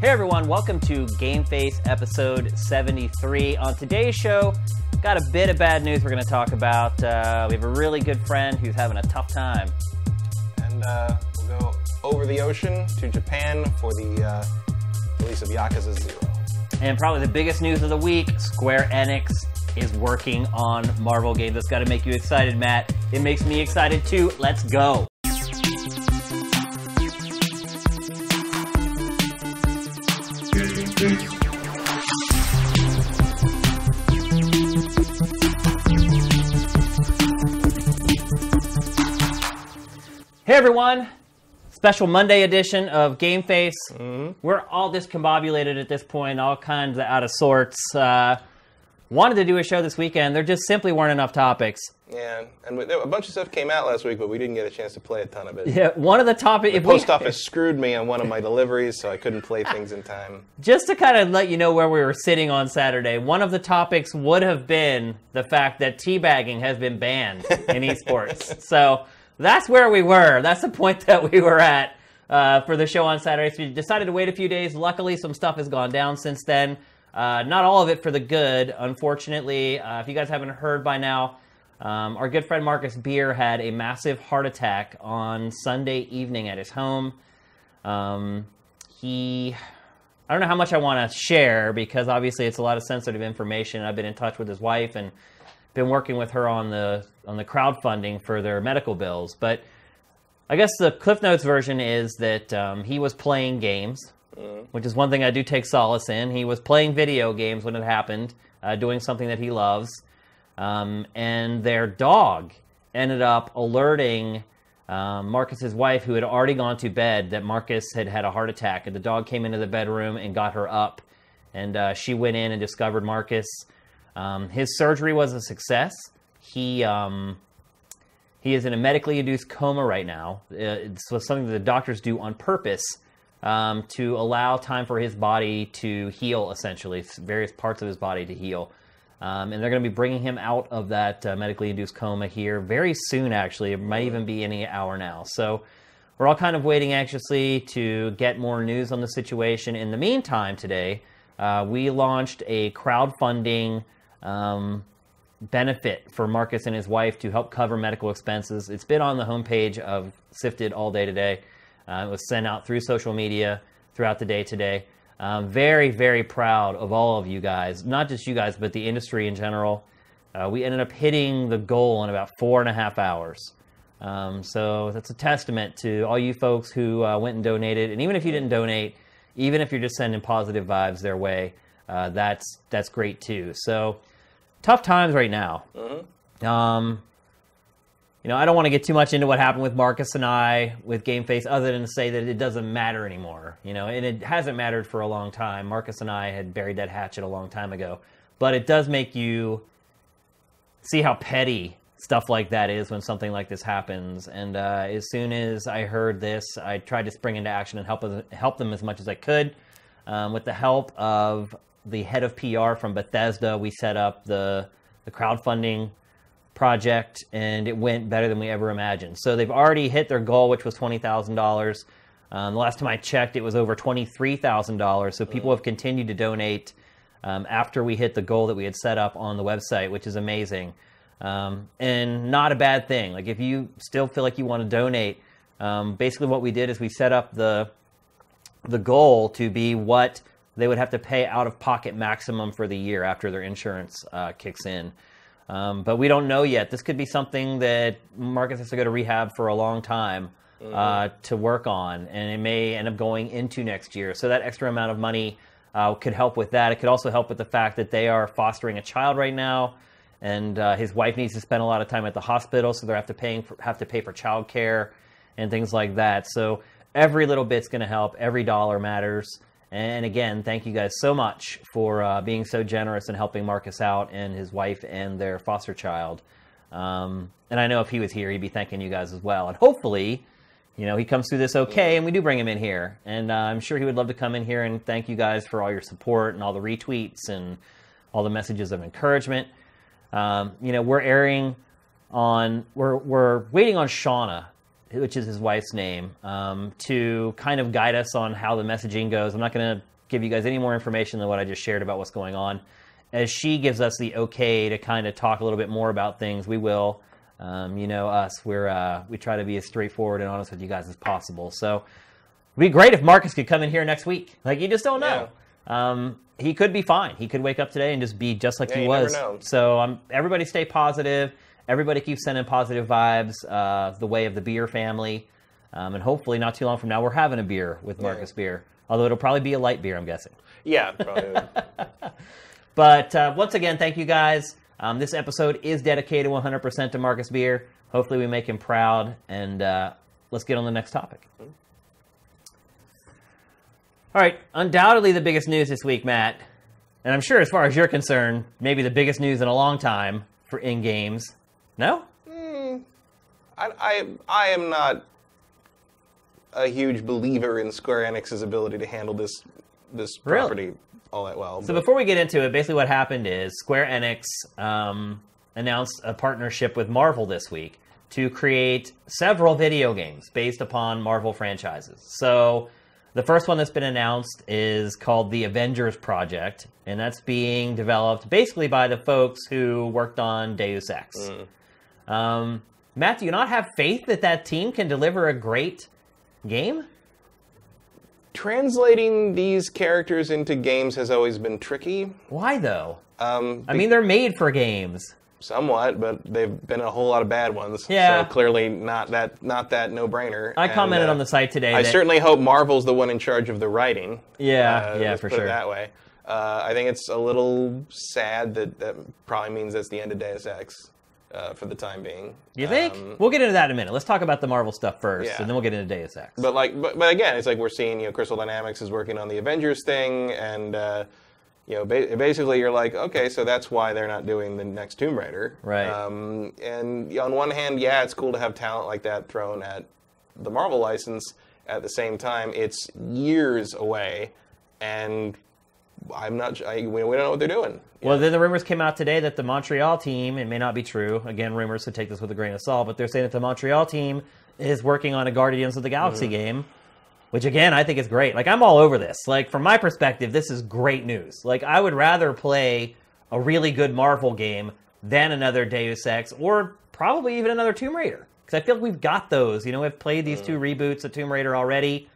Hey everyone, welcome to GameFace episode 73. On today's show, got a bit of bad news we're going to talk about. Uh, we have a really good friend who's having a tough time. And uh, we'll go over the ocean to Japan for the uh, release of Yakuza Zero. And probably the biggest news of the week Square Enix is working on Marvel games. That's got to make you excited, Matt. It makes me excited too. Let's go. Hey everyone! Special Monday edition of GameFace. We're all discombobulated at this point, all kinds of out of sorts. Uh, wanted to do a show this weekend. There just simply weren't enough topics. Yeah, and we, a bunch of stuff came out last week, but we didn't get a chance to play a ton of it. Yeah, one of the topics. The post office screwed me on one of my deliveries, so I couldn't play things in time. just to kind of let you know where we were sitting on Saturday, one of the topics would have been the fact that teabagging has been banned in esports. so that's where we were. That's the point that we were at uh, for the show on Saturday. So we decided to wait a few days. Luckily, some stuff has gone down since then. Uh, not all of it for the good, unfortunately. Uh, if you guys haven't heard by now, um, our good friend Marcus Beer had a massive heart attack on Sunday evening at his home. Um, he I don't know how much I want to share because obviously it's a lot of sensitive information. I've been in touch with his wife and been working with her on the on the crowdfunding for their medical bills. But I guess the Cliff Notes version is that um, he was playing games, which is one thing I do take solace in. He was playing video games when it happened, uh, doing something that he loves, um, and their dog ended up alerting um, Marcus's wife, who had already gone to bed, that Marcus had had a heart attack. And the dog came into the bedroom and got her up. And uh, she went in and discovered Marcus. Um, his surgery was a success. He um, he is in a medically induced coma right now. Uh, This was something that the doctors do on purpose um, to allow time for his body to heal, essentially, various parts of his body to heal. Um, and they're going to be bringing him out of that uh, medically induced coma here very soon, actually. It might even be any hour now. So we're all kind of waiting anxiously to get more news on the situation. In the meantime, today, uh, we launched a crowdfunding um, benefit for Marcus and his wife to help cover medical expenses. It's been on the homepage of Sifted all day today. Uh, it was sent out through social media throughout the day today. Um, very, very proud of all of you guys, not just you guys, but the industry in general. Uh, we ended up hitting the goal in about four and a half hours. Um, so that's a testament to all you folks who uh, went and donated. And even if you didn't donate, even if you're just sending positive vibes their way, uh, that's that's great too. So tough times right now. Um, you know, I don't want to get too much into what happened with Marcus and I with GameFace, other than to say that it doesn't matter anymore. You know, and it hasn't mattered for a long time. Marcus and I had buried that hatchet a long time ago, but it does make you see how petty stuff like that is when something like this happens. And uh, as soon as I heard this, I tried to spring into action and help help them as much as I could. Um, with the help of the head of PR from Bethesda, we set up the the crowdfunding project, and it went better than we ever imagined. So they've already hit their goal, which was twenty thousand dollars. Um, the last time I checked, it was over twenty three thousand dollars. So people have continued to donate um, after we hit the goal that we had set up on the website, which is amazing. Um, and not a bad thing. Like if you still feel like you want to donate, um, basically what we did is we set up the the goal to be what they would have to pay out of pocket maximum for the year after their insurance uh, kicks in. Um, but we don't know yet. This could be something that Marcus has to go to rehab for a long time uh, to work on, and it may end up going into next year. So that extra amount of money uh, could help with that. It could also help with the fact that they are fostering a child right now, and uh, his wife needs to spend a lot of time at the hospital, so they have to paying for, have to pay for childcare and things like that. So every little bit's going to help. Every dollar matters. And again, thank you guys so much for uh, being so generous and helping Marcus out and his wife and their foster child. Um, and I know if he was here, he'd be thanking you guys as well. And hopefully, you know, he comes through this okay, and we do bring him in here. And uh, I'm sure he would love to come in here and thank you guys for all your support and all the retweets and all the messages of encouragement. Um, you know, we're airing on, we're, we're waiting on Shauna which is his wife's name, um, to kind of guide us on how the messaging goes. I'm not going to give you guys any more information than what I just shared about what's going on. As she gives us the okay to kind of talk a little bit more about things, we will. Um, you know us, we're uh, we try to be as straightforward and honest with you guys as possible. So it'd be great if Marcus could come in here next week. Like you just don't know. Um, he could be fine. He could wake up today and just be just like Yeah, he you never was. know. So um, everybody stay positive. Everybody keeps sending positive vibes uh, the way of the beer family. Um, and hopefully, not too long from now, we're having a beer with Marcus Beer. Although it'll probably be a light beer, I'm guessing. Yeah, probably. But uh, once again, thank you guys. Um, this episode is dedicated 100% to Marcus Beer. Hopefully, we make him proud. And uh, let's get on the next topic. All right, undoubtedly the biggest news this week, Matt. And I'm sure, as far as you're concerned, maybe the biggest news in a long time for in games. No? I, I, I am not a huge believer in Square Enix's ability to handle this this Really? property all that well. So but- before we get into it, basically what happened is Square Enix um, announced a partnership with Marvel this week to create several video games based upon Marvel franchises. So the first one that's been announced is called the Avengers Project, and that's being developed basically by the folks who worked on Deus Ex. Um, Matt, do you not have faith that that team can deliver a great game? translating these characters into games has always been tricky. Why though? Um, I mean, they're made for games. somewhat, but they've been a whole lot of bad ones. Yeah. So clearly not that not that no brainer. I commented on the site today. I that, certainly hope Marvel's the one in charge of the writing. Yeah, Uh, yeah, for put sure. It that way. Uh, I think it's a little sad that that probably means that's the end of Deus Ex uh, for the time being. You think? Um, we'll get into that in a minute. Let's talk about the Marvel stuff first, Yeah. and then we'll get into Deus Ex. But like, but, but again, it's like we're seeing, you know, Crystal Dynamics is working on the Avengers thing, and uh, you know, ba- basically you're like, okay, so that's why they're not doing the next Tomb Raider, Right. Um, and on one hand, yeah, it's cool to have talent like that thrown at the Marvel license. At the same time, it's years away, and I'm not. I, we, we don't know what they're doing. well, then the rumors came out today that the Montreal team, it may not be true. Again, rumors, so take this with a grain of salt. But they're saying that the Montreal team is working on a Guardians of the Galaxy Mm-hmm. game, which again I think is great. Like I'm all over this. Like from my perspective, this is great news. Like I would rather play a really good Marvel game than another Deus Ex or probably even another Tomb Raider because I feel like we've got those. You know, we've played these two Mm. reboots of Tomb Raider already.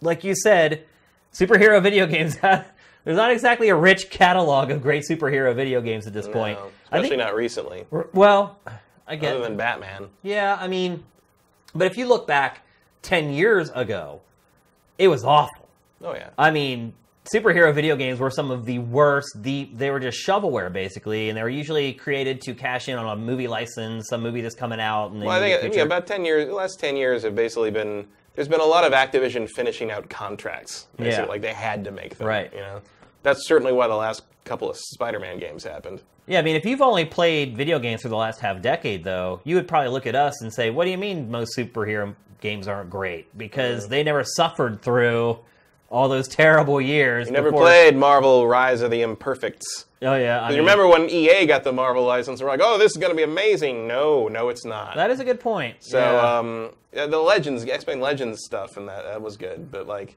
Like you said, superhero video games have. There's not exactly a rich catalog of great superhero video games at this point. No, I especially think, not recently, well, I get other than Batman. yeah, I mean, but if you look back 10 years ago, it was awful. Oh yeah. I mean, superhero video games were some of the worst. The they were just shovelware basically, and they were usually created to cash in on a movie license, some movie that's coming out. And Well, I think yeah, about ten years. The last ten years have basically been. There's been a lot of Activision finishing out contracts. basically, Yeah. like they had to make them. Right. You know, that's certainly why the last couple of Spider-Man games happened. yeah, I mean, if you've only played video games for the last half decade, though, you would probably look at us and say, "What do you mean most superhero games aren't great?" Because they never suffered through all those terrible years. You never before- played Marvel: Rise of the Imperfects. Oh yeah, I You mean, remember when EA got the Marvel license? We're like, oh, this is going to be amazing. No, no, it's not. that is a good point. So yeah. um, yeah, the Legends, X-Men Legends stuff, and that that was good. But like,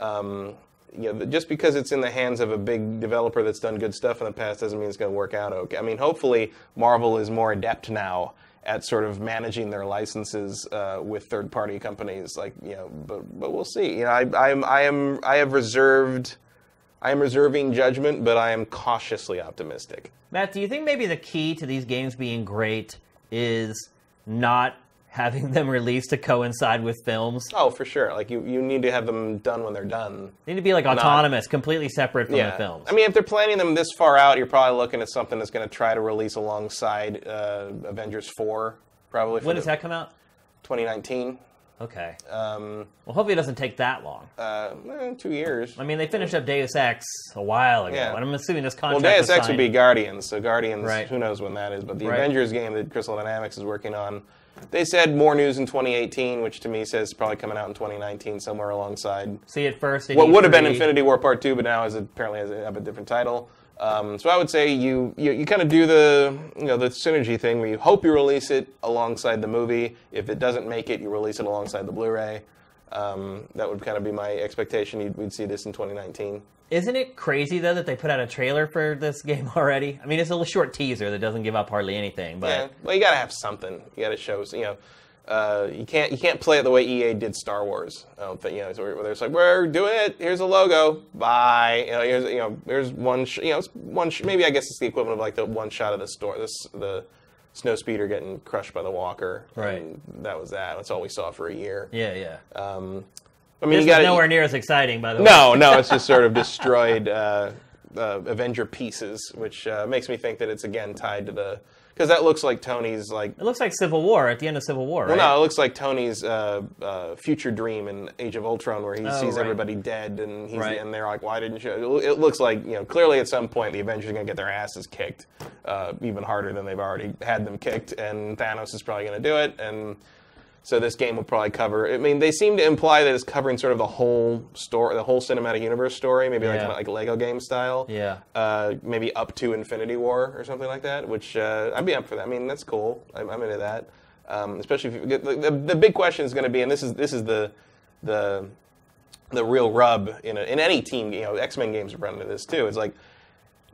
um, you know, just because it's in the hands of a big developer that's done good stuff in the past doesn't mean it's going to work out okay. I mean, hopefully Marvel is more adept now at sort of managing their licenses uh, with third-party companies. Like you know, but but we'll see. You know, I I am I am I have reserved. I am reserving judgment, but I am cautiously optimistic. Matt, do you think maybe the key to these games being great is not having them released to coincide with films? Oh, for sure. Like you, you need to have them done when they're done. They need to be like autonomous, completely separate from the films. I mean, if they're planning them this far out, you're probably looking at something that's going to try to release alongside uh, Avengers 4, probably for when does that come out? 2019. Okay. Um, Well, hopefully it doesn't take that long. uh, eh, two years. I mean, they finished up Deus Ex a while ago, Yeah. and I'm assuming this contract. Well. Deus Ex would be Guardians, so Guardians, Right. who knows when that is. But the Right. Avengers game that Crystal Dynamics is working on, they said more news in 2018, which to me says it's probably coming out in 2019, somewhere alongside See it first. what would have been Infinity War Part Two, but now is apparently has a, a different title. Um, so I would say you you, you kind of do the you know the synergy thing where you hope you release it alongside the movie. If it doesn't make it, you release it alongside the Blu-ray. Um, that would kind of be my expectation. You'd, we'd see this in 2019. Isn't it crazy though that they put out a trailer for this game already? I mean, it's a little short teaser that doesn't give up hardly anything, but Yeah, well, you got to have something. You got to show. You know, uh, you can't you can't play it the way EA did Star Wars. I don't think you know. Where they're like, we're doing it. Here's a logo. Bye. You know, here's you know, here's one. Sh- you know, it's one. Sh- maybe I guess it's the equivalent of like the one shot of the store. This the snow speeder getting crushed by the walker. Right. And that was that. That's all we saw for a year. yeah, yeah. Um, I mean, This you got nowhere near as exciting, by the way. no, no, it's just sort of destroyed uh, uh, Avenger pieces, which uh, makes me think that it's again tied to the because that looks like Tony's like. It looks like Civil War at the end of Civil War, right? Well, no, it looks like Tony's uh, uh, future dream in Age of Ultron, where he Oh, sees right. everybody dead, and he's Right. and they're like, "Why didn't you?" It looks like you know clearly at some point the Avengers are going to get their asses kicked, uh, even harder than they've already had them kicked, and Thanos is probably going to do it, and so this game will probably cover. I mean, they seem to imply that it's covering sort of the whole story, the whole cinematic universe story, maybe like Yeah. like Lego game style. Yeah. Uh, maybe up to Infinity War or something like that. Which uh, I'd be up for that. I mean, that's cool. I'm, I'm into that. Um, especially if you get the, the, the big question is going to be, and this is this is the the the real rub in a, in any team. You know, X Men games have run into this too. It's like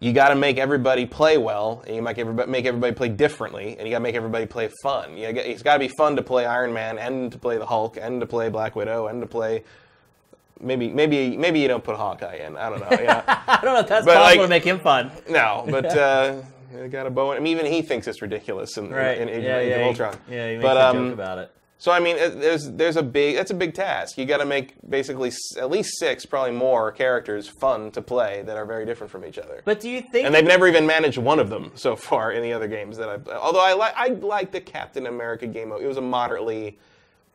you got to make everybody play well, and you make everybody make everybody play differently, and you got to make everybody play fun. You got, it's got to be fun to play Iron Man, and to play the Hulk, and to play Black Widow, and to play. Maybe maybe maybe you don't put Hawkeye in. I don't know. Yeah. I don't know if that's But, possible like- to make him fun. no, but uh, got a bow. I mean, even he thinks it's ridiculous in, Right. in, in Age, yeah, yeah, of he- Yeah, he makes but a um, joke about it. So I mean, there's there's a big that's a big task. You got to make basically at least six, probably more characters fun to play that are very different from each other. But do you think and they've never even managed one of them so far in the other games that I've. Although I like I like the Captain America game. It was a moderately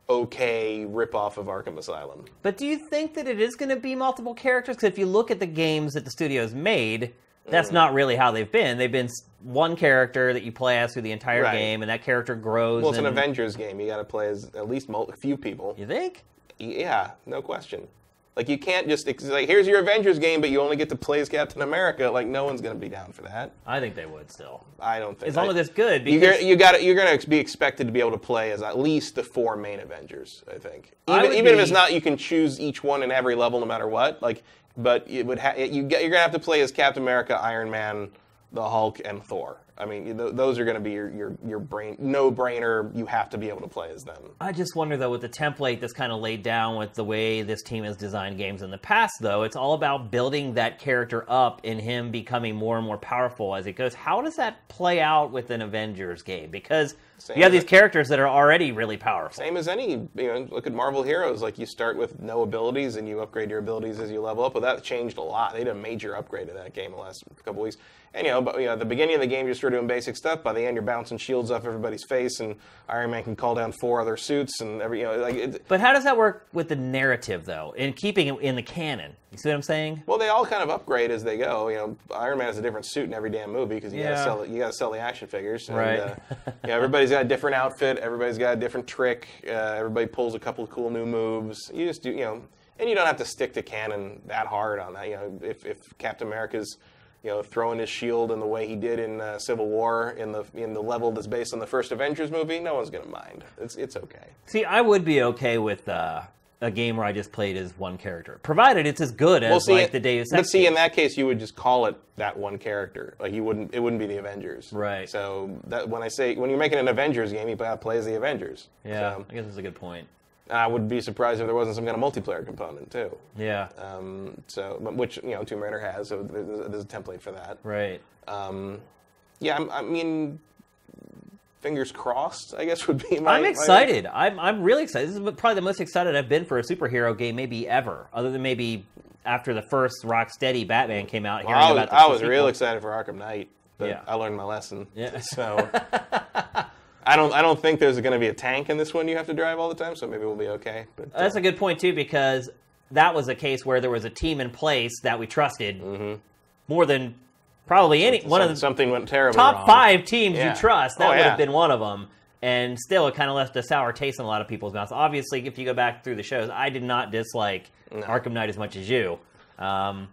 okay ripoff of Arkham Asylum. But do you think that it is going to be multiple characters? Because if you look at the games that the studio's made, that's not really how they've been. They've been one character that you play as through the entire Right. game, and that character grows. Well, it's an and- Avengers game. You got to play as at least mul- a few people. You think? Yeah, no question. Like you can't just it's like here's your Avengers game, but you only get to play as Captain America. Like no one's gonna be down for that. I think they would still. I don't think. As long I- as it's good. Because got you got you're gonna be expected to be able to play as at least the four main Avengers. I think. I Even would even if be- it's not, you can choose each one in every level, no matter what. Like, but it would ha- you get you're gonna have to play as Captain America, Iron Man, the Hulk, and Thor. I mean, th- those are going to be your, your, your brain no brainer. You have to be able to play as them. I just wonder though, with the template that's kind of laid down with the way this team has designed games in the past, though, it's all about building that character up and him becoming more and more powerful as it goes. How does that play out with an Avengers game? Because Same you have these characters that are already really powerful. Same as any, you know, look at Marvel Heroes. Like you start with no abilities and you upgrade your abilities as you level up. But that changed a lot. They did a major upgrade to that game the last couple weeks. And you know, but you know, at the beginning of the game, you're of doing basic stuff. By the end, you're bouncing shields off everybody's face, and Iron Man can call down four other suits, and every you know, like. It, But how does that work with the narrative, though, in keeping it in the canon? You see what I'm saying? well, they all kind of upgrade as they go. You know, Iron Man has a different suit in every damn movie because you Yeah. gotta sell. You gotta sell the action figures. And, Right. uh, yeah, everybody's got a different outfit. Everybody's got a different trick. Uh, everybody pulls a couple of cool new moves. You just do, you know, and you don't have to stick to canon that hard on that. You know, if, if Captain America's, you know, throwing his shield in the way he did in uh, Civil War in the in the level that's based on the first Avengers movie, no one's gonna mind. It's it's okay. See, I would be okay with uh, a game where I just played as one character, provided it's as good as like the Deus Ex. But see, in that case, you would just call it that one character. Like you wouldn't, it wouldn't be the Avengers. Right. So that when I say when you're making an Avengers game, you gotta play as the Avengers. yeah, So, I guess that's a good point. I would be surprised if there wasn't some kind of multiplayer component too. Yeah, Um, so, but which you know, Tomb Raider has. So there's, there's a template for that. right. Um, yeah, I'm, I mean, fingers crossed. I guess would be my. I'm my- excited. I'm I'm really excited. This is probably the most excited I've been for a superhero game maybe ever, other than maybe after the first Rocksteady Batman came out. Hearing I was, I was real excited for Arkham Knight, but Yeah. I learned my lesson. Yeah. So I don't I don't think there's going to be a tank in this one you have to drive all the time. So maybe we'll be okay. But uh, That's a good point too, because that was a case where there was a team in place that we trusted more than probably any one of the Mm-hmm. something went terribly top wrong. five teams Yeah. you trust. That Oh, would yeah. have been one of them. And still, it kind of left a sour taste in a lot of people's mouths. Obviously, if you go back through the shows, I did not dislike Arkham Knight as much as you. Um,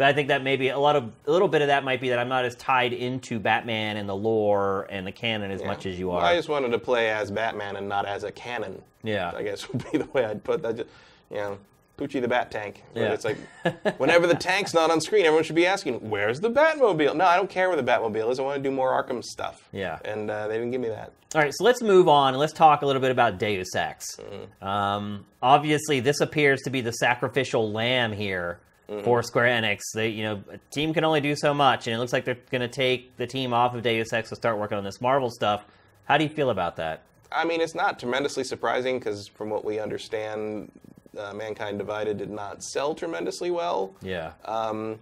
But I think that maybe a lot of a little bit of that might be that I'm not as tied into Batman and the lore and the canon as much as you are. I just wanted to play as Batman and not as a canon. Yeah. I guess would be the way I'd put that. Just, you know, Poochie the Bat Tank. Yeah. It's like whenever the tank's not on screen, everyone should be asking, "Where's the Batmobile?" No, I don't care where the Batmobile is. I want to do more Arkham stuff. Yeah. And uh, they didn't give me that. All right, so let's move on and let's talk a little bit about Deus Ex. Mm-hmm. Um, obviously, this appears to be the sacrificial lamb here Mm-hmm. for Square Enix. They, you know, a team can only do so much, and it looks like they're going to take the team off of Deus Ex to start working on this Marvel stuff. How do you feel about that? I mean, it's not tremendously surprising because, from what we understand, uh, Mankind Divided did not sell tremendously well. Yeah. um,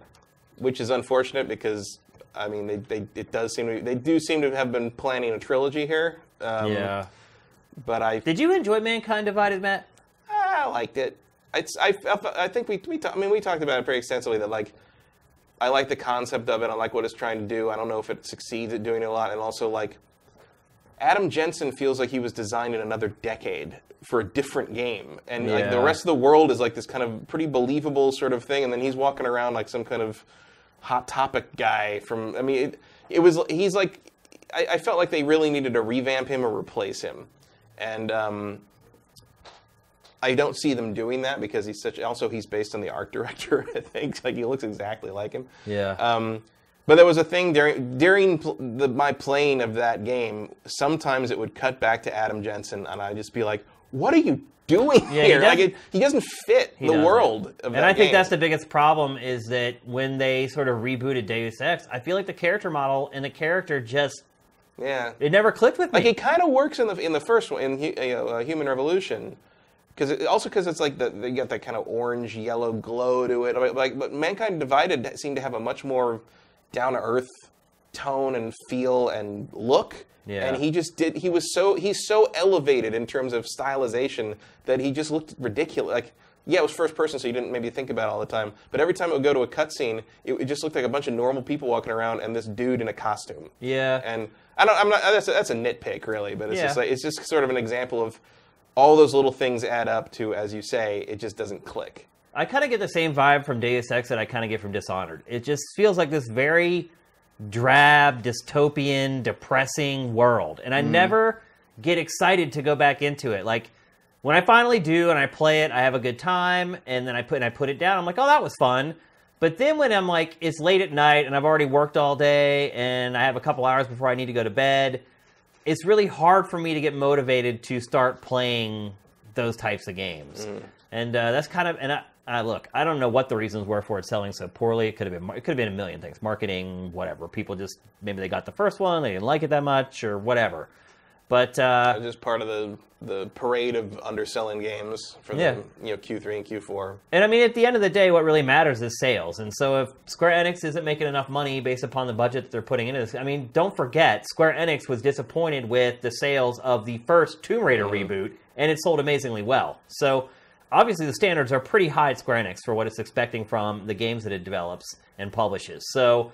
which is unfortunate because I mean they, they it does seem to they do seem to have been planning a trilogy here. Um, yeah. but I Did you enjoy Mankind Divided, Matt? I liked it. It's, I, I think we we ta- I mean we talked about it pretty extensively that like I like the concept of it. I like what it's trying to do. I don't know if it succeeds at doing it a lot, and also like Adam Jensen feels like he was designed in another decade for a different game, and like the rest of the world is like this kind of pretty believable sort of thing, and then he's walking around like some kind of hot topic guy from. I mean, it, it was he's like I, I felt like they really needed to revamp him or replace him, and. Um, I don't see them doing that because he's such. Also, he's based on the art director. I think like he looks exactly like him. Yeah. Um, but there was a thing during during pl- the, my playing of that game. Sometimes it would cut back to Adam Jensen, and I'd just be like, "What are you doing Yeah, he here? Like it, he doesn't fit the doesn't. world of and I think game. that's the biggest problem is that when they sort of rebooted Deus Ex, I feel like the character model and the character just yeah. it never clicked with me. Like it kind of works in the in the first one in you know, uh, Human Revolution, because also because it's like the you got that kind of orange yellow glow to it. Like, Like, but Mankind Divided seemed to have a much more down to earth tone and feel and look. Yeah. And he just did. He was so he's so elevated in terms of stylization that he just looked ridiculous. Like. Yeah, it was first person, so you didn't maybe think about it all the time. But every time it would go to a cutscene, it, it just looked like a bunch of normal people walking around and this dude in a costume. yeah. And I don't. I'm not. That's a, that's a nitpick, really. But it's Yeah. just like it's just sort of an example of all those little things add up to, as you say, it just doesn't click. I kind of get the same vibe from Deus Ex that I kind of get from Dishonored. It just feels like this very drab, dystopian, depressing world. And I mm. never get excited to go back into it. Like when I finally do and I play it, I have a good time and then I put and I put it down. I'm like, "Oh, that was fun." But then when I'm like it's late at night and I've already worked all day and I have a couple hours before I need to go to bed, it's really hard for me to get motivated to start playing those types of games. And uh, that's kind of and I, I look, I don't know what the reasons were for it selling so poorly. It could have been it could have been a million things, marketing, whatever. People just maybe they got the first one, they didn't like it that much, or whatever. But uh, just part of the the parade of underselling games for Yeah. the you know Q3 and Q4. And I mean, at the end of the day, what really matters is sales. And so, if Square Enix isn't making enough money based upon the budget that they're putting into this, I mean, don't forget, Square Enix was disappointed with the sales of the first Tomb Raider reboot, and it sold amazingly well. So, obviously, the standards are pretty high at Square Enix for what it's expecting from the games that it develops and publishes. So,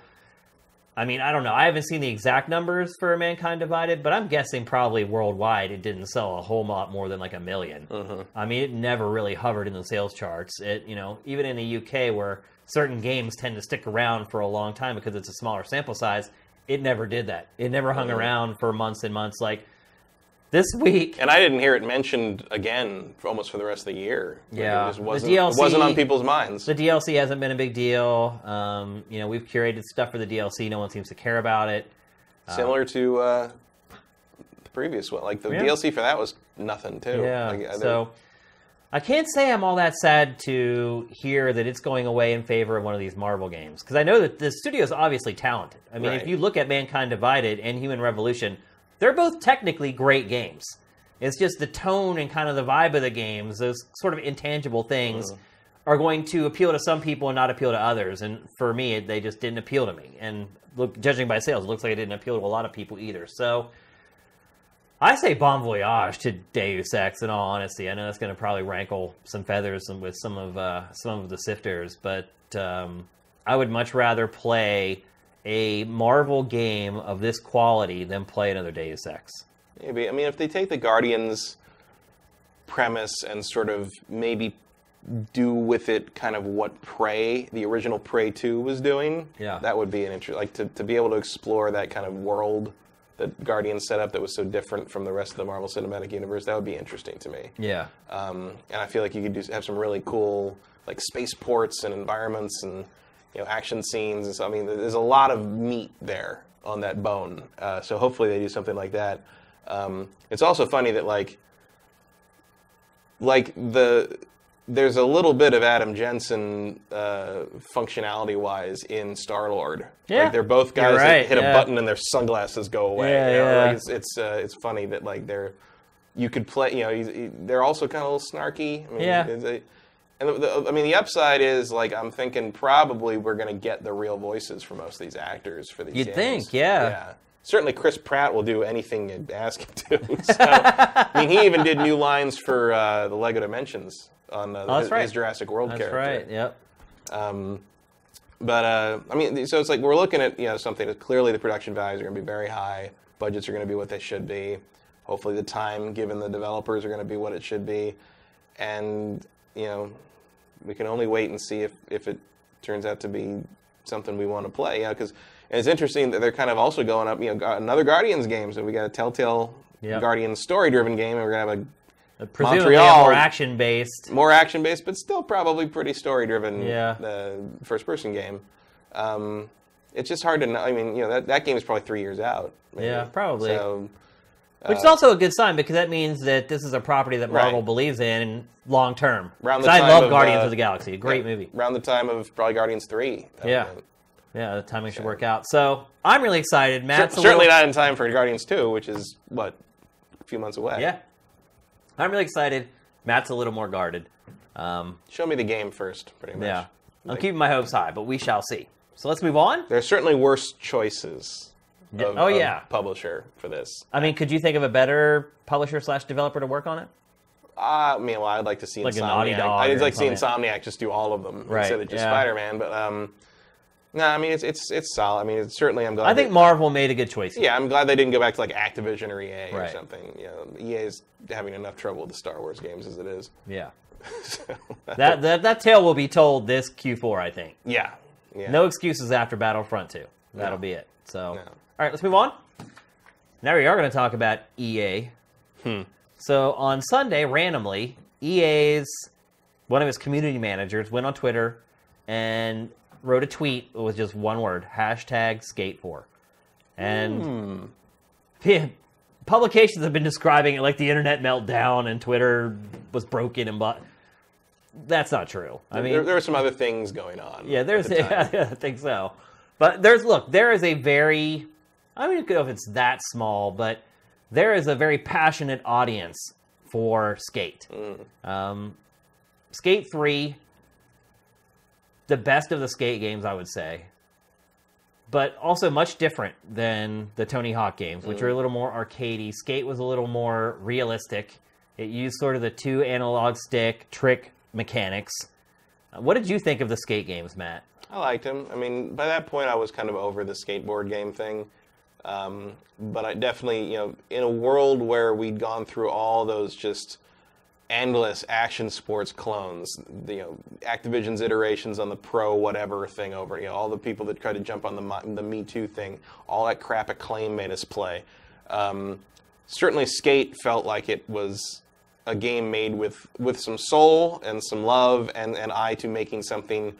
I mean, I don't know. I haven't seen the exact numbers for Mankind Divided, but I'm guessing probably worldwide it didn't sell a whole lot more than like a 1000000 uh-huh. I mean, it never really hovered in the sales charts. It, you know, even in the UK where certain games tend to stick around for a long time because it's a smaller sample size, it never did that. It never hung uh-huh. around for months and months. Like this week, And I didn't hear it mentioned again for almost for the rest of the year. Like, Yeah. it just The wasn't, DLC it wasn't on people's minds. the DLC hasn't been a big deal. Um, you know, we've curated stuff for the DLC. No one seems to care about it. Similar to uh, the previous one. Like the Yeah. DLC for that was nothing too. Yeah. Like, uh, so I can't say I'm all that sad to hear that it's going away in favor of one of these Marvel games because I know that the studio is obviously talented. I mean, if you look at Mankind Divided and Human Revolution, they're both technically great games. It's just the tone and kind of the vibe of the games, those sort of intangible things, are going to appeal to some people and not appeal to others. And for me, they just didn't appeal to me. And look, judging by sales, it looks like it didn't appeal to a lot of people either. So. I say bon voyage to Deus Ex. In all honesty, I know that's going to probably rankle some feathers with some of uh, some of the sifters, but um, I would much rather play a Marvel game of this quality than play another Deus Ex. Maybe. I mean, if they take the Guardians premise and sort of maybe do with it kind of what Prey, the original Prey 2 was doing. Yeah. That would be an interest like to, to be able to explore that kind of world that Guardians set up that was so different from the rest of the Marvel Cinematic Universe. That would be interesting to me. Yeah. Um, and I feel like you could do, have some really cool like spaceports and environments and you know action scenes so I mean there's a lot of meat there on that bone. Uh, so hopefully they do something like that. Um, it's also funny that like like the there's a little bit of Adam Jensen uh, functionality wise in Star Lord. Yeah, like they're both guys you're that hit yeah. a button and their sunglasses go away. Yeah, you know? yeah. Like it's it's, uh, it's funny that like they're you could play. You know, they're also kind of a little snarky. I mean, Yeah. And the, the, I mean, the upside is like I'm thinking probably we're going to get the real voices for most of these actors for these. You'd games. think, yeah. Yeah. Certainly, Chris Pratt will do anything you ask him to. So, I mean, he even did new lines for uh, the Lego Dimensions on uh, Oh, his, right. his Jurassic World That's character. That's right. Yep. Um, but uh, I mean, so it's like we're looking at you know something that clearly the production values are going to be very high. Budgets are going to be what they should be. Hopefully, the time given the developers are going to be what it should be, and you know, we can only wait and see if if it turns out to be something we want to play. Because it's interesting that they're kind of also going up. You know, another Guardians game. So we got a Telltale Yep. Guardians story-driven game, and we're gonna have a Presumably a Montreal- more action based. more action based, but still probably pretty story driven Yeah. uh, first person game. Um, it's just hard to know. I mean, you know, that, that game is probably three years out. maybe. Yeah, probably. So, Which is also a good sign because that means that this is a property that Marvel Right. believes in long term. Around the 'Cause I time love of, Guardians uh, of the Galaxy, a great yeah, movie. Around the time of probably Guardians 3. Yeah. think. Yeah, the timing should work out. So I'm really excited. Matt's a Certainly little- not in time for Guardians 2, which is, what, a few months away. Yeah, I'm really excited. Matt's a little more guarded. Um, Show me the game first, pretty much. yeah, I'm Like, keeping my hopes high, but we shall see. So let's move on. There's certainly worse choices. Of, Oh, yeah. publisher for this. I mean, could you think of a better publisher slash developer to work on it? Uh, I mean, well, I'd like to see Like a Insomniac. Naughty Dog I'd like to see. Insomniac just do all of them Right, instead of just yeah. Spider-Man. But um, no, I mean it's it's it's solid. I mean, it's certainly I'm glad. I think they- Marvel made a good choice. here. yeah, I'm glad they didn't go back to like Activision or EA or something. You know, EA is having enough trouble with the Star Wars games as it is. Yeah. So, That, that that tale will be told this Q4, I think. yeah, yeah. No excuses after Battlefront 2. That'll No. be it. So, No. All right, let's move on. Now we are going to talk about EA. Hmm. So on Sunday, randomly, EA's one of his community managers went on Twitter and wrote a tweet with just one word: hashtag Skate4. And Hmm. publications have been describing it like the internet meltdown and Twitter was broken and but that's not true. I mean, there, there were some other things going on. yeah, there's. the time. I think so. But there's look. There is a very. I don't even know if it's that small, but there is a very passionate audience for Skate. Mm. Um, Skate Three, the best of the Skate games, I would say, but also much different than the Tony Hawk games, which are a little more arcadey. Skate was a little more realistic. It used sort of the two analog stick trick mechanics. What did you think of the Skate games, Matt? I liked them. I mean, by that point, I was kind of over the skateboard game thing. Um, but I definitely, you know, in a world where we'd gone through all those just endless action sports clones, you know, Activision's iterations on the pro whatever thing over, you know, all the people that tried to jump on the the Me Too thing, all that crap Acclaim made us play. Um, certainly, Skate felt like it was a game made with with some soul and some love and an eye to making something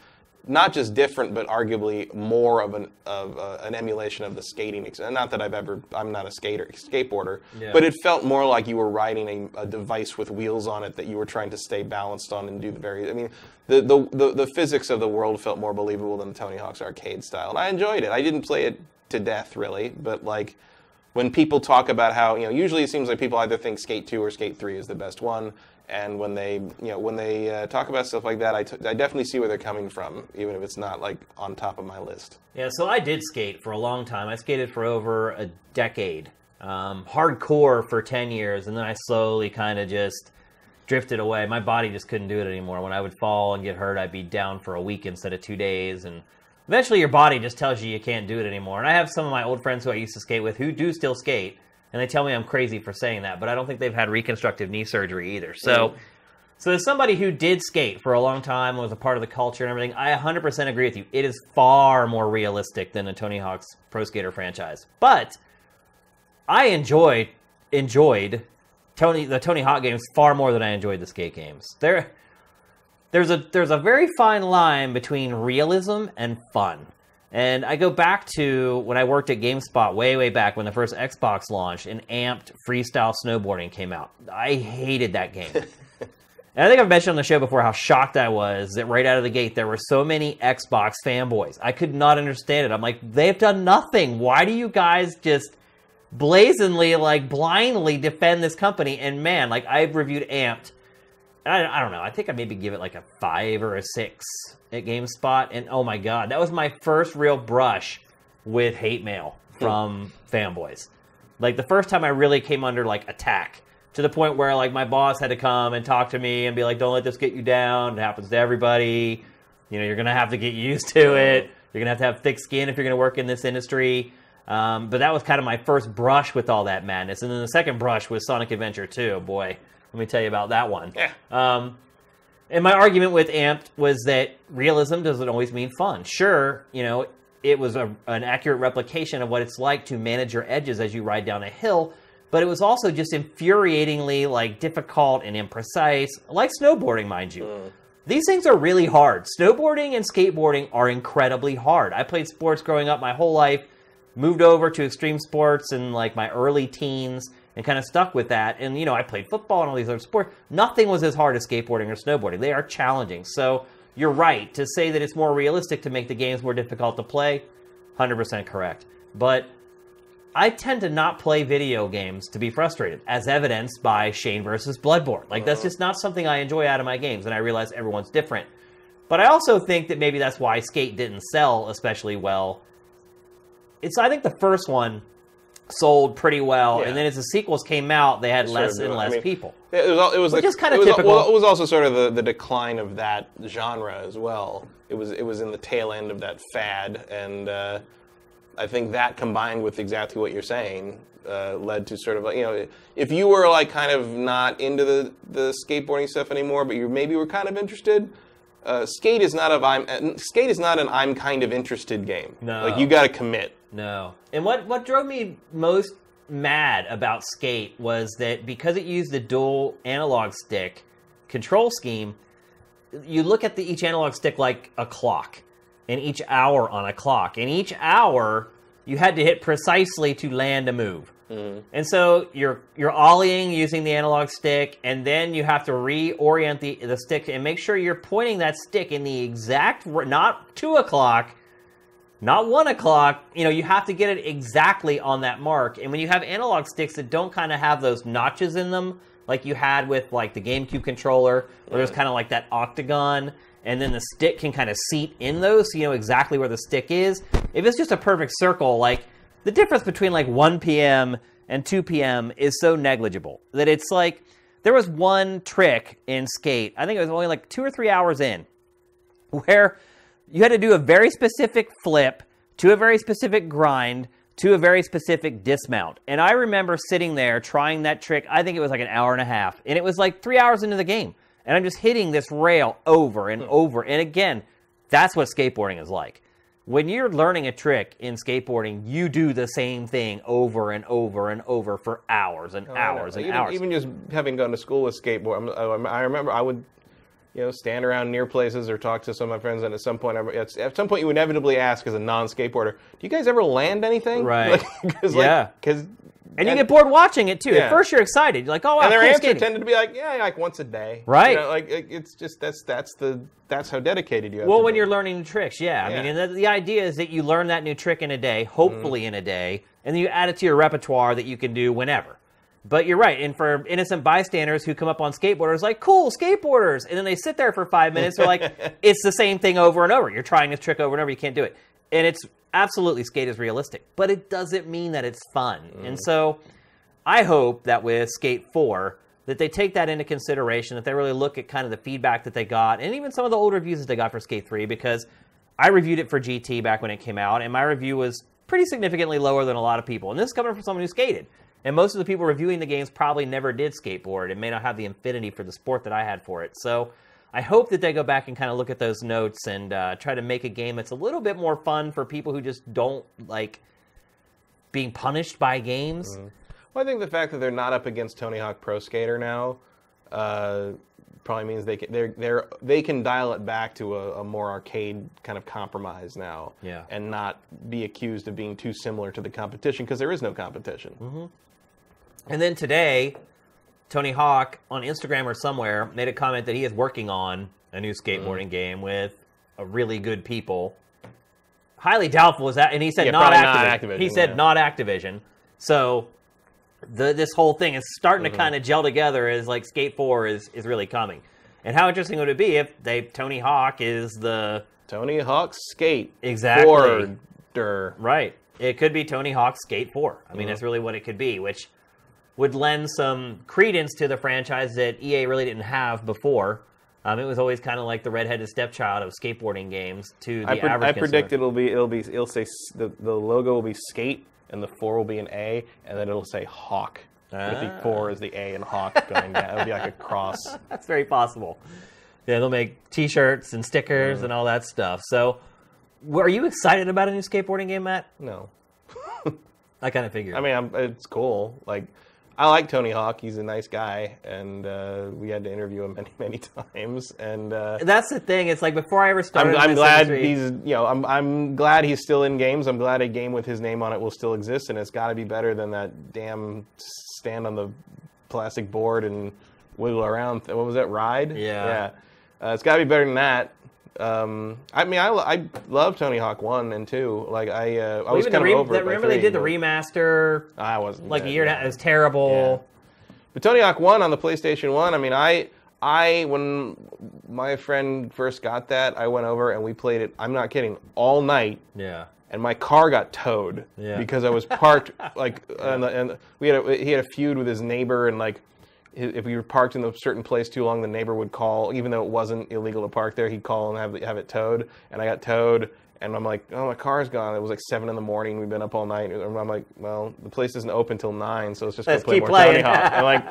not just different but arguably more of an of uh, an emulation of the skating ex- not that I've ever I'm not a skater skateboarder Yeah. but it felt more like you were riding a, a device with wheels on it that you were trying to stay balanced on and do the very I mean the, the the the physics of the world felt more believable than Tony Hawk's arcade style and I enjoyed it I didn't play it to death really but like when people talk about how you know usually it seems like people either think skate 2 or skate 3 is the best one and when they you know when they uh, talk about stuff like that I, t- I definitely see where they're coming from even if it's not like on top of my list Yeah, so I did skate for a long time. I skated for over a decade, um, hardcore for 10 years, and then I slowly kind of just drifted away. My body just couldn't do it anymore. When I would fall and get hurt, I'd be down for a week instead of two days. And eventually your body just tells you you can't do it anymore. And I have some of my old friends who I used to skate with who do still skate, and they tell me I'm crazy for saying that, but I don't think they've had reconstructive knee surgery either. So. So, as somebody who did skate for a long time, was a part of the culture and everything, I 100% agree with you. It is far more realistic than the Tony Hawk's Pro Skater franchise. But I enjoyed enjoyed Tony the Tony Hawk games far more than I enjoyed the skate games. There, there's a there's a very fine line between realism and fun. And I go back to when I worked at GameSpot way, way back when the first Xbox launched and amped freestyle snowboarding came out. I hated that game. and I think I've mentioned on the show before how shocked I was that right out of the gate there were so many Xbox fanboys. I could not understand it. I'm like, they've done nothing. Why do you guys just blazingly, like blindly defend this company? And man, like I've reviewed amped I, I don't know. I think I maybe give it like a five or a six at GameSpot. And oh my god, that was my first real brush with hate mail from fanboys. Like the first time I really came under like attack to the point where like my boss had to come and talk to me and be like, "Don't let this get you down. It happens to everybody. You know, you're gonna have to get used to it. You're gonna have to have thick skin if you're gonna work in this industry." Um, but that was kind of my first brush with all that madness, and then the second brush was Sonic Adventure 2. Boy, let me tell you about that one. Yeah. Um, and my argument with Amped was that realism doesn't always mean fun. Sure, you know, it was a, an accurate replication of what it's like to manage your edges as you ride down a hill, but it was also just infuriatingly like difficult and imprecise, like snowboarding, mind you. Mm. These things are really hard. Snowboarding and skateboarding are incredibly hard. I played sports growing up my whole life, moved over to extreme sports in like my early teens and kind of stuck with that. And, you know, I played football and all these other sports. Nothing was as hard as skateboarding or snowboarding. They are challenging. So you're right to say that it's more realistic to make the games more difficult to play. 100% correct. But I tend to not play video games to be frustrated, as evidenced by Shane versus Bloodborne. Like, that's uh-huh. just not something I enjoy out of my games, and I realize everyone's different. But I also think that maybe that's why Skate didn't sell especially well. It's, I think, the first one sold pretty well, Yeah. and then as the sequels came out, they had less of, and I less mean, people. It was, it was Which the- is kinda it was, typical. Well, it was also sort of the, the decline of that genre as well. It was it was in the tail end of that fad, and uh, I think that combined with exactly what you're saying uh, led to sort of like, you know if you were like kind of not into the the skateboarding stuff anymore, but you maybe were kind of interested. Uh, skate is not of I'm uh, skate is not an I'm kind of interested game. No. like you got to commit. No. And what, what drove me most mad about Skate was that because it used the dual analog stick control scheme, you look at the, each analog stick like a clock, and each hour on a clock. And each hour, you had to hit precisely to land a move. Mm-hmm. And so you're you're ollieing using the analog stick, and then you have to reorient the the stick and make sure you're pointing that stick in the exact not two o'clock, not one o'clock. You know, you have to get it exactly on that mark. And when you have analog sticks that don't kind of have those notches in them, like you had with like the GameCube controller, where there's kind of like that octagon, and then the stick can kind of seat in those, so you know exactly where the stick is. If it's just a perfect circle, like the difference between like 1 p.m. and 2 p.m. is so negligible that it's like there was one trick in Skate. I think it was only like two or three hours in where you had to do a very specific flip to a very specific grind to a very specific dismount. And I remember sitting there trying that trick. I think it was like an hour and a half. And it was like three hours into the game. And I'm just hitting this rail over and hmm. over. And again, that's what skateboarding is like. When you're learning a trick in skateboarding, you do the same thing over and over and over for hours and oh, hours and even, hours. Even just having gone to school with skateboard, I remember I would, you know, stand around near places or talk to some of my friends, and at some point, I- at some point, you inevitably ask as a non-skateboarder, "Do you guys ever land anything?" Right. Because Yeah. because and you get bored watching it too. Yeah. At first, you're excited. You're like, "Oh, wow, and their cool answer skating." tended to be like, "Yeah, like once a day." Right. You know, like it's just that's that's the that's how dedicated you have. Well, when be. you're learning tricks, yeah. I mean, and the, the idea is that you learn that new trick in a day, hopefully Mm-hmm. in a day, and then you add it to your repertoire that you can do whenever. But you're right, and for innocent bystanders who come up on skateboarders, like, cool, skateboarders, and then they sit there for five minutes, they're like, it's the same thing over and over. You're trying this trick over and over, you can't do it. And it's absolutely skate is realistic, but it doesn't mean that it's fun. Mm. And so I hope that with Skate 4, that they take that into consideration, that they really look at kind of the feedback that they got, and even some of the old reviews that they got for Skate 3, because I reviewed it for GT back when it came out, and my review was pretty significantly lower than a lot of people. And this is coming from someone who skated. And most of the people reviewing the games probably never did skateboard and may not have the affinity for the sport that I had for it. So I hope that they go back and kind of look at those notes and uh, try to make a game that's a little bit more fun for people who just don't like being punished by games. Well, I think the fact that they're not up against Tony Hawk Pro Skater now uh, probably means they can they're, they're they can dial it back to a, a more arcade kind of compromise now, Yeah. and not be accused of being too similar to the competition because there is no competition. Mm-hmm. And then today, Tony Hawk on Instagram or somewhere made a comment that he is working on a new skateboarding game with a really good people. Highly doubtful is that, and he said Yeah, not, probably not Activision. Activision, He said yeah. not Activision. So the this whole thing is starting Mm-hmm. to kind of gel together as like Skate Four is is really coming. And how interesting would it be if they Tony Hawk is the Tony Hawk Skate Exactly. Forder. Right. It could be Tony Hawk Skate 4. I mean, Mm-hmm. that's really what it could be, which would lend some credence to the franchise that EA really didn't have before. Um, it was always kind of like the redheaded stepchild of skateboarding games to the I, pre- average I consumer. predict it'll be it'll be it'll say the, the logo will be skate and the four will be an A and then it'll say Hawk. With the Ah. four is the A and Hawk going down. It'll be like a cross. That's very possible. Yeah, they'll make T-shirts and Mm. stickers and all that stuff. So, are you excited about a new skateboarding game, Matt? No, I kind of figured. I mean I'm, it's cool. Like I like Tony Hawk. He's a nice guy, and uh, we had to interview him many many times. And uh, that's the thing. It's like before I ever started. I'm, I'm this glad industry- he's you know I'm I'm glad he's still in games. I'm glad a game with his name on it will still exist, and it's got to be better than that damn stand on the plastic board and wiggle around. What was that ride? Yeah. yeah. Uh, it's got to be better than that. Um, I mean, I, I love Tony Hawk one and two. Like I, uh, I Well, was the kind re- of over by Remember they did the remaster I wasn't like a year and yeah. It was terrible. But Tony Hawk One on the PlayStation One, I mean, I I when my friend first got that, I went over and we played it. I'm not kidding, all night, Yeah. and my car got towed Yeah. because I was parked like, and, and we had a, he had a feud with his neighbor, and like. If we were parked in a certain place too long, the neighbor would call, even though it wasn't illegal to park there. He'd call and have have it towed, and I got towed. And I'm like, oh, my car's gone. It was like seven in the morning. We've been up all night. And I'm like, well, the place isn't open till nine, so let's just Let's go play keep more playing. Tony Hawk. And like,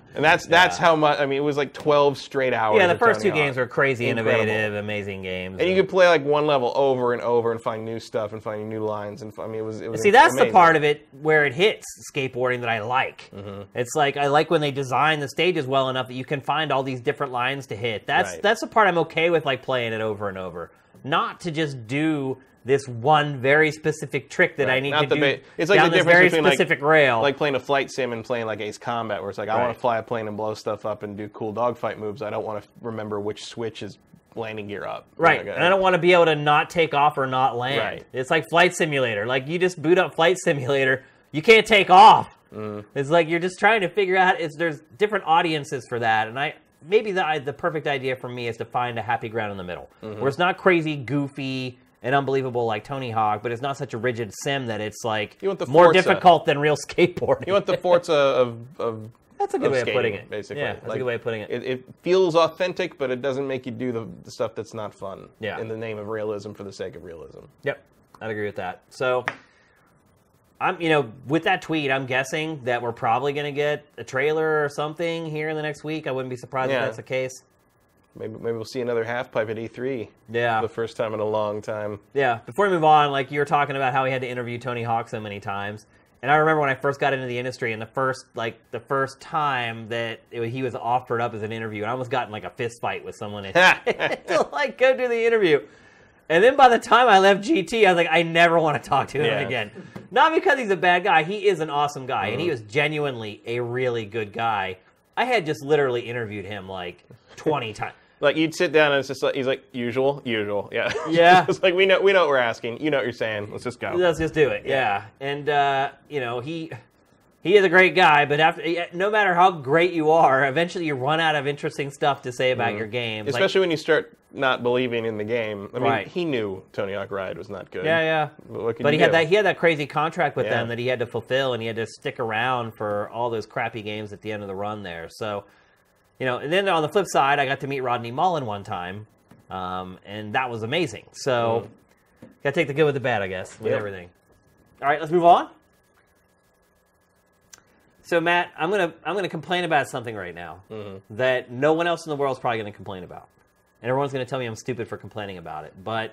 and that's that's how much. I mean, it was like 12 straight hours. Yeah, the first Tony two games were crazy, Incredible. innovative, amazing games. And you could play like one level over and over and find new stuff and finding new lines. And I mean, it was. It was See, that's the part of it where it hits skateboarding that I like. Mm-hmm. It's like I like when they design the stages well enough that you can find all these different lines to hit. That's Right. that's the part I'm okay with, like playing it over and over, not to just do this one very specific trick that I need Not to the do ba- it's like down the this difference very between, like- specific rail. like playing a flight sim and playing like Ace Combat, where it's like I want to fly a plane and blow stuff up and do cool dogfight moves. I don't want to remember which switch is landing gear up. Right, and I don't want to be able to not take off or not land. Right. It's like Flight Simulator. Like you just boot up Flight Simulator, you can't take off. Mm. It's like you're just trying to figure out. It's there's different audiences for that, and I maybe the the perfect idea for me is to find a happy ground in the middle, Mm-hmm. where it's not crazy, goofy, and unbelievable like Tony Hawk, but it's not such a rigid sim that it's like You want the more Forza. difficult than real skateboarding. You want the Forza of, of That's a good way of putting it. Basically, Yeah, that's a good way of putting it. It, it feels authentic, but it doesn't make you do the, the stuff that's not fun. Yeah. In the name of realism, for the sake of realism. Yep, I'd agree with that. So, I'm, you know, with that tweet, I'm guessing that we're probably going to get a trailer or something here in the next week. I wouldn't be surprised Yeah. if that's the case. Maybe maybe we'll see another half pipe at E3. Yeah. For the first time in a long time. Yeah. Before we move on, like you were talking about how he had to interview Tony Hawk so many times. And I remember when I first got into the industry, and the first like the first time that it, he was offered up as an interview, and I almost got in like a fist fight with someone and to like go do the interview. And then by the time I left GT, I was like, I never want to talk to him Yeah. again. Not because he's a bad guy; he is an awesome guy, and Mm-hmm. he was genuinely a really good guy. I had just literally interviewed him like twenty times. Like you'd sit down and it's just like he's like usual, usual, yeah, Yeah. it's like we know we know what we're asking. You know what you're saying. Let's just go. Let's just do it. Yeah. And uh, you know, he he is a great guy, but after no matter how great you are, eventually you run out of interesting stuff to say about your game. Like- Especially when you start not believing in the game. I mean, Right. he knew Tony Hawk Ride was not good. yeah, yeah. But, But he had that he had that crazy contract with Yeah. them that he had to fulfill, and he had to stick around for all those crappy games at the end of the run there. So, you know, and then on the flip side, I got to meet Rodney Mullen one time, um, and that was amazing. So, got to take the good with the bad, I guess, with Yep. everything. All right, let's move on. So Matt, I'm gonna I'm gonna complain about something right now Mm-hmm. that no one else in the world is probably gonna complain about, and everyone's gonna tell me I'm stupid for complaining about it. But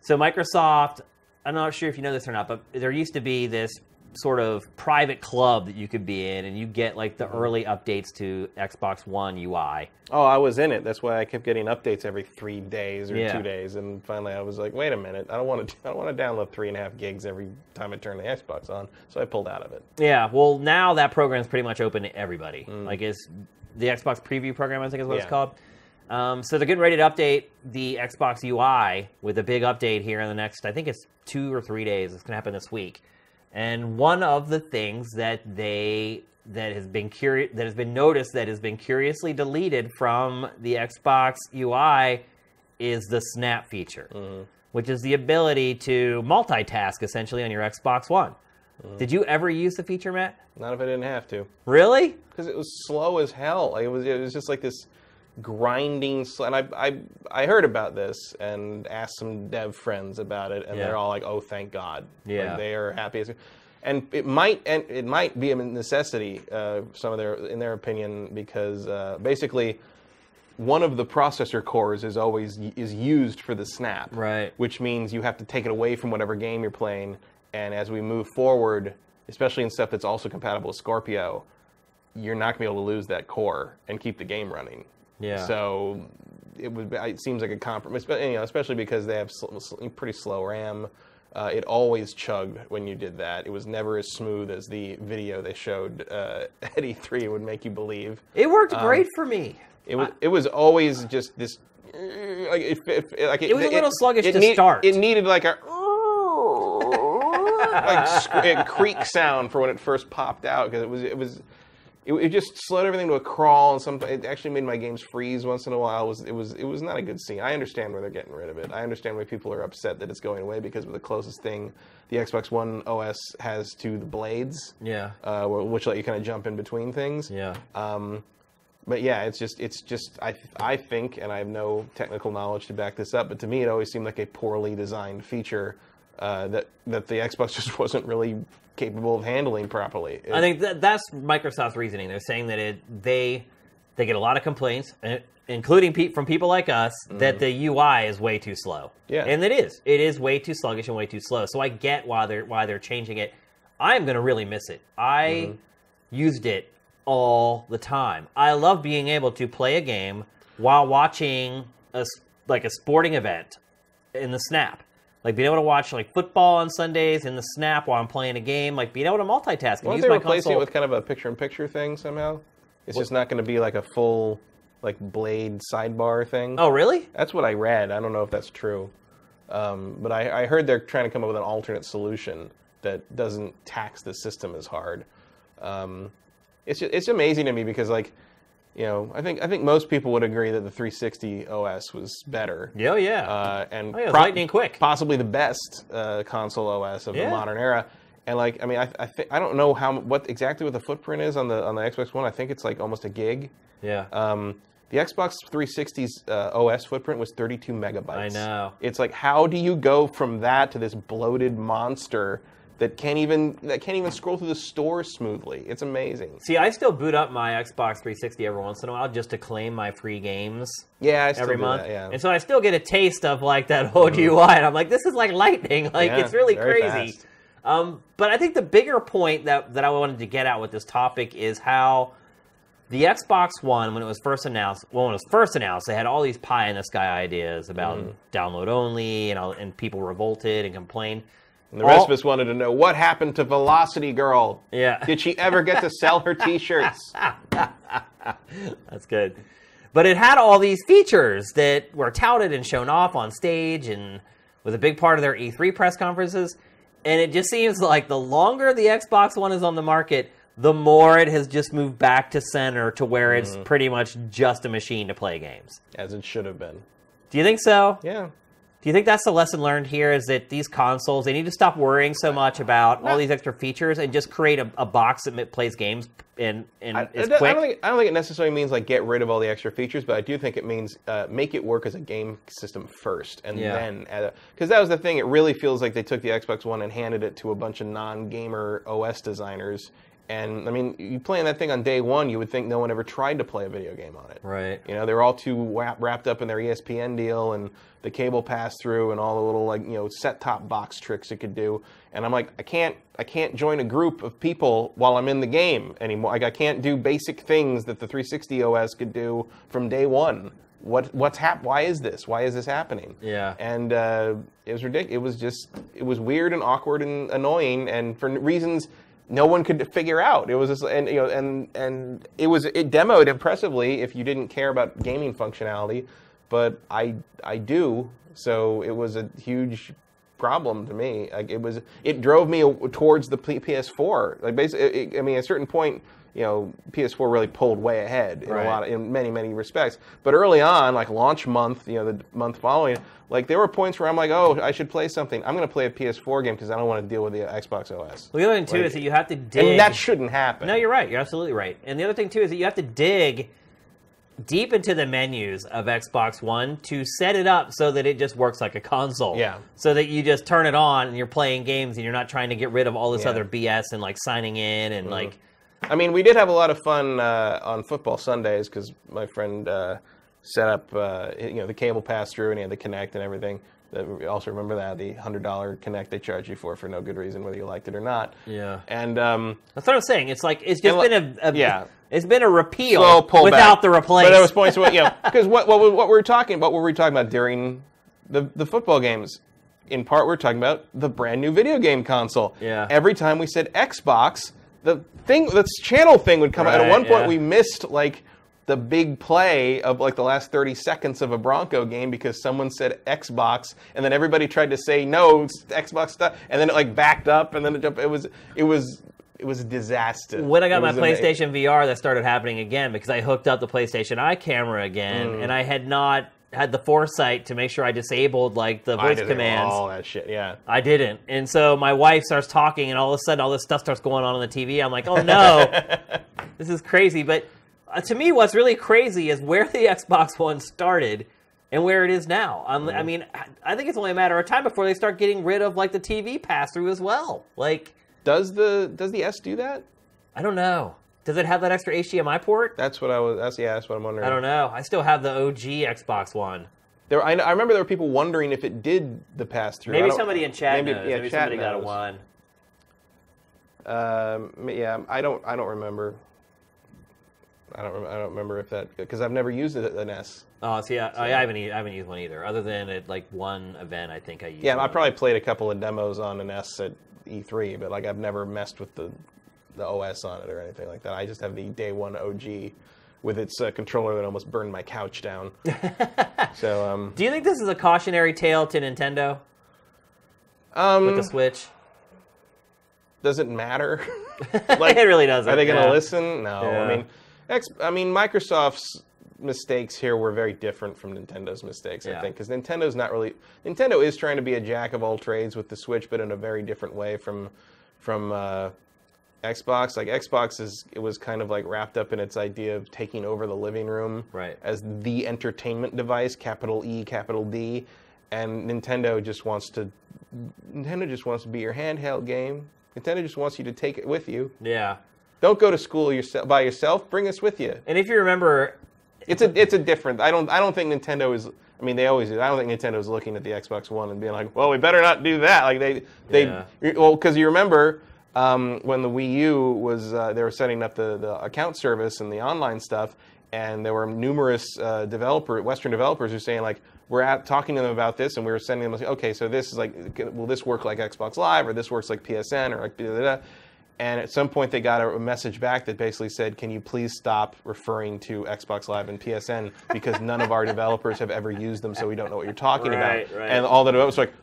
so Microsoft, I'm not sure if you know this or not, but there used to be this sort of private club that you could be in, and you get like Mm-hmm. the early updates to Xbox One UI. Oh, I was in it. That's why I kept getting updates every three days or Yeah. two days, and finally I was like, "Wait a minute! I don't want to. I don't want to download three and a half gigs every time I turn the Xbox on." So I pulled out of it. Yeah, well now that program is pretty much open to everybody. Like it's the Xbox Preview program, I think is what it's Mm. Called. Um, so they're getting ready to update the Xbox UI with a big update here in the next, I think it's two or three days. It's going to happen this week. And one of the things that they that has been curi- that has been noticed that has been curiously deleted from the Xbox UI is the Snap feature, which is the ability to multitask essentially on your Xbox One. Did you ever use the feature, Matt? Not if I didn't have to, Really? because it was slow as hell. Like, it was. It was just like this grinding. Sl- and I, I, I heard about this and asked some dev friends about it, and Yeah. they're all like, "Oh, thank God!" Like, they are happy. As, and it might, and it might be a necessity. Uh, some of their, in their opinion, because uh, basically. One of the processor cores is always is used for the snap, Right. Which means you have to take it away from whatever game you're playing. And as we move forward, especially in stuff that's also compatible with Scorpio, you're not gonna be able to lose that core and keep the game running. Yeah. So it would. Be, it seems like a compromise, but you know, especially because they have sl- sl- pretty slow RAM. Uh, it always chugged when you did that. It was never as smooth as the video they showed uh, at E3 would make you believe. It worked Um, great for me. It was. It was always just this. Like it, it, like It was a little sluggish to need- start. It needed like a like sc- creak sound for when it first popped out because it was it was it, it just slowed everything to a crawl and some it actually made my games freeze once in a while. It was it was it was not a good scene. I understand why they're getting rid of it. I understand why people are upset that it's going away because of the closest thing the Xbox One OS has to the blades, Yeah. uh, which let you kind of jump in between things. Yeah. Um, but yeah, it's just it's just I I think, and I have no technical knowledge to back this up, but to me it always seemed like a poorly designed feature uh, that that the Xbox just wasn't really capable of handling properly. I think that that's Microsoft's reasoning. They're saying that it they they get a lot of complaints, uh, including pe- from people like us, that the UI is way too slow. Mm-hmm. Yeah. and it is. It is way too sluggish and way too slow. So I get why they're why they're changing it. I'm gonna really miss it. I Mm-hmm. used it all the time. I love being able to play a game while watching a like a sporting event in the snap. Like being able to watch like football on Sundays in the snap while I'm playing a game, like being able to multitask Why use don't they my replace console. it with kind of a picture-in-picture thing somehow? It's just not going to be like a full like blade sidebar thing. oh, really? That's what I read. I don't know if that's true, um, but I, I heard they're trying to come up with an alternate solution that doesn't tax the system as hard. Um, it's just, it's amazing to me because like, you know, I think I think most people would agree that the 360 OS was better. Yeah, yeah. Uh, and Oh, yeah, lightning quick. possibly the best uh, console OS of Yeah. the modern era. And like, I mean, I I, thi- I don't know how what exactly what the footprint is on the on the Xbox One. I think it's like almost a gig. yeah. Um, the Xbox 360's uh, OS footprint was 32 megabytes. I know. It's like, how do you go from that to this bloated monster that can't even that can't even scroll through the store smoothly? It's amazing. See, I still boot up my Xbox 360 every once in a while just to claim my free games Yeah, I still every do month. That, yeah. And so I still get a taste of like that old UI, and I'm like, this is like lightning. Like Yeah, it's really very crazy. fast. Um, but I think the bigger point that that I wanted to get at with this topic is how the Xbox One, when it was first announced, well, when it was first announced, they had all these pie in the sky ideas about Mm-hmm. download only, and all, and people revolted and complained. And the rest of us wanted to know what happened to Velocity Girl. Yeah. Did she ever get to sell her T-shirts? That's good. But it had all these features that were touted and shown off on stage and was a big part of their E3 press conferences. And it just seems like the longer the Xbox One is on the market, the more it has just moved back to center to where it's mm-hmm. pretty much just a machine to play games. As it should have been. Do you think so? Yeah. Do you think that's the lesson learned here? Is that these consoles they need to stop worrying so much about all these extra features and just create a, a box that plays games and and I, is I, quick? I don't think I don't think it necessarily means like get rid of all the extra features, but I do think it means uh, make it work as a game system first, and Yeah. then because that was the thing. It really feels like they took the Xbox One and handed it to a bunch of non-gamer OS designers, And I mean, you playing that thing on day one, you would think no one ever tried to play a video game on it. Right. You know, they were all too wrapped up in their ESPN deal and the cable pass through and all the little like you know set top box tricks it could do. And I'm like, I can't, I can't join a group of people while I'm in the game anymore. Like I can't do basic things that the 360 OS could do from day one. What, what's hap- Why is this? Why is this happening? Yeah. And uh, it was ridiculous. It was just, it was weird and awkward and annoying, and for reasons no one could figure out. It was just, and you know, and and it was it demoed impressively if you didn't care about gaming functionality, but I I do, so it was a huge problem to me. Like it was, it drove me towards the PS4. Like basically, it, I mean, at a certain point. You know, PS4 really pulled way ahead in Right. a lot, of, in many, many respects. But early on, like launch month, you know, the month following, like there were points where I'm like, oh, I should play something. I'm going to play a PS4 game because I don't want to deal with the Xbox OS. Well, the other thing too Like- is that you have to dig. And that shouldn't happen. No, you're right. You're absolutely right. And the other thing too is that you have to dig deep into the menus of Xbox One to set it up so that it just works like a console. Yeah. So that you just turn it on and you're playing games and you're not trying to get rid of all this Yeah. other BS and like signing in and mm-hmm. like I mean, we did have a lot of fun uh, on football Sundays because my friend uh, set up, uh, you know, the cable pass through and he had the Kinect and everything. That- we Also, remember that the hundred dollar Kinect they charge you for for no good reason, whether you liked it or not. Yeah. And um, that's what I'm saying. It's like it's just been a, a yeah. It's been a repeal slow pullback without the replace. But there was points where you know because what what what we were talking about what were we talking about during the the football games? In part, we are talking about the brand new video game console. Yeah. Every time we said Xbox, the thing, the channel thing would come out. At one point, yeah. we missed like the big play of like the last 30 seconds of a Bronco game because someone said Xbox, and then everybody tried to say no, it's Xbox stuff, and then it like backed up, and then it jumped. It was it was it was a disaster. when I got my PlayStation VR, that started happening again because I hooked up the PlayStation Eye camera again, Mm. and I had not had the foresight to make sure I disabled like the voice commands. all that shit. Yeah. I didn't, and so my wife starts talking, and all of a sudden, all this stuff starts going on on the TV. I'm like, oh no, this is crazy. But uh, to me, what's really crazy is where the Xbox One started and where it is now. Um, Mm-hmm. I mean, I- I think it's only a matter of time before they start getting rid of like the TV pass through as well. Like, Does the does the S do that? I don't know. Does it have that extra HDMI port? That's what I was. That's yeah. That's what I'm wondering. I don't know. I still have the OG Xbox One. There, I, I remember there were people wondering if it did the pass through. Maybe somebody in chat knows. yeah, Maybe chat somebody got a one. Um, yeah, I don't. I don't remember. I don't. rem- I don't remember if that because I've never used it, an S. Oh, see, I, I haven't. I haven't used one either. Other than at like one event, I think I used. Yeah, I probably played a couple of demos on an S at E3, but like I've never messed with the the OS on it or anything like that. I just have the day one OG with its uh, controller that almost burned my couch down. so um, Do you think this is a cautionary tale to Nintendo um, with the Switch? does it matter? like, it really doesn't. Are they going to yeah. listen? No. Yeah. I mean, X, I mean, Microsoft's mistakes here were very different from Nintendo's mistakes. Yeah. I think because Nintendo's not really. Nintendo is trying to be a jack of all trades with the Switch, but in a very different way from from uh, Xbox. Like Xbox is, it was kind of like wrapped up in its idea of taking over the living room Right. as the entertainment device, capital E, capital D, and Nintendo just wants to. Nintendo just wants to be your handheld game. Nintendo just wants you to take it with you. Yeah. Don't go to school yourself by yourself. Bring us with you. And if you remember, It's a it's a different. I don't I don't think Nintendo is. I mean, they always do. I don't think Nintendo is looking at the Xbox One and being like, "Well, we better not do that." Like they they Yeah. well because you remember um, when the Wii U was uh, they were setting up the the account service and the online stuff, and there were numerous uh, developer Western developers who were saying like. We're at, talking to them about this, and we were sending them, like, okay, so this is like, will this work like Xbox Live, or this works like PSN, or like, da, da, da. And at some point, they got a message back that basically said, "Can you please stop referring to Xbox Live and PSN because none of our developers have ever used them, so we don't know what you're talking Right, about." right. And all the developers were like,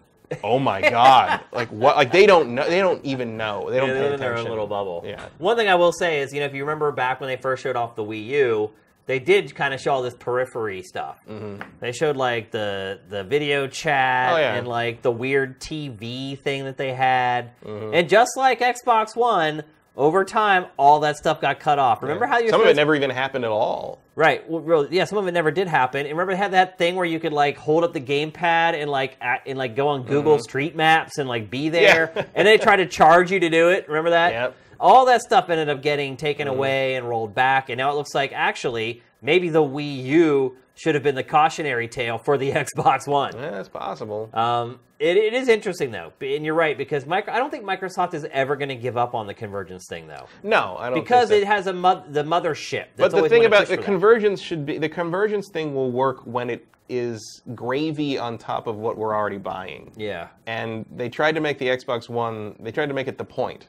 "Oh my god! Like what? Like they don't know. They don't even know. They don't they pay live in their own little bubble. Yeah. One thing I will say is, you know, if you remember back when they first showed off the Wii U, they did kind of show all this periphery stuff. Mm-hmm. They showed like the the video chat Oh, yeah. and like the weird TV thing that they had, Mm-hmm. and just like Xbox One. Over time, all that stuff got cut off. Remember how you Some of it never even happened at all. Right. Well, really, yeah, some of it never did happen. And remember, they had that thing where you could like hold up the gamepad and like act, and like go on Google Street Maps and like be there, Mm-hmm. Yeah. and they try to charge you to do it. Remember that? Yep. all that stuff ended up getting taken Mm-hmm. away and rolled back, and now it looks like actually maybe the Wii U should have been the cautionary tale for the Xbox One. Yeah, it's possible. Um, it, it is interesting though, and you're right because micro, I don't think Microsoft is ever going to give up on the convergence thing though, no, I don't. because think it has a mo- the mothership. But the thing about the convergence should be the convergence thing will work when it is gravy on top of what we're already buying. yeah, and they tried to make the Xbox One. They tried to make it the point,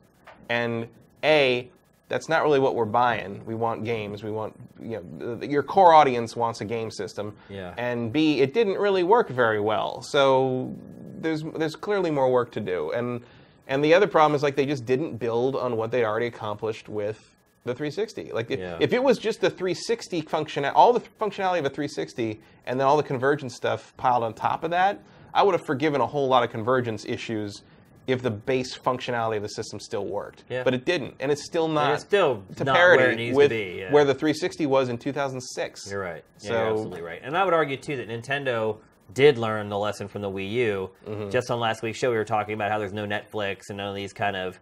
and a that's not really what we're buying. We want games. We want you know your core audience wants a game system. Yeah. And B, it didn't really work very well. So there's there's clearly more work to do. And and the other problem is like they just didn't build on what they'd already accomplished with the 360. Like if, Yeah. if it was just the 360 function, all the functionality of a 360, and then all the convergence stuff piled on top of that, I would have forgiven a whole lot of convergence issues if the base functionality of the system still worked. Yeah. But it didn't, and it's still not it's still to not parity where it needs with to be. Yeah. where the 360 was in 2006. You're right. Yeah, So- you're absolutely right. And I would argue too that Nintendo did learn the lesson from the Wii U. Mm-hmm. Just on last week's show, we were talking about how there's no Netflix and none of these kind of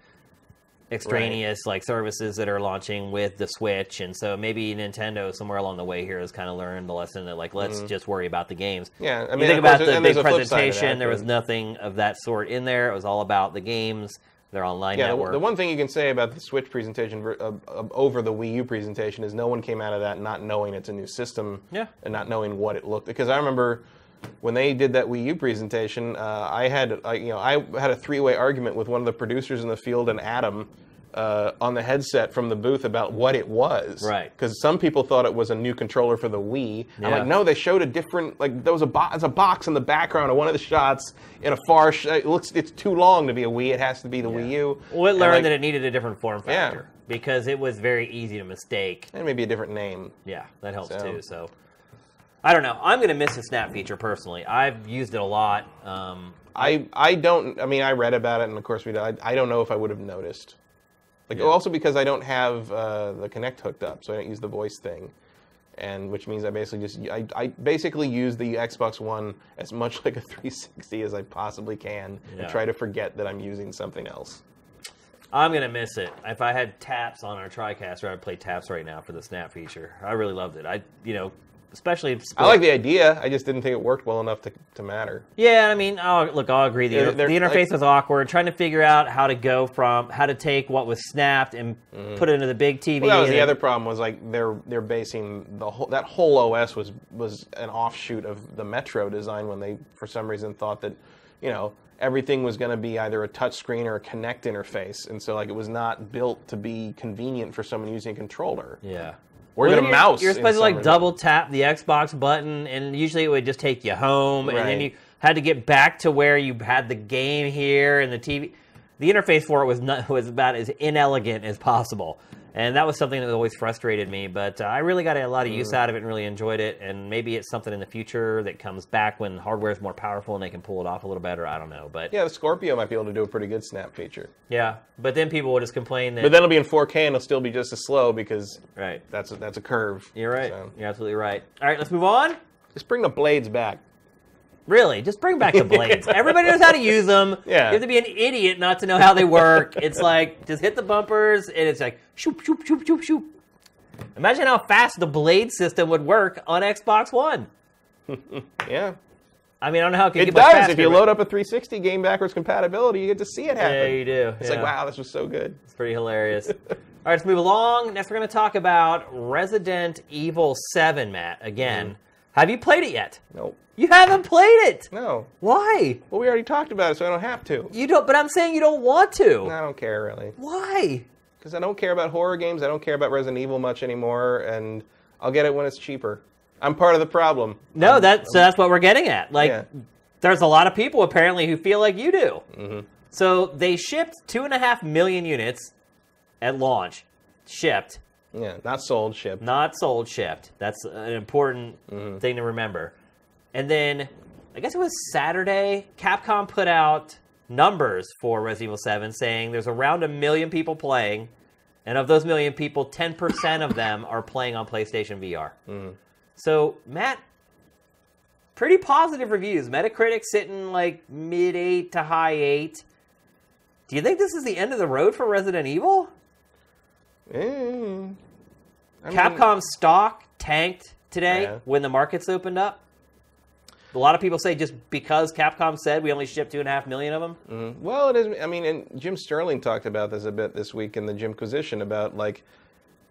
extraneous like services that are launching with the Switch, and so maybe Nintendo somewhere along the way here has kind of learned the lesson that like let's just worry about the games. Mm-hmm. Yeah, I mean, think about the big there's a flip side to that, presentation. there was nothing of that sort in there. It was all about the games, their online Yeah, the, network. the one thing you can say about the Switch presentation uh, uh, over the Wii U presentation is no one came out of that not knowing it's a new system Yeah. and not knowing what it looked. Because I remember when they did that Wii U presentation, uh, I had I, you know I had a three-way argument with one of the producers in the field and Adam. Uh, on the headset from the booth about what it was, Right. Because some people thought it was a new controller for the Wii. I'm like, no, they showed a different like there was a box, a box in the background of one of the shots in a far. Sh- it looks it's too long to be a Wii. It has to be the Wii U. well, it learned like, that it needed a different form Yeah. factor because it was very easy to mistake and maybe a different name. Yeah, that helps So- too. So I don't know. I'm going to miss the snap feature personally. I've used it a lot. Um, I I don't. I mean, I read about it, and of course we. I, I don't know if I would have noticed. Like Yeah. also because I don't have uh, the Kinect hooked up, so I don't use the voice thing, and which means I basically just I, I basically use the Xbox One as much like a 360 as I possibly can, Yeah. and try to forget that I'm using something else. I'm going to miss it. If I had taps on our TriCaster, I'd play taps right now for the snap feature. I really loved it. I, you know, especially. I like the idea. I just didn't think it worked well enough to, to matter. Yeah, I mean, I'll, look, I'll agree. The, Yeah, inter- they're- the interface like- was awkward. Trying to figure out how to go from how to take what was snapped and put it into the big TV. Mm-hmm. Well, that was the then- other problem. Was like they're they're basing the whole that whole OS was was an offshoot of the Metro design when they for some reason thought that you know everything was going to be either a touch screen or a Kinect interface, and so like it was not built to be convenient for someone using a controller. Yeah. Or even a mouse You're supposed to like double tap the Xbox button, and usually it would just take you home, and then you had to get back to where you had the game here and the TV. The interface for it was not was about as inelegant as possible, and that was something that always frustrated me. But uh, I really got a lot of Mm. use out of it and really enjoyed it. And maybe it's something in the future that comes back when hardware is more powerful and they can pull it off a little better. I don't know, but yeah. Yeah, the Scorpio might be able to do a pretty good snap feature, Yeah, But then people will just complain that but then it'll be in 4K and it'll still be just as slow because right. that's a, that's a curve. You're right. So, You're absolutely right. All right, let's move on. just bring the blades back. Really, just bring back the blades. Everybody knows how to use them. Yeah. You have to be an idiot not to know how they work. It's like just hit the bumpers, and it's like shoop shoop shoop shoop shoop. Imagine how fast the blade system would work on Xbox One. Yeah. I mean, I don't know how it could It get does. faster. If you load up a 360 game backwards compatibility, you get to see it happen. yeah, you do. It's like, wow, this was so good. It's pretty hilarious. All right, let's move along. Next, we're going to talk about Resident Evil 7, Matt. Again, Mm. Have you played it yet? Nope. You haven't played it. No. Why? Well, we already talked about it, so I don't have to. You don't. But I'm saying you don't want to. I don't care really, Why? because I don't care about horror games. I don't care about Resident Evil much anymore, and I'll get it when it's cheaper. I'm part of the problem. No, that so that's what we're getting at. Like, Yeah. there's a lot of people apparently who feel like you do. Mm-hmm. So they shipped two and a half million units at launch, shipped, Yeah, not sold, shipped. not sold. Shipped. That's an important Mm-hmm. thing to remember. And then, I guess it was Saturday. Capcom put out numbers for Resident Evil 7, saying there's around a million people playing, and of those million people, 10% of them are playing on PlayStation VR. Mm-hmm. So, Matt, pretty positive reviews. Metacritic sitting like mid eight to high eight. Do you think this is the end of the road for Resident Evil? Eh, I mean, Capcom stock tanked today Yeah. when the markets opened up. A lot of people say just because Capcom said we only shipped two and a half million of them. Well, it is. I mean, and Jim Sterling talked about this a bit this week in the Jimquisition about like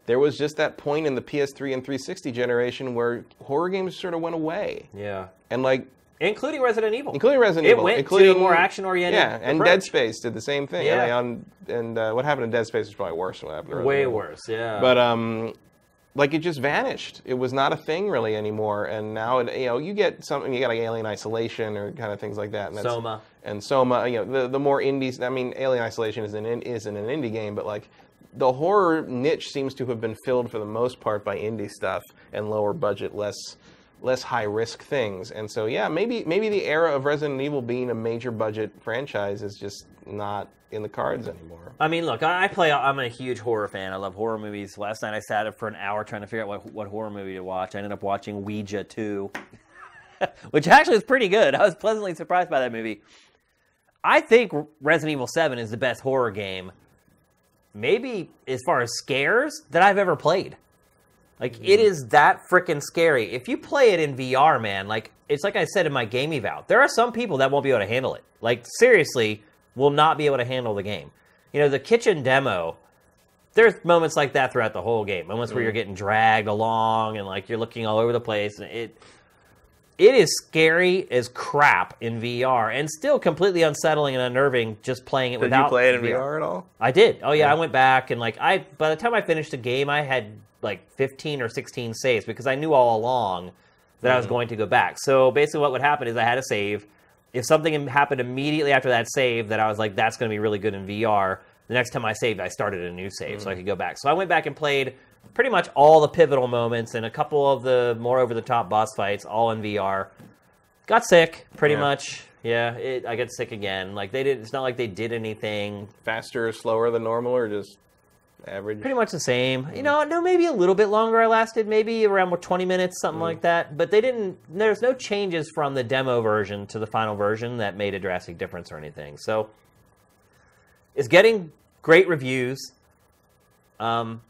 there was just that point in the PS3 and 360 generation where horror games sort of went away, Yeah, and like including Resident Evil. including Resident It Evil, went to including a more action-oriented Yeah, and approach. Dead Space did the same thing. Yeah. Mean, on, and uh, what happened to Dead Space was probably worse than what happened to Resident Way worse. Yeah, But um, like it just vanished. It was not a thing really anymore. And now, it, you know, you get something. You got like Alien Isolation or kind of things like that. And that's, Soma. and Soma. You know, the the more indies. I mean, Alien Isolation is an isn't an indie game, but like the horror niche seems to have been filled for the most part by indie stuff and lower budget, less less high risk things. And so yeah, maybe maybe the era of Resident Evil being a major budget franchise is just not in the cards anymore. I mean, look, I play. I'm a huge horror fan. I love horror movies. Last night I sat up for an hour trying to figure out what what horror movie to watch. I ended up watching Ouija 2, which actually was pretty good. I was pleasantly surprised by that movie. I think Resident Evil 7 is the best horror game, maybe as far as scares that I've ever played. Like it hmm. is that freaking scary. If you play it in VR, man, like it's like I said in my game eval, there are some people that won't be able to handle it. Like seriously, will not be able to handle the game. You know, the kitchen demo. There's moments like that throughout the whole game. Moments where mm. you're getting dragged along and like you're looking all over the place. And it it is scary as crap in VR and still completely unsettling and unnerving just playing it Did without you play it in VR at all? I did. Oh yeah, I went back and like I by the time I finished the game, I had like 15 or 16 saves because I knew all along that I was mm. going to go back. So basically, what would happen is I had a save. If something happened immediately after that save, that I was like, that's going to be really good in VR. The next time I saved, I started a new save so I mm. could go back. So I went back and played pretty much all the pivotal moments and a couple of the more over the top boss fights, all in VR. Got sick, pretty Yeah. much. Yeah, it, I got sick again. Like they did. It's not like they did anything Faster or slower than normal, or just average? Pretty much the same. You know, no, maybe a little bit longer I lasted, maybe around what, 20 minutes, something like that. But they didn't, there's no changes from the demo version to the final version that made a drastic difference or anything. So it's getting great reviews. Um,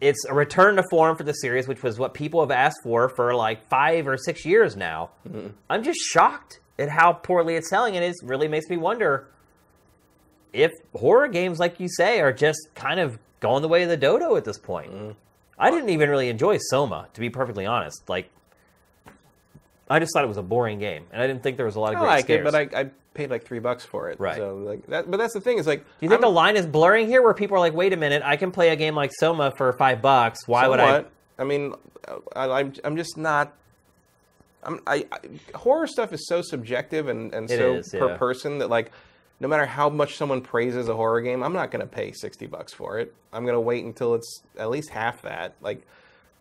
it's a return to form for the series, which was what people have asked for for like five or six years now. I'm just shocked at how poorly it's selling, and it really makes me wonder if horror games, like you say, are just kind of going the way of the dodo at this point. Mm. I didn't even really enjoy Soma, to be perfectly honest. Like, I just thought it was a boring game, and I didn't think there was a lot of I great like scares. it, but I, I paid like three bucks for it. Right. So like that, but that's the thing is like. Do you think I'm- the line is blurring here, where people are like, "Wait a minute, I can play a game like Soma for five bucks. Why would I?" Somewhat. I mean, I, I'm I'm just not. I'm, I, I horror stuff is so subjective and, and It so is, per yeah. person that like, no matter how much someone praises a horror game, I'm not going to pay sixty bucks for it. I'm going to wait until it's at least half that. Like,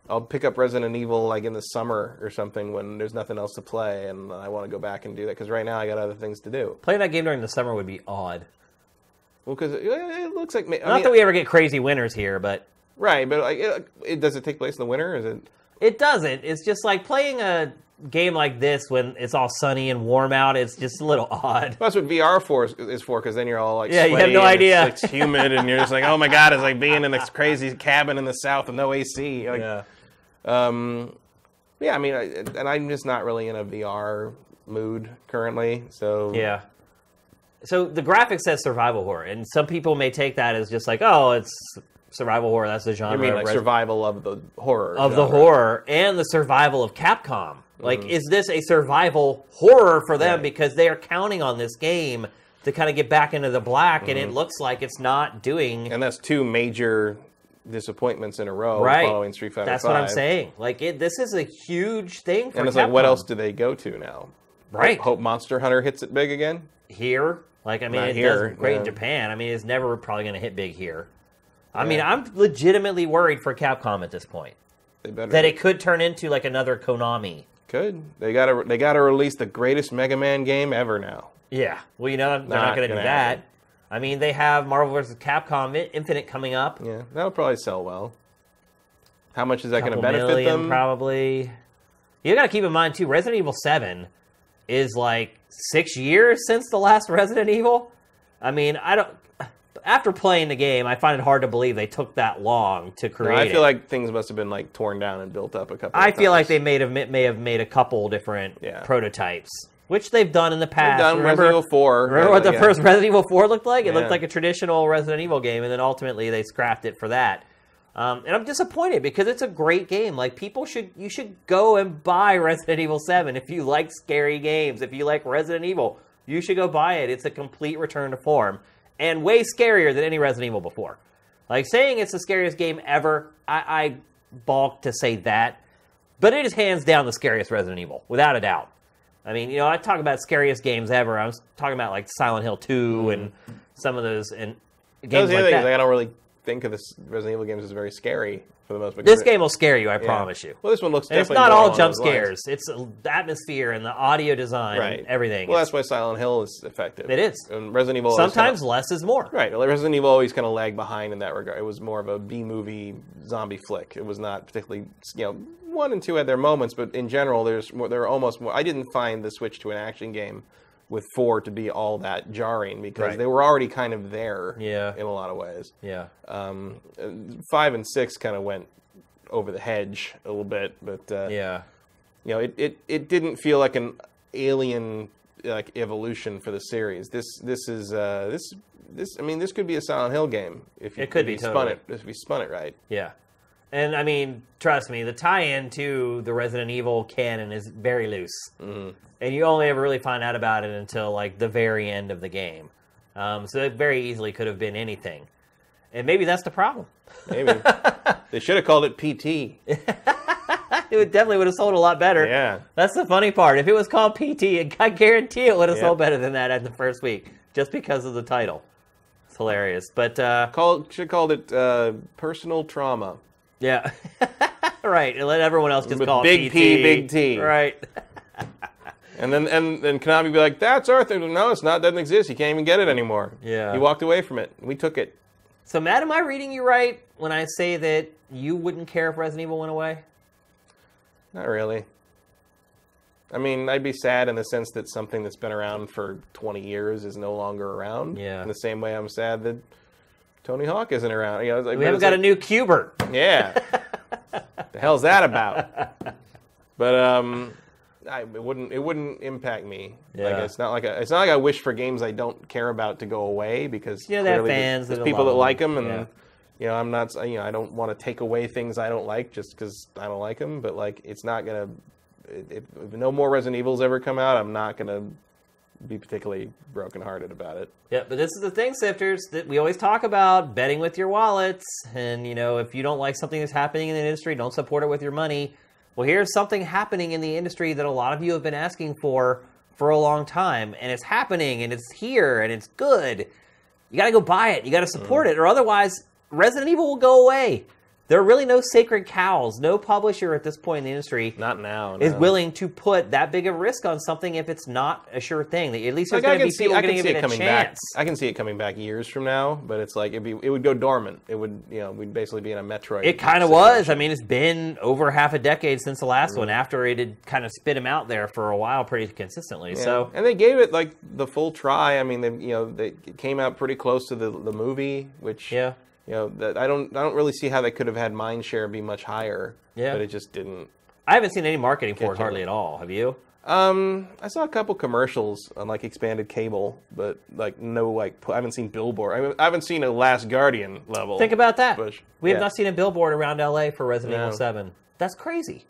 I'll pick up Resident Evil like in the summer or something when there's nothing else to play, and I want to go back and do that because right now I got other things to do. Playing that game during the summer would be odd. Well, because it, it looks like I Not mean, that we ever get crazy winners here, but right, but like, it, it, does it take place in the winter? Is it? It doesn't. It's just like playing a game like this when it's all sunny and warm out. It's just a little odd. That's what VR for is, is for, because then you're all like, Yeah, you have no and idea. It's, it's humid, and you're just like, oh my god, it's like being in this crazy cabin in the south with no AC. Like, um, yeah, I mean, I, and I'm just not really in a VR mood currently. So Yeah. So the graphic says survival horror, and some people may take that as just like, oh, it's survival horror. That's the genre I mean, of like Res- survival of the horror of the horror and the survival of Capcom. Like, mm-hmm. is this a survival horror for them Right. because they are counting on this game to kind of get back into the black, and it mm-hmm. looks like it's not doing and that's two major disappointments in a row right. following Street Fighter. That's what I'm saying. Like, it, this is a huge thing for And it's like, what else do they go to now? Right. Hope Monster Hunter hits it big again. here. Like, I mean, Not it here, does great in. Japan. I mean, it's never probably going to hit big here. I mean, I'm legitimately worried for Capcom at this point They better that it could turn into like another Konami. could. They gotta they gotta release the greatest Mega Man game ever now. Yeah. Well, you know, they're not, Not going to do that. happen. I mean, they have Marvel vs. Capcom Infinite coming up. Yeah, that'll probably sell well. How much is that going to benefit million, them? Probably. You got to keep in mind too. Resident Evil Seven is like six years since the last Resident Evil. I mean, I don't. After playing the game, I find it hard to believe they took that long to No, create. I feel it. like things must have been like torn down and built up a couple. I feel like they may have may have made a couple different Yeah. prototypes, which they've done in the past. done remember, Resident Evil 4. remember what the Yeah. first Resident Evil 4 looked like? It looked like a traditional Resident Evil game, and then ultimately they scrapped it for that. Um, and I'm disappointed because it's a great game. Like people should, you should go and buy Resident Evil 7 if you like scary games. If you like Resident Evil, you should go buy it. It's a complete return to form and way scarier than any Resident Evil before. Like saying it's the scariest game ever, I, I balk to say that, but it is hands down the scariest Resident Evil, without a doubt. I mean, you know, I talk about scariest games ever. I was talking about like Silent Hill 2 and mm. some of those and games the like other thing. is, that. Like, I don't really think of this Resident Evil games as very scary for the most part. This game will scare you, I Yeah. promise you. Well, this one looks. And it's definitely not all jump scares. It's the atmosphere and the audio design Right. and everything. Well, It's- that's why Silent Hill is effective. It is. And Resident Evil. sometimes kinda- less is more. Right. Resident Evil always kind of lagged behind in that regard. It was more of a B movie zombie flick. It was not particularly, you know, one and two had their moments, but in general, there's more. There are almost more. I didn't find the switch to an action game with four to be all that jarring because Right. they were already kind of there. Yeah. In a lot of ways. Yeah. Um, five and six kind of went over the hedge a little bit, but uh, Yeah. you know, it, it, it didn't feel like an alien like evolution for the series. This this is uh, this this I mean this could be a Silent Hill game if you, It could if be you spun it if we spun it right. Yeah. And I mean, trust me, the tie-in to the Resident Evil canon is very loose, mm-hmm. and you only ever really find out about it until like the very end of the game. Um, so it very easily could have been anything, and maybe that's the problem. Maybe they should have called it PT. It would definitely would have sold a lot better. Yeah. That's the funny part. If it was called PT, I guarantee it would have Yeah. sold better than that in the first week, just because of the title. It's hilarious, but uh, Call should have called it uh, personal trauma. Yeah, right. And let everyone else just With call big it PT. P, big T. Right. And then and then Konami be like, "That's our thing." No, it's not. Doesn't exist. You can't even get it anymore. Yeah. He walked away from it. We took it. So, Matt, am I reading you right when I say that you wouldn't care if Resident Evil went away? Not really. I mean, I'd be sad in the sense that something that's been around for 20 years is no longer around. Yeah. In the same way, I'm sad that Tony Hawk isn't around. You know, like, We haven't got a new Q*bert. Yeah. the hell's that about? But um, I, it wouldn't it wouldn't impact me. Like Yeah. it's not like a, it's not like I wish for games I don't care about to go away because You know, they have fans there's that people that like them. and Yeah. you know I'm not you know I don't want to take away things I don't like just because I don't like them. But like it's not gonna if, if no more Resident Evils ever come out, I'm not gonna be particularly brokenhearted about it. Yeah, but this is the thing, sifters, that we always talk about betting with your wallets. And, you know, if you don't like something that's happening in the industry, don't support it with your money. Well, here's something happening in the industry that a lot of you have been asking for for a long time. And it's happening and it's here and it's good. You got to go buy it. You got to support mm. it, or otherwise, Resident Evil will go away. There are really no sacred cows. No publisher at this point in the industry Not now. is willing to put that big of a risk on something if it's not a sure thing. At least there's Like, I going to can be see, people I going to give it coming back. I can see it coming back years from now, but it's like it'd be, it would go dormant. It would, you know, we'd basically be in a Metroid. It kind of was. I mean, it's been over half a decade since the last Mm. one. After it had kind of spit him out there for a while, pretty consistently. Yeah. So and they gave it like the full try. I mean, they, you know, they came out pretty close to the the movie, which yeah, you know, that I don't I don't really see how they could have had mind share be much higher. Yeah. but it just didn't. I haven't seen any marketing for it hardly at all. Have you? Um, I saw a couple commercials on like expanded cable, but like no like I haven't seen billboard. I, mean, I haven't seen a Last Guardian level. Think about that. Push. We have not seen a billboard around LA for Resident No. Evil Seven. That's crazy.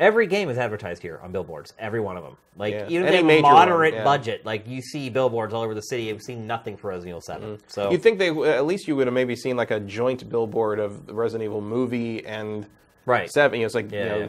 Every game is advertised here on billboards. Every one of them. Like Yeah. even Any if they major have one, moderate yeah. budget, like you see billboards all over the city. I've seen nothing for Resident Evil Seven. Mm-hmm. So You'd think they at least you would have maybe seen like a joint billboard of the Resident Evil movie and right. seven. You know, it's like Yeah, you know, yeah.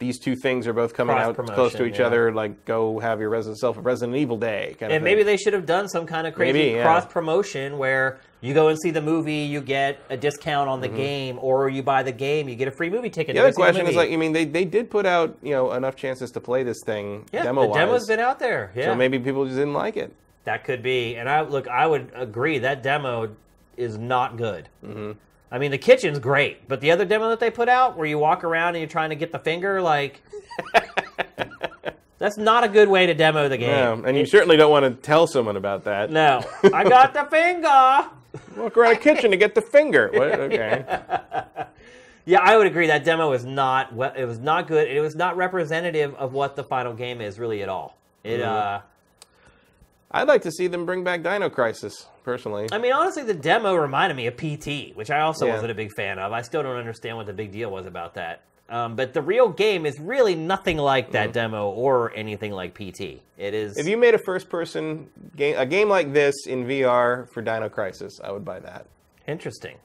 these two things are both coming out close to each yeah. other. Like, go have your Resident self a Resident Evil day. Kind of And thing. maybe they should have done some kind of crazy Maybe, yeah. cross promotion where you go and see the movie, you get a discount on the game, or you buy the game, you get a free movie ticket. Mm-hmm. The other question is movie. like, I mean, they, they did put out you know enough chances to play this thing yeah, demo the demo's been out there. Yeah, So maybe people just didn't like it. that could be. And I look, I would agree that demo is not good. Mm-hmm. I mean, the kitchen's great, but the other demo that they put out, where you walk around and you're trying to get the finger, like. That's not a good way to demo the game. Yeah, and you certainly don't want to tell someone about that. No, I got the finger. Walk around the kitchen to get the finger. What? Okay. Yeah, I would agree. That demo was not. well, It was not good. It was not representative of what the final game is really at all. It. uh I'd like to see them bring back Dino Crisis, personally. I mean, honestly, the demo reminded me of PT, which I also Yeah. wasn't a big fan of. I still don't understand what the big deal was about that. Um, but the real game is really nothing like that demo or anything like PT. It is. If you made a first-person game, a game like this in VR for Dino Crisis, I would buy that. interesting.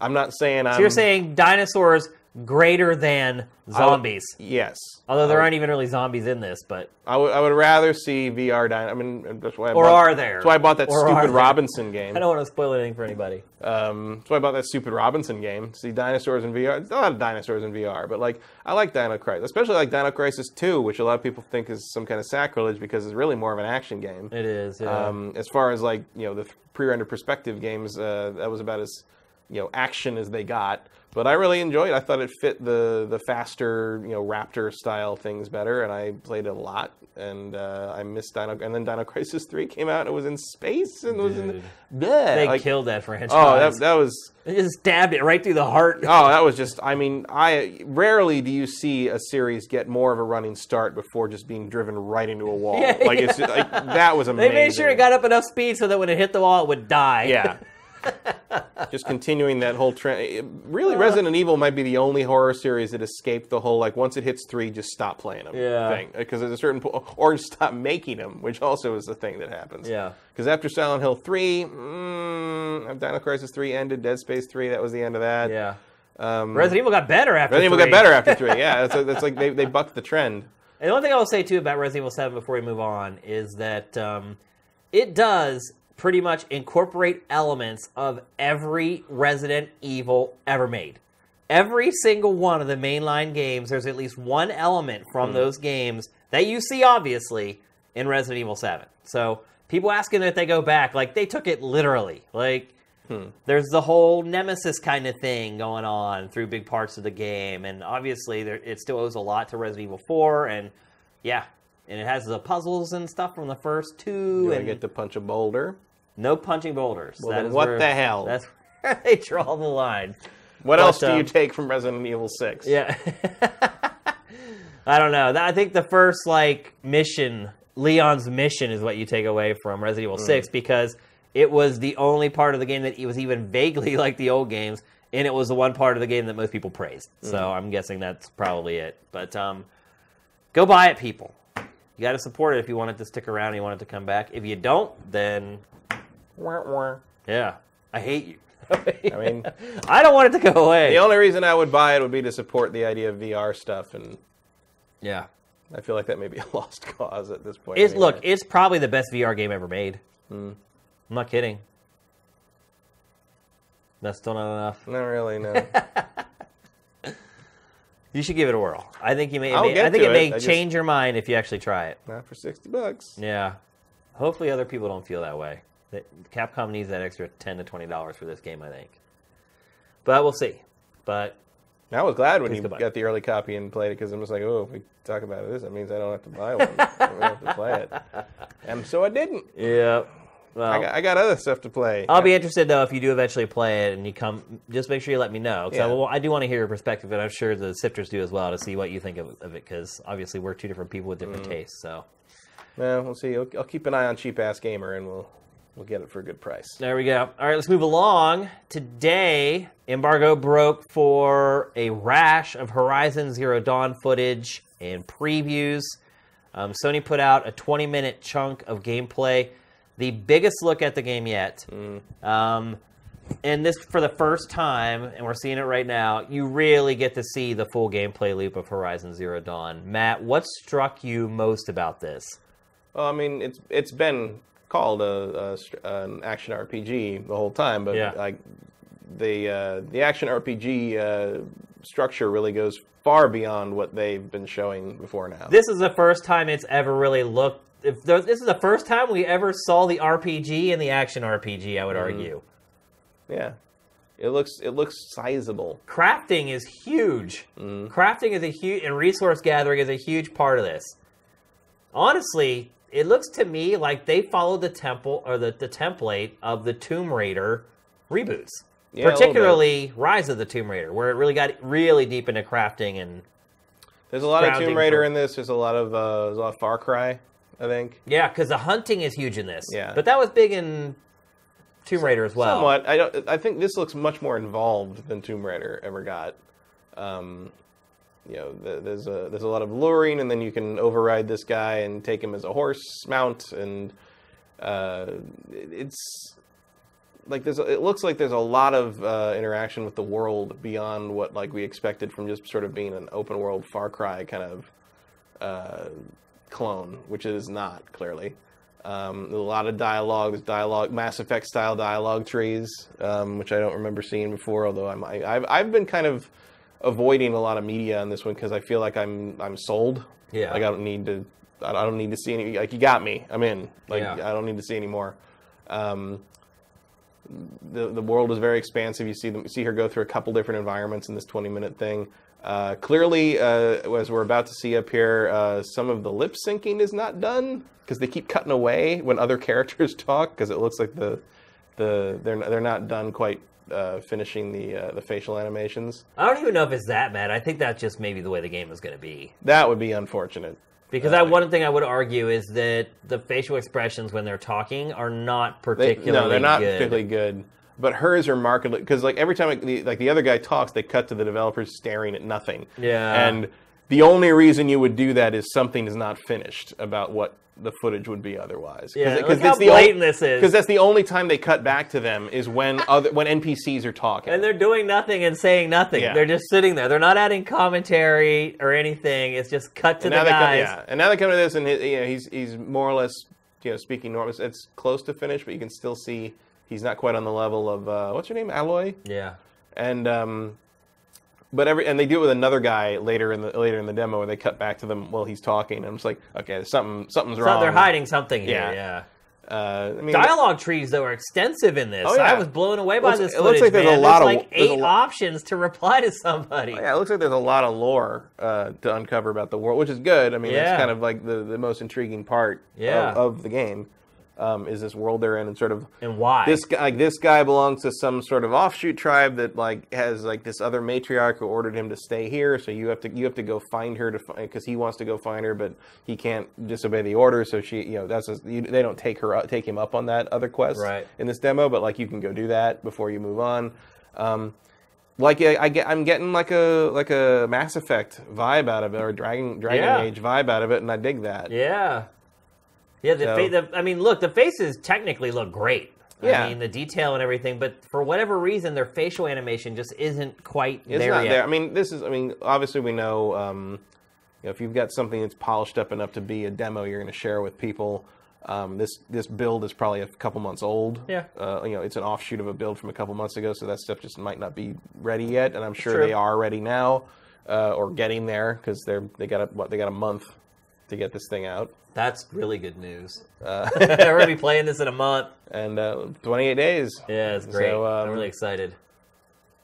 I'm not saying I'm. So you're saying dinosaurs greater than I would- zombies? Yes. Although there would- aren't even really zombies in this, but I would, I would rather see VR Dino. I mean, that's why I Or bought, are there? That's why I bought that Or stupid? Robinson game. I don't want to spoil anything for anybody. Um, that's why I bought that stupid Robinson game. See dinosaurs in VR. There's a lot of dinosaurs in VR, but like I like Dino Crisis, especially like Dino Crisis 2, which a lot of people think is some kind of sacrilege because it's really more of an action game. It is. Yeah. Um, as far as like you know the pre-rendered perspective games, uh, that was about as you know action as they got. But I really enjoyed. it. I thought it fit the the faster you know Raptor style things better, and I played it a lot. And uh, I missed Dino. And then Dino Crisis 3 came out. and It was in space and it was in. Bleh, they like- killed that franchise. Oh, that, that was they just stabbed it right through the heart. Oh, that was just. I mean, I rarely do you see a series get more of a running start before just being driven right into a wall. Yeah, like it's like that was amazing. They made sure it got up enough speed so that when it hit the wall, it would die. Yeah. just continuing that whole trend. Uh. Really, Resident Evil might be the only horror series that escaped the whole like once it hits three, just stop playing them Yeah. thing. Because there's a certain point, or stop making them, which also is the thing that happens. Yeah. Because after Silent Hill three, mm, Dino Crisis three ended, Dead Space three, that was the end of that. Yeah. Um, Resident Evil got better after. Resident Evil got better after three. Yeah, that's, that's like they, they bucked the trend. And the one thing I will say too about Resident Evil Seven before we move on is that um, it does pretty much incorporate elements of every Resident Evil ever made. Every single one of the mainline games, there's at least one element from hmm. those games that you see obviously in Resident Evil 7. So people asking if they go back, like they took it literally. Like hmm. there's the whole nemesis kind of thing going on through big parts of the game, and obviously there, it still owes a lot to Resident Evil 4, and yeah, and it has the puzzles and stuff from the first two, I and get to punch a boulder? No punching boulders. Well, That then is what where- the hell? That's where they draw the line. What But, else do you um, take from Resident Evil Six? Yeah. I don't know. I think the first like mission, Leon's mission, is what you take away from Resident Evil Hmm. Six because it was the only part of the game that it was even vaguely like the old games, and it was the one part of the game that most people praised. So Hmm. I'm guessing that's probably it. But um, go buy it, people. You got to support it if you want it to stick around and you want it to come back. If you don't, then Wah, wah. yeah, I hate you. I mean, I don't want it to go away. the only reason I would buy it would be to support the idea of VR stuff, and yeah. I feel like that may be a lost cause at this point. It's anyway. look, it's probably the best VR game ever made. Hmm. I'm not kidding. That's still not enough. not really. No, You should give it a whirl. I think you may. I'll may- get I think to it may it. I just- change your mind if you actually try it. not for sixty bucks. Yeah. Hopefully, other people don't feel that way. That- Capcom needs that extra ten to twenty dollars for this game. I think. But we'll see. But I was glad when you got the early copy and played it because I'm just like, oh, if we talk about this, that means I don't have to buy one. I don't have to play it. And so I didn't. yeah. Well, I got, I got other stuff to play. I'll be interested though if you do eventually play it and you come. Just make sure you let me know because Yeah. I, will- I do want to hear your perspective, and I'm sure the sifters do as well to see what you think of, of it. Because obviously we're two different people with different Mm. tastes. So Well, we'll see. I'll, I'll keep an eye on Cheap Ass Gamer, and we'll we'll get it for a good price. there we go. All right, let's move along. Today, embargo broke for a rash of Horizon Zero Dawn footage and previews. Um, Sony put out a 20 minute chunk of gameplay, the biggest look at the game yet. Um, and this for the first time, and we're seeing it right now, you really get to see the full gameplay loop of Horizon Zero Dawn. Matt, what struck you most about this? Well, I mean, it's it's been called a, a an action RPG the whole time, but Yeah. like the uh, the action RPG uh, structure really goes far beyond what they've been showing before now. This is the first time it's ever really looked. If there, this is the first time we ever saw the RPG and the action RPG, I would argue. yeah, it looks it looks sizable. Crafting is huge. Mm-hmm. Crafting is a huge, and resource gathering is a huge part of this. Honestly, it looks to me like they followed the temple or the, the template of the Tomb Raider reboots. Yeah, particularly Rise of the Tomb Raider, where it really got really deep into crafting and There's a lot of Tomb Raider for- in this. There's a lot of uh, there's a lot of Far Cry, I think. yeah, because the hunting is huge in this. Yeah. but that was big in Tomb Raider as well. Somewhat. I don't. I think this looks much more involved than Tomb Raider ever got. Um, you know, th- there's a there's a lot of luring, and then you can override this guy and take him as a horse mount, and uh, it- it's like there's. It looks like there's a lot of uh, interaction with the world beyond what like we expected from just sort of being an open world Far Cry kind of uh, clone, which it is not clearly. Um, a lot of dialogue. There's dialogue, Mass Effect style dialogue trees, um, which I don't remember seeing before. Although I'm, I, I've I've been kind of avoiding a lot of media on this one because I feel like I'm I'm sold. Yeah. Like I don't need to. I don't need to see any. Like you got me. I'm in. Like Yeah. I don't need to see any more. Um, the the world is very expansive. You see them see her go through a couple different environments in this 20 minute thing. Uh, clearly, uh, as we're about to see up here, uh, some of the lip syncing is not done because they keep cutting away when other characters talk because it looks like the the they're they're not done quite uh, finishing the uh, the facial animations. I don't even know if it's that bad. I think that's just maybe the way the game is going to be. That would be unfortunate. Because I, one thing I would argue is that the facial expressions when they're talking are not They, particularly no, they're not good. particularly good. But hers are markedly because like every time the, like the other guy talks, they cut to the developers staring at nothing. Yeah. And the only reason you would do that is something is not finished about what the footage would be otherwise. Yeah, how the blatant this is. Because that's the only time they cut back to them is when other when NPCs are talking. And they're doing nothing and saying nothing. Yeah. They're just sitting there. They're not adding commentary or anything. It's just cut to And the they come, guys. yeah, and now they come to this, and he- you know, he's he's more or less you know speaking normal. It's- It's close to finished, but you can still see he's not quite on the level of uh, what's your name, Aloy. Yeah. and um, but every and they do it with another guy later in the later in the demo where they cut back to them while he's talking. And I'm just like, okay, something something's So wrong. they're hiding something here. Yeah. Yeah. Uh, I mean, Dialogue trees though are extensive in this. Oh, yeah. I was blown away by Looks- this it looks like there's a man. lot of- like eight options to reply to somebody. yeah, it looks like there's a lot of lore uh, to uncover about the world, which is good. I mean, Yeah. that's kind of like the, the most intriguing part Yeah. of, of the game. Um, is this world they're in, and sort of And why? this guy, like this guy belongs to some sort of offshoot tribe that like has like this other matriarch who ordered him to stay here. So you have to you have to go find her to because he wants to go find her, but he can't disobey the order. So she, you know, that's a, you, they don't take her up- take him up on that other quest Right. in this demo, but like you can go do that before you move on. Um, like I, I get, I'm getting like a like a Mass Effect vibe out of it, or Dragon Dragon Yeah. Age vibe out of it, and I dig that. Yeah. Yeah, the, So- fa- the I mean, look, the faces technically look great. Yeah. I mean, the detail and everything, but for whatever reason, their facial animation just isn't quite It's there not yet. there. I mean, this is. I mean, obviously, we know. Um, you know, if you've got something that's polished up enough to be a demo, you're going to share with people. Um, this this build is probably a couple months old. Yeah. Uh, you know, it's an offshoot of a build from a couple months ago, so that stuff just might not be ready yet. And I'm sure True. they are ready now, uh, or getting there because they're they got a, what they got a month to get this thing out. That's really good news. Uh, We're gonna be playing this in a month. and uh, 28 days. Yeah, it's great. So, um, I'm really excited.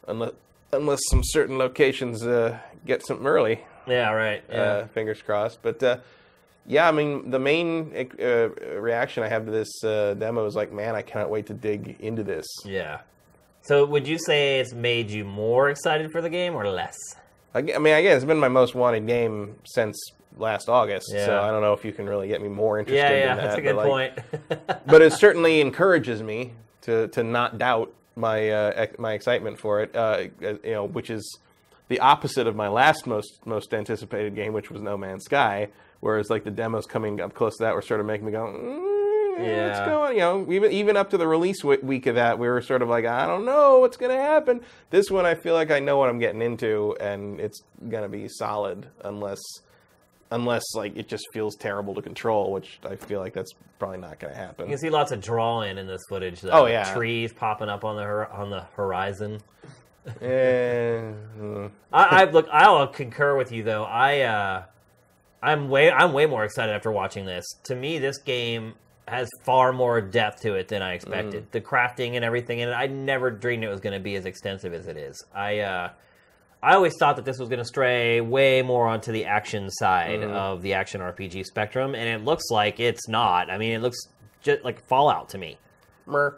Unless unless some certain locations uh, get something early. Yeah, right. Yeah. uh, fingers crossed. But uh, yeah, I mean, the main uh, reaction I have to this uh, demo is like, man, I cannot wait to dig into this. yeah. So, would you say it's made you more excited for the game or less? I, gue- I mean, again, it's been my most wanted game since last August, so I don't know if you can really get me more interested. Yeah, yeah, in that, that's a but, good like- point. but it certainly encourages me to to not doubt my uh, ex- my excitement for it. Uh, you know, which is the opposite of my last most most anticipated game, which was No Man's Sky. Whereas like the demos coming up close to that were sort of making me go, mm, yeah. what's going? You know, even even up to the release w- week of that, we were sort of like, I don't know what's going to happen. This one, I feel like I know what I'm getting into, and it's going to be solid unless. Unless like it just feels terrible to control, which I feel like that's probably not going to happen. you can see lots of drawing in this footage. Though. Oh, yeah. trees popping up on the hor- on the horizon. Eh. I, I look. I'll concur with you though. I uh, I'm way I'm way more excited after watching this. To me, this game has far more depth to it than I expected. Mm. The crafting and everything, and I never dreamed it was going to be as extensive as it is. I uh, I always thought that this was going to stray way more onto the action side Mm-hmm. of the action RPG spectrum, and it looks like it's not. I mean, it looks just like Fallout to me.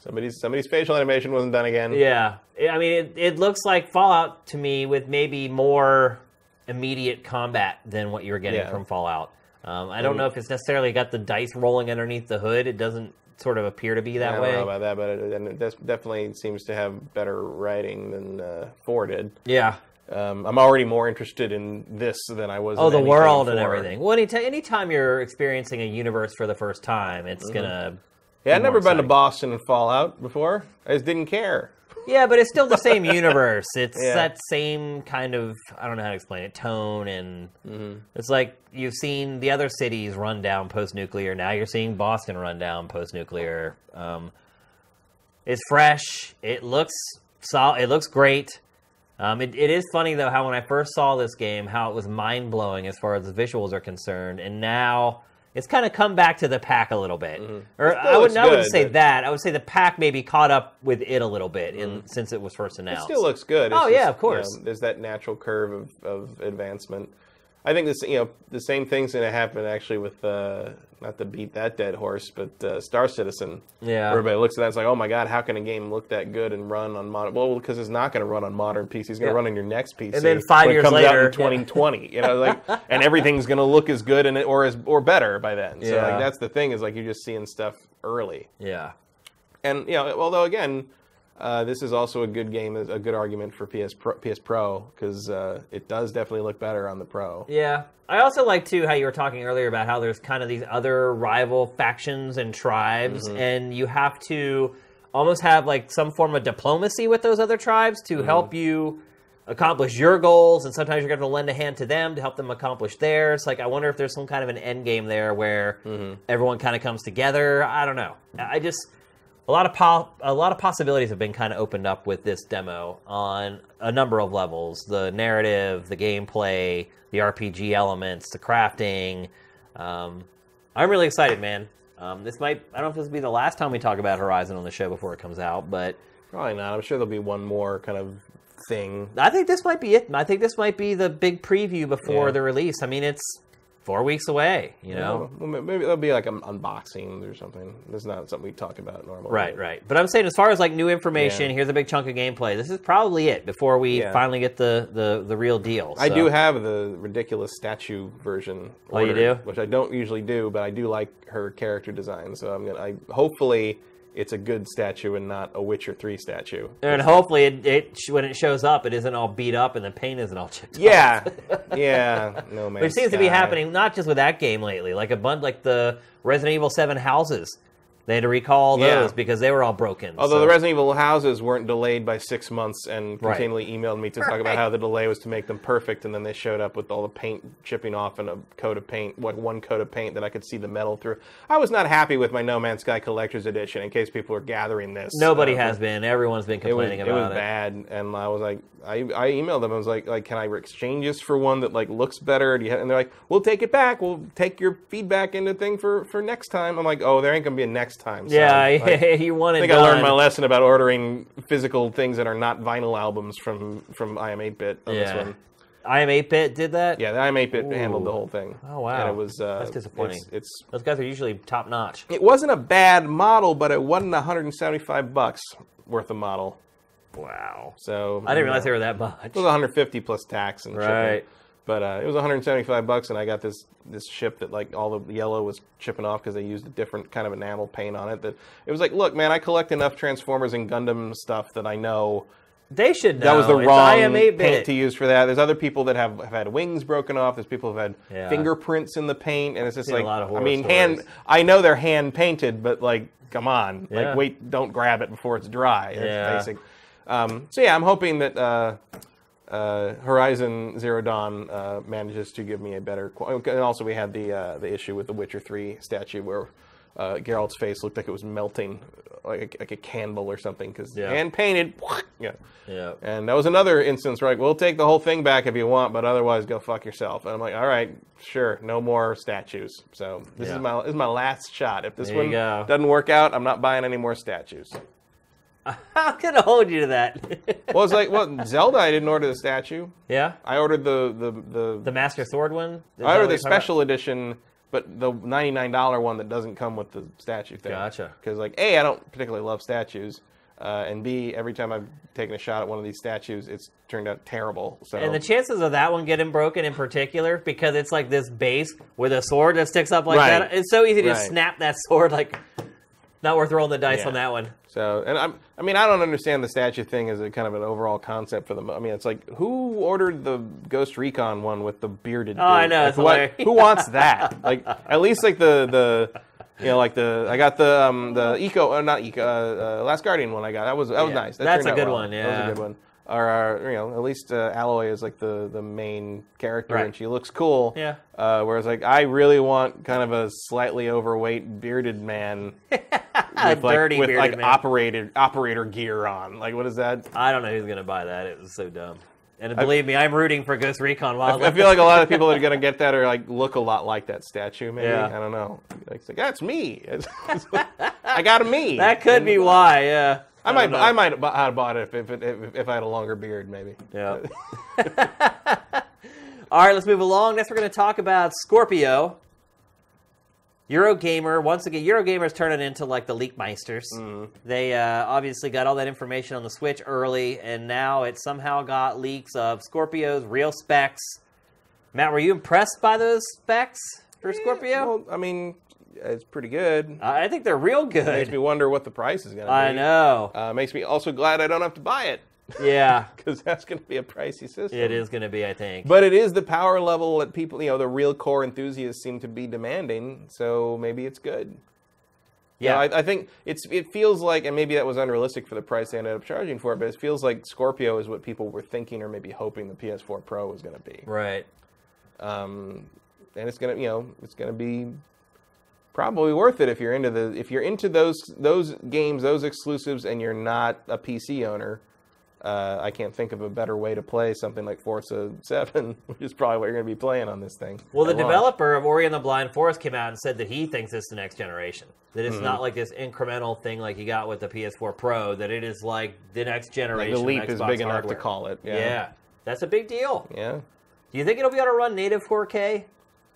Somebody's somebody's facial animation wasn't done again. Yeah, I mean, it, it looks like Fallout to me with maybe more immediate combat than what you're getting Yeah. from Fallout. Um, I don't Mm. know if it's necessarily got the dice rolling underneath the hood. It doesn't sort of appear to be I that don't way. know about that, but it, and it des- definitely seems to have better writing than uh, four did. Yeah. Um, I'm already more interested in this than I was. Oh, in the anything world and before. everything. Well, anytime, anytime you're experiencing a universe for the first time, it's Mm-hmm. gonna. Yeah, I'd never been to. Boston and Fallout before. I just didn't care. Yeah, but it's still the same universe. It's Yeah. that same kind of I don't know how to explain it tone, and Mm-hmm. it's like you've seen the other cities run down post nuclear. Now you're seeing Boston run down post nuclear. Um, it's fresh. It looks sol- It looks great. Um, it, it is funny though how when I first saw this game, how it was mind blowing as far as the visuals are concerned, and now it's kind of come back to the pack a little bit. Or Mm-hmm. still I wouldn't, I wouldn't say but- that. I would say the pack maybe caught up with it a little bit in, since it was first It announced. still looks good. Oh, It's yeah, just, of you course. know, there's that natural curve of, of advancement. I think this, you know, the same thing's going to happen actually with, uh, not to beat that dead horse, but uh, Star Citizen. Yeah. Everybody looks at that and it's like, oh my god, how can a game look that good and run on modern? Well, because it's not going to run on modern PCs. It's going to Yeah. run on your next PC. And then five years later- out in 2020. You know, like, and everything's going to look as good and or as or better by then. So Yeah. like that's the thing is like you're just seeing stuff early. Yeah. And you know, although again, uh, this is also a good game, a good argument for PS Pro, PS Pro because uh, it does definitely look better on the Pro. Yeah. I also like too how you were talking earlier about how there's kind of these other rival factions and tribes, Mm-hmm. and you have to almost have like some form of diplomacy with those other tribes Mm-hmm. to help you accomplish your goals, and sometimes you're going to lend a hand to them to help them accomplish theirs. Like, I wonder if there's some kind of an end game there where Mm-hmm. everyone kind of comes together. I don't know. I just a lot of po- a lot of possibilities have been kind of opened up with this demo on a number of levels: the narrative, the gameplay, the RPG elements, the crafting. Um, I'm really excited, man. Um, this might I don't know if this will be the last time we talk about Horizon on the show before it comes out, but Probably not. I'm sure there'll be one more kind of thing. I think this might be it. I think this might be the big preview before Yeah. the release. I mean, it's four weeks away. You know. Well, maybe there'll be like an unboxing or something. That's not something we talk about normally. Right, right. But I'm saying, as far as like new information, Yeah. here's a big chunk of gameplay. This is probably it before we Yeah. finally get the, the, the real deal. I do have the ridiculous statue version. Oh, you do? Which I don't usually do, but I do like her character design. So I'm gonna. I hopefully it's a good statue and not a Witcher Three statue. and hopefully, it, it when it shows up, it isn't all beat up and the paint isn't all chipped. Yeah, yeah. No man. which seems to be happening not just with that game lately. Like a bunch, like the Resident Evil Seven houses, they had to recall Yeah. those because they were all broken. Although so- the Resident Evil houses weren't delayed by six months and Right. continually emailed me to talk about how the delay was to make them perfect, and then they showed up with all the paint chipping off and a coat of paint, what one coat of paint that I could see the metal through. I was not happy with my No Man's Sky Collector's Edition. In case people are gathering this, nobody Uh, has been. Everyone's been It was, complaining it was about it. bad, and I was like, I, I emailed them. I was like, like, can I exchange this for one that like looks better? Do you have, and they're like, we'll take it back. We'll take your feedback into thing for for next time. I'm like, oh, there ain't gonna be a next time. Yeah, Like, you want it I think I learned my lesson about ordering physical things that are not vinyl albums from from I Am 8-Bit on this Yeah. one. I am 8-bit did that. Yeah, the I Am 8-Bit Ooh. handled the whole thing. Oh, wow. And it was uh, That's disappointing. It's, it's Those guys are usually top notch. it wasn't a bad model, but it wasn't 175 bucks worth a model. Wow. So I didn't realize they were that much. It was 150 plus tax and shipping. But uh, it was 175 bucks, and I got this this ship that like all the yellow was chipping off because they used a different kind of enamel paint on it. That it was like, look, man, I collect enough Transformers and Gundam stuff that I know They should know. that was the wrong I am 8-bit. paint to use for that. There's other people that have, have had wings broken off. There's people who've had Yeah. fingerprints in the paint, and it's just like I mean, stories. hand. I know they're hand painted, but like, come on, Yeah. like, wait, don't grab it before it's dry. That's Yeah. basic. Um, so yeah, I'm hoping that. Uh, uh, Horizon Zero Dawn uh, manages to give me a better. Qu- and also, we had the uh, the issue with the Witcher Three statue where uh, Geralt's face looked like it was melting, like a, like a candle or something, because Yeah. hand painted. Yeah. Yeah. And that was another instance where like, we'll take the whole thing back if you want, but otherwise go fuck yourself. And I'm like, all right, sure, no more statues. So this Yeah. is my this is my last shot. If this There one doesn't work out, I'm not buying any more statues. I'm gonna hold you to that. Well, it's like well, Zelda. I didn't order the statue. yeah, I ordered the the the. the Master Sword one. Is I ordered the you're about? special edition, but the ninety nine dollar one that doesn't come with the statue thing. Gotcha. Because like a, I don't particularly love statues, uh, and b, every time I've taken a shot at one of these statues, it's turned out terrible. So And the chances of that one getting broken in particular, because it's like this base with a sword that sticks up like Right. that, it's so easy to Right. snap that sword. Like, not worth rolling the dice Yeah. on that one. So, and I'm, I mean, I don't understand the statue thing as a kind of an overall concept for them. I mean, it's like who ordered the Ghost Recon one with the bearded? Oh, I know, Like, what- who wants that? Like, at least like the the. You know, like the I got the um the Ico uh, not Ico uh, uh, Last Guardian one I got that was that was Yeah. nice that That's a good well. one, that was yeah. a good one or you know at least uh, Aloy is like the the main character Right. and she looks cool Yeah. uh, whereas like I really want kind of a slightly overweight bearded man with like dirty with like man. operated operator gear on. Like what is that? I don't know who's gonna buy that. It was so dumb. And believe me, I'm rooting for Ghost Recon I, Wildlands. I feel like a lot of people that are gonna get that are like look a lot like that statue. Maybe Yeah. I don't know. Like, it's like that's me. I got a me. that could be why. Yeah. I might. I might have bought- it if if, if if I had a longer beard. Maybe. Yeah. All right, let's move along. Next, we're going to talk about Scorpio. Eurogamer, once again, Eurogamer's turning into like the Leakmeisters. They uh, obviously got all that information on the Switch early, and now it somehow got leaks of Scorpio's real specs. Matt, were you impressed by those specs for Scorpio? Well, I mean, it's pretty good. I think they're real good. Makes me wonder what the price is gonna be. I know. Uh, makes me also glad I don't have to buy it Yeah, because that's gonna be a pricey system. it is going to be, I think. But it is the power level that people, you know, the real core enthusiasts seem to be demanding. So maybe it's good. You know, yeah. I, I think it's it feels like, and maybe that was unrealistic for the price they ended up charging for it, but it feels like Scorpio is what people were thinking or maybe hoping the PS4 Pro was going to be. right. Um, and it's gonna, you know, it's gonna be probably worth it if you're into the if you're into those those games, those exclusives, and you're not a PC owner. Uh, I can't think of a better way to play something like Forza 7, which is probably what you're going to be playing on this thing. Well, the launch. developer of Ori and the Blind Forest came out and said that he thinks it's the next generation. That Mm-hmm. it's not like this incremental thing like you got with the PS4 Pro. That it is like the next Like, generation. the of leap is Xbox big enough hardware. to call it. Yeah. Yeah. that's a big deal. Yeah. Do you think it'll be able to run native 4K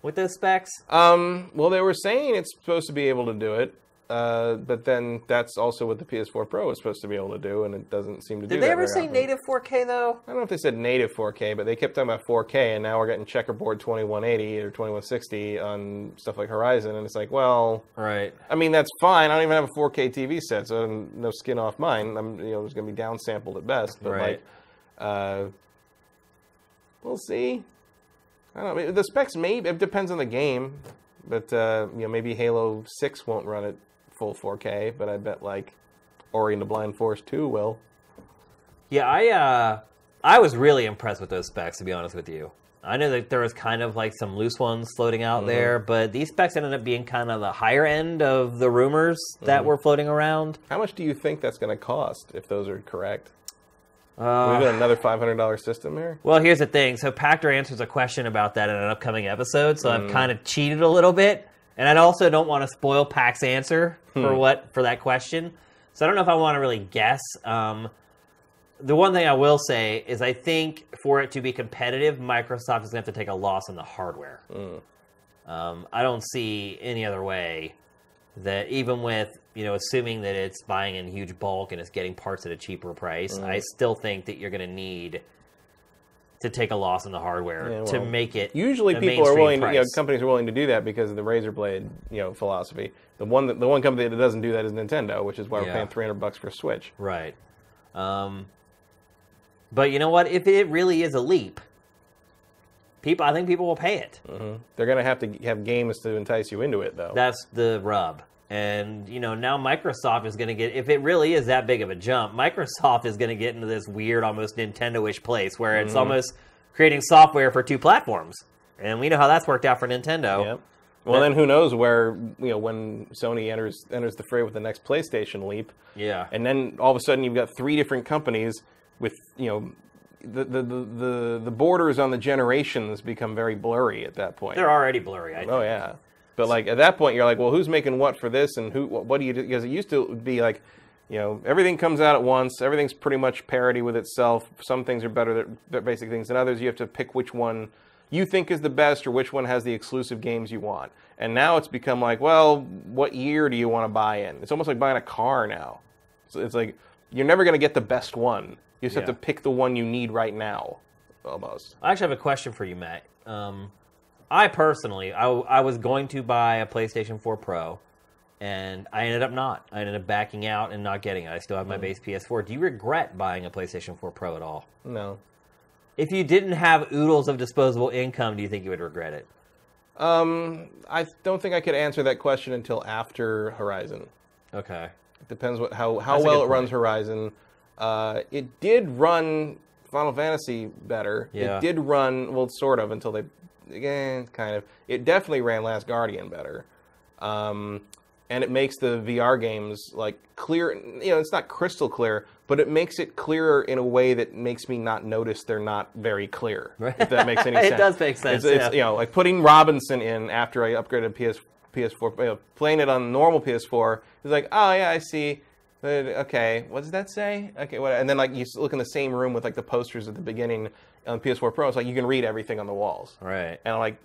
with those specs? Um, well, they were saying it's supposed to be able to do it, uh, but then that's also what the PS4 Pro is supposed to be able to do, and it doesn't seem to do Did they ever say often. native 4K though? I don't know if they said native 4K, but they kept talking about 4K, and now we're getting checkerboard 2180 or 2160 on stuff like Horizon, and it's like, well, Right. I mean that's fine. I don't even have a 4K TV set, so no skin off mine. I'm, you know, it's going to be downsampled at best, but Right. like, uh, we'll see. I don't know. The specs maybe it depends on the game, but uh, you know, maybe Halo 6 won't run at full 4K, but I bet like Ori and the Blind Forest 2 will. Yeah, I uh, I was really impressed with those specs. To be honest with you, I know that there was kind of like some loose ones floating out there, but these specs ended up being kind of the higher end of the rumors that were floating around. How much do you think that's going to cost if those are correct? Uh, we got another five hundred dollar system here. Well, here's the thing. So Pachter answers a question about that in an upcoming episode. So I've kind of cheated a little bit, and I also don't want to spoil Pac's answer for what for that question. So I don't know if I want to really guess. Um, the one thing I will say is I think for it to be competitive, Microsoft is going to have to take a loss on the hardware. Um, I don't see any other way that even with you know assuming that it's buying in huge bulk and it's getting parts at a cheaper price, I still think that you're going to need to take a loss on the hardware Yeah, to make it. Usually, people are willing. To, you know, companies are willing to do that because of the razor Blade, you know, philosophy. The one that the one company that doesn't do that is Nintendo, which is why Yeah. we're paying three hundred bucks for a Switch. Right. Um, but you know what? If it really is a leap, people, I think people will pay it. They're going to have to have games to entice you into it, though. That's the rub. And you know now Microsoft is going to get if it really is that big of a jump, Microsoft is going to get into this weird, almost Nintendo-ish place where Mm-hmm. it's almost creating software for two platforms, and we know how that's worked out for Nintendo. Yep. Well, then who knows where you know when Sony enters enters the fray with the next PlayStation leap, Yeah. and then all of a sudden you've got three different companies with you know. The, the, the, the, borders on the generations become very blurry at that point. They're already blurry. I oh, think. Oh yeah, but like at that point, you're like, well, who's making what for this, and who? What, what do you do? Because it used to be like, you know, everything comes out at once. Everything's pretty much parity with itself. Some things are better, they're basic things than others. You have to pick which one you think is the best or which one has the exclusive games you want. And now it's become like, well, what year do you want to buy in? It's almost like buying a car now. So it's like you're never going to get the best one. You just have to pick the one you need right now, almost. I actually have a question for you, Matt. Um, I personally, I, I was going to buy a PlayStation 4 Pro, and I ended up not. I ended up backing out and not getting it. I still have my base PS4. Do you regret buying a PlayStation 4 Pro at all? No. If you didn't have oodles of disposable income, do you think you would regret it? Um, I don't think I could answer that question until after Horizon. Okay. It depends what how how That's well it runs. Horizon. Uh, it did run Final Fantasy better. Yeah. It did run well, sort of until they again kind of. It definitely ran Last Guardian better. Um, and it makes the VR games like clear. You know, it's not crystal clear, but it makes it clearer in a way that makes me not notice they're not very clear. If that makes any sense. It does make sense, It's, it's, yeah. you know, like putting Robinson in after I upgraded PS PS4, you know, playing it on normal PS4. It's like, oh yeah, I see. Okay, what does that say? Okay, what? And then like you look in the same room with like the posters at the beginning on PS4 Pro. It's like you can read everything on the walls. Right. And I'm like,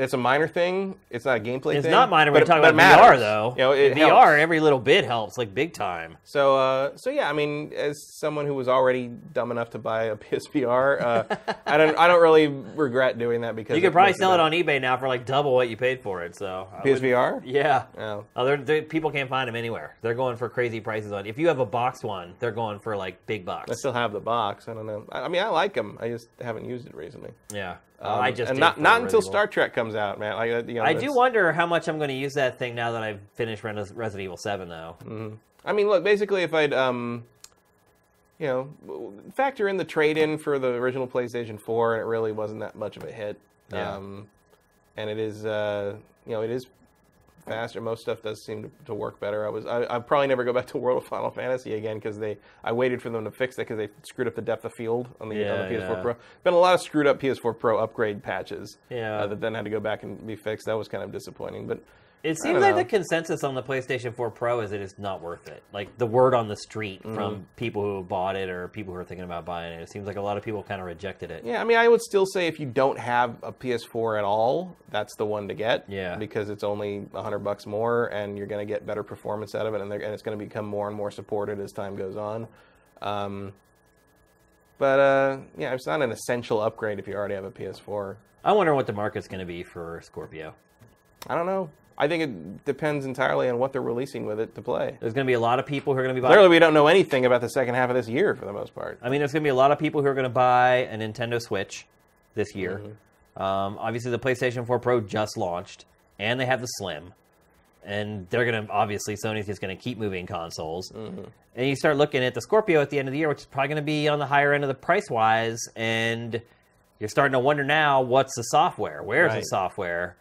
it's a minor thing. It's not a gameplay thing. It's thing. not minor you're talking about VR, though. You know, it In helps. VR, every little bit helps, like big time. So, uh, so yeah, I mean, as someone who was already dumb enough to buy a PSVR, uh, I don't, I don't really regret doing that because You could probably sell it on eBay now for like double what you paid for it. So I PSVR. Yeah. Oh. Oh, they're, people can't find them anywhere. They're going for crazy prices on. If you have a box one, they're going for like big bucks. I still have the box. I don't know. I, I mean, I like them. I just haven't used it recently. yeah. Um, I just and not not until Star Trek comes out, man. Like, you know, I do wonder how much I'm going to use that thing now that I've finished Resident Evil Seven, though. Mm. I mean, look, basically, if I'd, um, you know, factor in the trade in for the original PlayStation 4, and it really wasn't that much of a hit. Yeah. Um, and it is, uh, you know, it is faster. Most stuff does seem to, to work better. I was, I, I'll probably never go back to World of Final Fantasy again because they, I waited for them to fix that because they screwed up the depth of field on the, on the PS4 yeah. Pro. Been a lot of screwed up PS4 Pro upgrade patches. Yeah. Uh, that then had to go back and be fixed. That was kind of disappointing, but. It seems like know. the consensus on the PlayStation 4 Pro is that it is not worth it. Like the word on the street Mm-hmm. from people who bought it or people who are thinking about buying it. It seems like a lot of people kind of rejected it. Yeah, I mean, I would still say if you don't have a PS4 at all, that's the one to get. Yeah. Because it's only a hundred bucks more, and you're going to get better performance out of it, and, and it's going to become more and more supported as time goes on. Um, but uh, yeah, it's not an essential upgrade if you already have a PS4. I wonder what the market's going to be for Scorpio. I don't know. I think it depends entirely on what they're releasing with it to play. There's going to be a lot of people who are going to be buying. Clearly, we don't know anything about the second half of this year for the most part. I mean, there's going to be a lot of people who are going to buy a Nintendo Switch this year. Mm-hmm. Um, obviously, the PlayStation 4 Pro just launched, and they have the Slim. And they're going to, obviously, Sony's just going to keep moving consoles. Mm-hmm. And you start looking at the Scorpio at the end of the year, which is probably going to be on the higher end of the price wise. And you're starting to wonder now what's the software? Where's the software?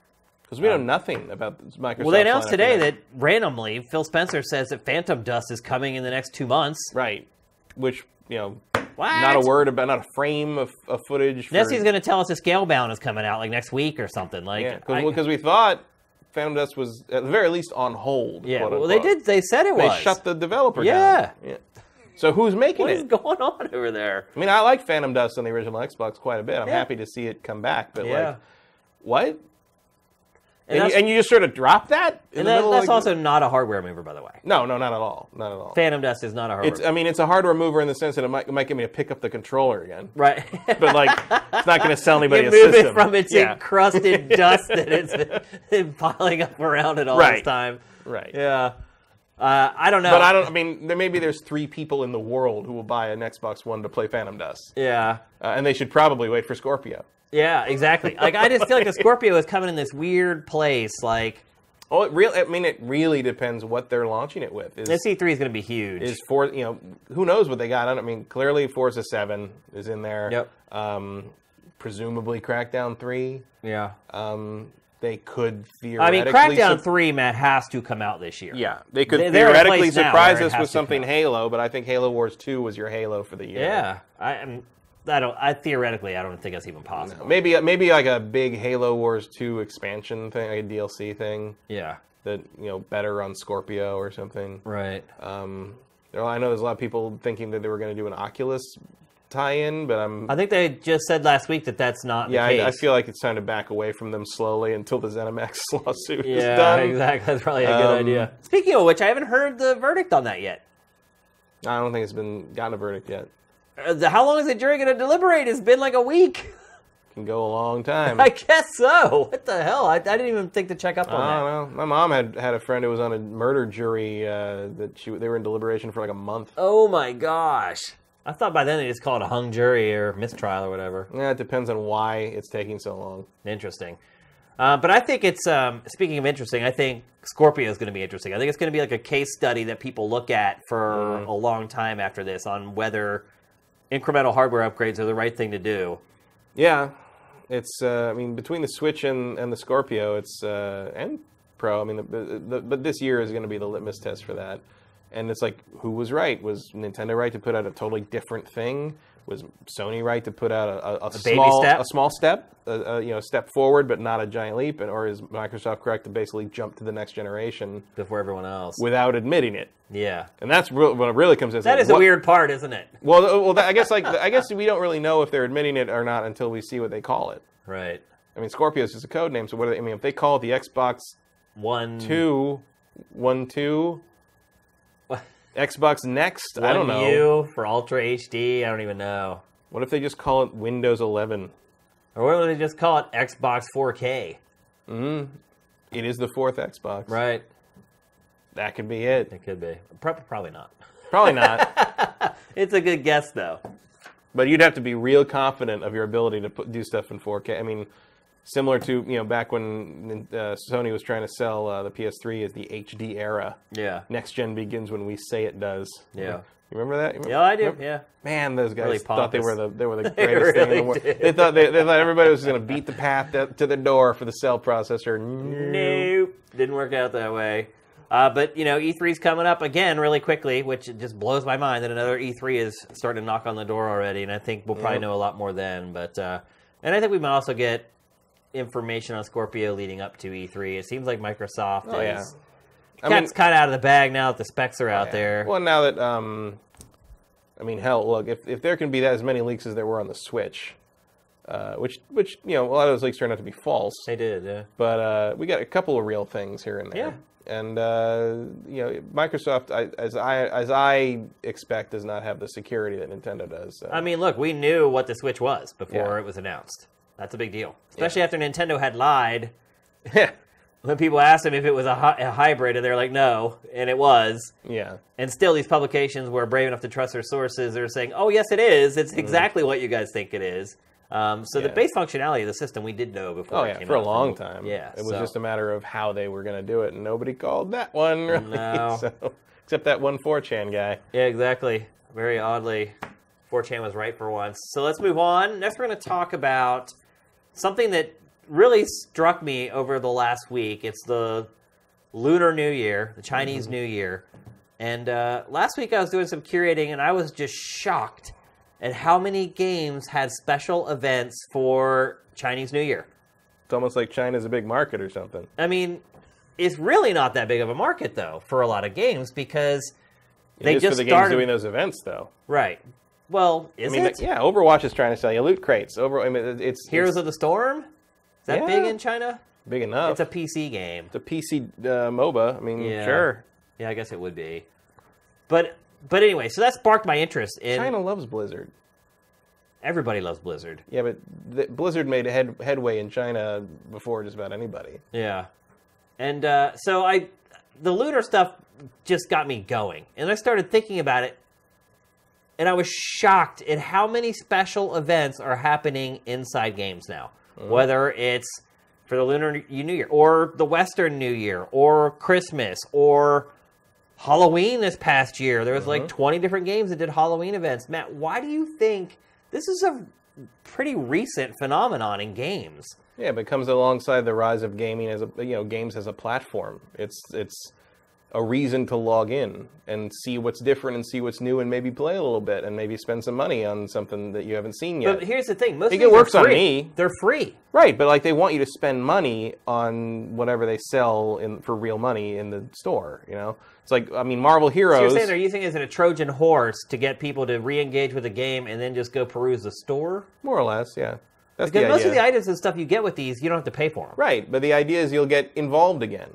Because we know nothing about Microsoft. Um, Well, they announced today that randomly, Phil Spencer says that Phantom Dust is coming in the next two months. Right. Which, you know, What? not a word about, not a frame of, of footage. For, Nessie's going to tell us a Scalebound is coming out like next week or something. Like, Yeah, I- because we thought Phantom Dust was at the very least on hold. yeah. Well, they did. They said it They was. They shut the developer Yeah. down. Yeah. So who's making What What's going on over there? I mean, I like Phantom Dust on the original Xbox quite a bit. I'm Yeah. happy to see it come back. But Yeah. like, what? And, And, you, and you just sort of drop that? and that- that's like, also not a hardware mover, by the way. No, no, not at all. Not at all. Phantom Dust is not a hardware. It's, I mean, it's a hardware mover in the sense that it might, it might get me to pick up the controller again. right. But like, it's not going to sell anybody you a move system. it from its yeah. encrusted dust that it's been piling up around it all this time. Right. Yeah. Uh, I don't know. But I don't. I mean, there maybe there's three people in the world who will buy an Xbox One to play Phantom Dust, Yeah. uh, and they should probably wait for Scorpio. Yeah, exactly. Like I just feel like the Scorpio is coming in this weird place. Like Oh, it real. I mean, it really depends what they're launching it with. Is this E3 is going to be huge. is for you know who knows what they got? I, don't, I mean, clearly Forza Seven is in there. Yep. Um, presumably Crackdown Three. yeah. Um, they could theoretically. I mean, Crackdown sup- Three, Matt, has to come out this year. Yeah, they could They- they're at a theoretically surprise us with something. Halo, but I think Halo Wars Two was your Halo for the year. Yeah. I am. I don't. I theoretically, I don't think that's even possible. Maybe maybe like a big Halo Wars 2 expansion thing, like a DLC thing Yeah. that you know better on Scorpio or something. Right. Um, There- I know there's a lot of people thinking that they were going to do an Oculus tie-in, but I'm I think they just said last week that that's not yeah, the case. I, I feel like it's time to back away from them slowly until the ZeniMax lawsuit is yeah, done. exactly. That's probably a good Um, idea. Speaking of which, I haven't heard the verdict on that yet. I don't think it's been gotten a verdict yet. Uh, the- How long is the jury going to deliberate? It's been like a week. Can go a long time. I guess so. What the hell? I, I didn't even think to check up I on that. don't know. My mom had had a friend who was on a murder jury uh, that she they were in deliberation for like a month. Oh my gosh. I thought by then they just call it a hung jury or mistrial or whatever. Yeah, it depends on why it's taking so long. Interesting. Uh, but I think it's, um, speaking of interesting, I think Scorpio is going to be interesting. I think it's going to be like a case study that people look at for a long time after this on whether incremental hardware upgrades are the right thing to do. Yeah, it's. Uh, I mean, between the Switch and, and the Scorpio, it's uh, and Pro. I mean, the, the, but this year is going to be the litmus test for that. And it's like, who was right? Was Nintendo right to put out a totally different thing? Was Sony right to put out a, a, a small step? a small step, a, a, you know, step forward, but not a giant leap? And or is Microsoft correct to basically jump to the next generation before everyone else. without admitting it? yeah. And that's real, when it really comes in. That is a weird part, isn't it? Well, well, that, I guess like I guess we don't really know if they're admitting it or not until we see what they call it. Right. I mean, Scorpio is just a code name. So what? Do they, I mean, if they call it the Xbox One. Two, One Two, What? Xbox Next, I don't know. U for Ultra HD. I don't even know. What if they just call it Windows 11? Or what would they just call it? Xbox 4K. Mm-hmm. It is the fourth Xbox. Right. That could be it. It could be. Pro- Probably not. Probably not. It's a good guess, though. but you'd have to be real confident of your ability to put, do stuff in 4K. I mean, similar to you know back when uh, Sony was trying to sell uh, the PS3 as the HD era. Yeah. Next gen begins when we say it does. Yeah. You remember that? You remember- Yeah, I do. remember- Yeah. Man, those guys Really thought they were the they were the greatest thing in the world. did. They thought they, they thought everybody was going to beat the path to, to the door for the cell processor. Nope. Didn't work out that way. Uh, but, you know, E3's coming up again really quickly, which just blows my mind that another E3 is starting to knock on the door already. And I think we'll probably Yep. know a lot more then. But, uh, and I think we might also get information on Scorpio leading up to E3. It seems like Microsoft Oh, yeah. is. I Cat's kind of out of the bag now that the specs are out Yeah. there. Well, now that um, I mean, hell, look, if if there can be that, as many leaks as there were on the Switch, uh, which which you know a lot of those leaks turned out to be false, They did, yeah. but uh, we got a couple of real things here and there. Yeah. And uh, you know, Microsoft, I, as I as I expect, does not have the security that Nintendo does. So. I mean, look, we knew what the Switch was before Yeah. it was announced. That's a big deal, especially after Nintendo had lied yeah, when people asked them if it was a, hy- a hybrid, and they're like, "No," and it was. yeah, And still, these publications were brave enough to trust their sources. They're saying, "Oh, yes, it is. It's exactly what you guys think it is." Um, so the Mm. Base functionality of the system we did know before. oh yeah, for a long time. Yeah, it was so- just a matter of how they were going to do it, and nobody called that one. Really. No. so, except that one 4chan guy. Yeah, exactly. Very oddly, 4chan was right for once. So let's move on. Next, we're going to talk about something that really struck me over the last week. It's the Lunar New Year, the Chinese New Year. And uh, last week I was doing some curating, and I was just shocked at how many games had special events for Chinese New Year. It's almost like China's a big market or something. I mean, it's really not that big of a market, though, for a lot of games because they it is just for the started. games doing those events, though. Right. Well, is I mean, it? yeah, Overwatch is trying to sell you loot crates. Over, I mean, it's Heroes it's of the Storm? Is that Yeah. big in China? big enough. It's a PC game. It's a PC uh, MOBA. I mean, Yeah. sure. Yeah, I guess it would be. But but anyway, so that sparked my interest in China loves Blizzard. everybody loves Blizzard. Yeah, but the, Blizzard made a head, headway in China before just about anybody. Yeah. And uh, so I the lunar stuff just got me going. And I started thinking about it and I was shocked at how many special events are happening inside games now. Uh-huh. Whether it's for the Lunar New Year or the Western New Year or Christmas or Halloween this past year. There was like uh-huh. 20 different games that did Halloween events. Matt, why do you think this is a pretty recent phenomenon in games? Yeah, but it comes alongside the rise of gaming as a you know games as a platform. It's it's a reason to log in and see what's different and see what's new and maybe play a little bit and maybe spend some money on something that you haven't seen yet. But here's the thing: most think of it these are works on free. me. They're free. Right, but like they want you to spend money on whatever they sell in for real money in the store. You know, it's like I mean, Marvel So Heroes. you're saying they're using it as a Trojan horse to get people to re-engage with the game and then just go peruse the store? more or less, yeah. That's Because most of the items and stuff you get with these, you don't have to pay for them. Right, but the idea is you'll get involved again.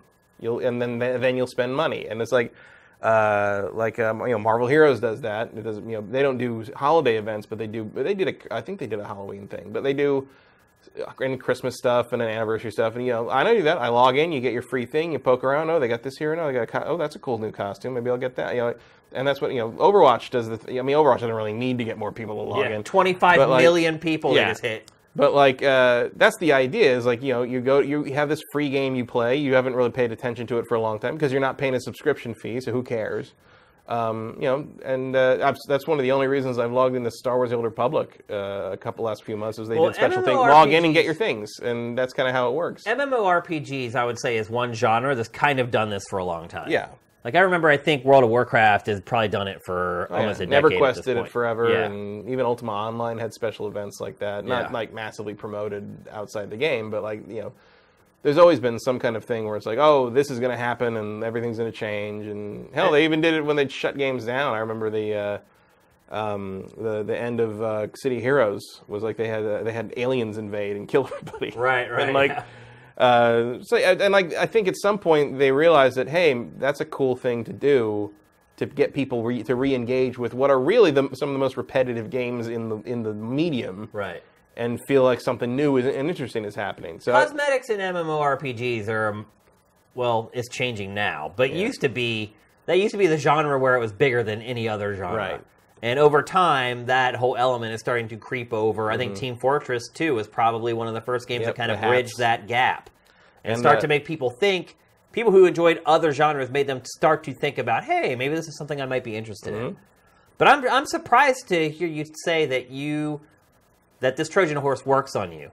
You'll and then then you'll spend money, and it's like uh, like um, you know Marvel Heroes does that. It doesn't, you know they don't do holiday events, but they do. They did a I think they did a Halloween thing, but they do uh, and Christmas stuff and an anniversary stuff. And you know I know do that. I log in, you get your free thing, you poke around. Oh, they got this here. and No, they got a co- oh that's a cool new costume. Maybe I'll get that. You know. And that's what you know. Overwatch does the. Th- I mean, Overwatch doesn't really need to get more people to log Yeah, in. 25 But, like, million people yeah. hit. But like uh, that's the idea is like you know you go you have this free game you play. You haven't really paid attention to it for a long time because you're not paying a subscription fee so who cares? Um, you know and uh, that's one of the only reasons I've logged into Star Wars: The Old Republic uh, a couple last few months is they Well, did special thing log in and get your things and that's kind of how it works. MMORPGs, I would say, is one genre that's kind of done this for a long time. yeah Like I remember, I think World of Warcraft has probably done it for Oh, almost yeah. a decade. Never at Quest this did it forever, Yeah. and even Ultima Online had special events like that. Not Yeah. like massively promoted outside the game, but like you know, there's always been some kind of thing where it's like, oh, this is going to happen, and everything's going to change. And hell, they even did it when they shut games down. I remember the. Uh, um, the the end of uh, City Heroes was like they had uh, they had aliens invade and kill everybody. Right, right, And like, yeah. Uh, so and like I think at some point they realized that hey, that's a cool thing to do to get people re- to re-engage with what are really the, some of the most repetitive games in the in the medium, Right. and feel like something new is, and interesting is happening. So Cosmetics in MMORPGs are, um, well, it's changing now, but used to be that used to be the genre where it was bigger than any other genre. Right. And over time, that whole element is starting to creep over. I think Team Fortress 2 was probably one of the first games Mm-hmm. Yep, that kind of bridged that gap and, And start the- to make people think. People who enjoyed other genres made them start to think about, hey, maybe this is something I might be interested Mm-hmm. in. But I'm I'm surprised to hear you say that you that this Trojan horse works on you.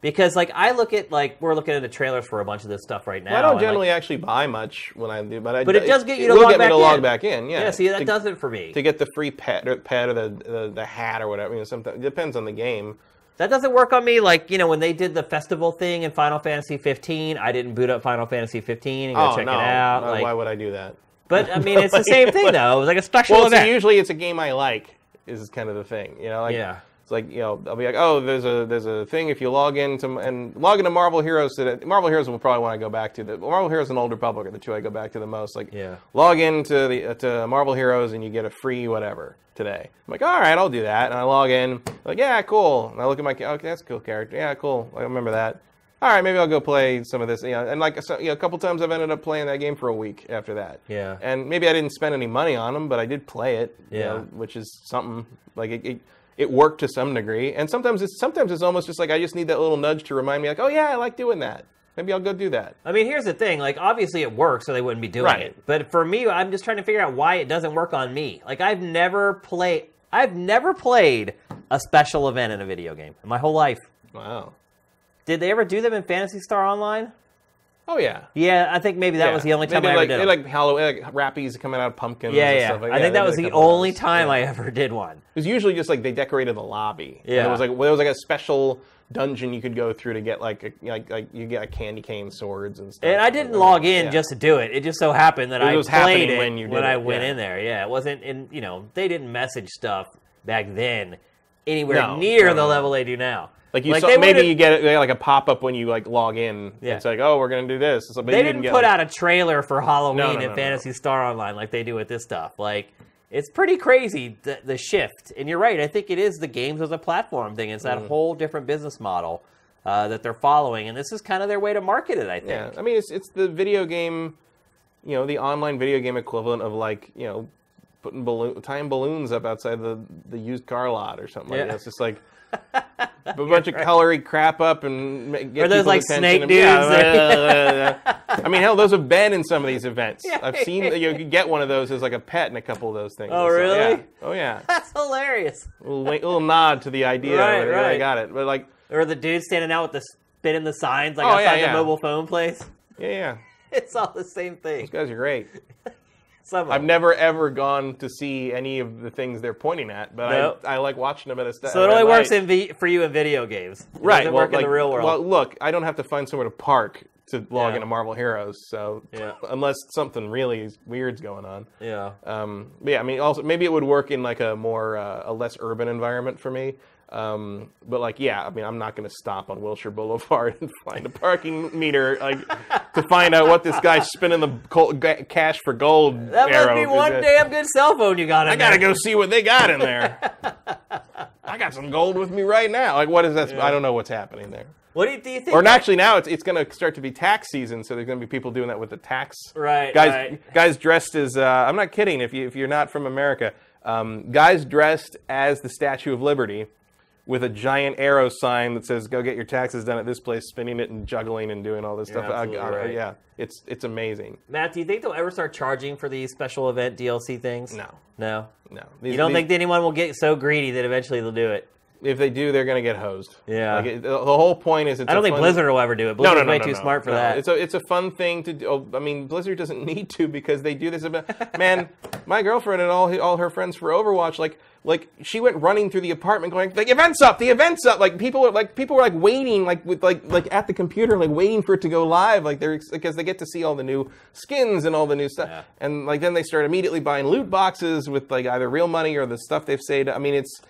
Because like I look at like we're looking at the trailers for a bunch of this stuff right now. I don't and, like, generally actually buy much when I do, but I, But it does get you to log get me back to log in. back in. Yeah, yeah, see that to, does it for me. to get the free pet or pet or the, the the hat or whatever. You know, sometimes it depends on the game. That doesn't work on me. Like you know when they did the festival thing in Final Fantasy 15, I didn't boot up Final Fantasy 15 and go oh check no, it out. no, like, why would I do that? but I mean it's the same thing though. It was like a special Well, event. usually it's a game I like. Is kind of the thing, you know. Like, Yeah. It's like you know, I'll be like, oh, there's a there's a thing if you log into and log into Marvel Heroes today. Marvel Heroes will probably want to go back to the Marvel Heroes and Old Republic are the two I go back to the most. Like, Yeah. log into the uh, to Marvel Heroes and you get a free whatever today. I'm like, all right, I'll do that, and I log in. Like, yeah, cool. And I look at my, okay, that's a cool character. Yeah, cool. I remember that. All right, maybe I'll go play some of this. You know, and like so, you know, a couple times I've ended up playing that game for a week after that. Yeah. And maybe I didn't spend any money on them, but I did play it. you Yeah. know, which is something like it, it. It worked to some degree, and sometimes it's sometimes it's almost just like I just need that little nudge to remind me, like, oh yeah, I like doing that. Maybe I'll go do that. I mean, here's the thing. Like, obviously, it works, or they wouldn't be doing Right. it. But for me, I'm just trying to figure out why it doesn't work on me. Like, I've never played. I've never played a special event in a video game in my whole life. Wow. Did they ever do them in Phantasy Star Online? Oh yeah. Yeah, I think maybe that Yeah. was the only time They I did, ever like, did. they like Halloween, like rappies coming out of pumpkins. yeah, and yeah. Stuff like, I think that was the only time Yeah. I ever did one. It was usually just like they decorated the lobby. And Yeah. It was like there was like a special dungeon you could go through to get like a, like like you get like candy cane swords and stuff. And I didn't log in Yeah. just to do it. It just so happened that It I was played it when you did when I went yeah. in there. Yeah, it wasn't in. You know, they didn't message stuff back then anywhere No, near no, the level they do now. Like you they saw maybe you get, like a pop up when you like log in. Yeah. It's like oh we're gonna do this. Like, but They didn't get, put like- out a trailer for Halloween No, no, in no, no. Phantasy Star Online like they do with this stuff. Like, it's pretty crazy the, the shift. And you're right. I think it is the games as a platform thing. It's that Mm. whole different business model uh, that they're following, and this is kind of their way to market it. I think. Yeah, I mean it's it's the video game, you know, the online video game equivalent of like you know, putting balloon tying balloons up outside the the used car lot or something like Yeah. that. It's just like. A bunch of colory crap up and get Or those, like, attention snake and- dudes yeah. I mean, hell, those have been in some of these events. Yeah. I've seen you could get one of those as like a pet in a couple of those things. Oh, So, really? yeah. Oh yeah. That's hilarious. A little, little nod to the idea. Right, when I got it, but like, Or the dude standing out with the spit in the signs, like Oh, outside yeah. the mobile phone place. yeah, yeah. it's all the same thing. These guys are great. I've never ever gone to see any of the things they're pointing at, but Nope. I, I like watching them at a sta- So it only works in v- for you in video games. It right. doesn't well, work in like- the real world. Well, look, I don't have to find somewhere to park to log Yeah. into Marvel Heroes, so Yeah. unless something really weird's going on. yeah. Um, but yeah, I mean, also maybe it would work in like a more uh, a less urban environment for me. Um, but like, yeah, I mean, I'm not going to stop on Wilshire Boulevard and find a parking meter like to find out what this guy's spinning the ga- cash for gold That must be one that- damn good cell phone you got in I gotta go see what they got in there. I got some gold with me right now. Like, what is that? I don't know what's happening there. What do you, do you think? Or actually, now it's it's going to start to be tax season, so there's going to be people doing that with the tax. Right, Guys, right. guys dressed as. Uh, I'm not kidding. If you if you're not from America, um, guys dressed as the Statue of Liberty, with a giant arrow sign that says "Go get your taxes done at this place," spinning it and juggling and doing all this You're stuff. I- I- right. Yeah, it's it's amazing. Matt, do you think they'll ever start charging for these special event DLC things? No. No. No, You don't think anyone will get so greedy that eventually they'll do it? If they do, they're going to get hosed. Yeah. Like, it- the, whole point is it's. I don't a think fun- Blizzard will ever do it. Blizzard's no, no, way no, too no, smart for no. that. It's a it's a fun thing to do. Oh, I mean, Blizzard doesn't need to because they do this. About, man, my girlfriend and all all her friends for Overwatch, like like she went running through the apartment going, the event's up, the event's up. Like people were like people were like waiting, like with like like at the computer, like waiting for it to go live, like they're because they get to see all the new skins and all the new stuff, Yeah. and like then they start immediately buying loot boxes with like either real money or the stuff they've saved. I mean, it's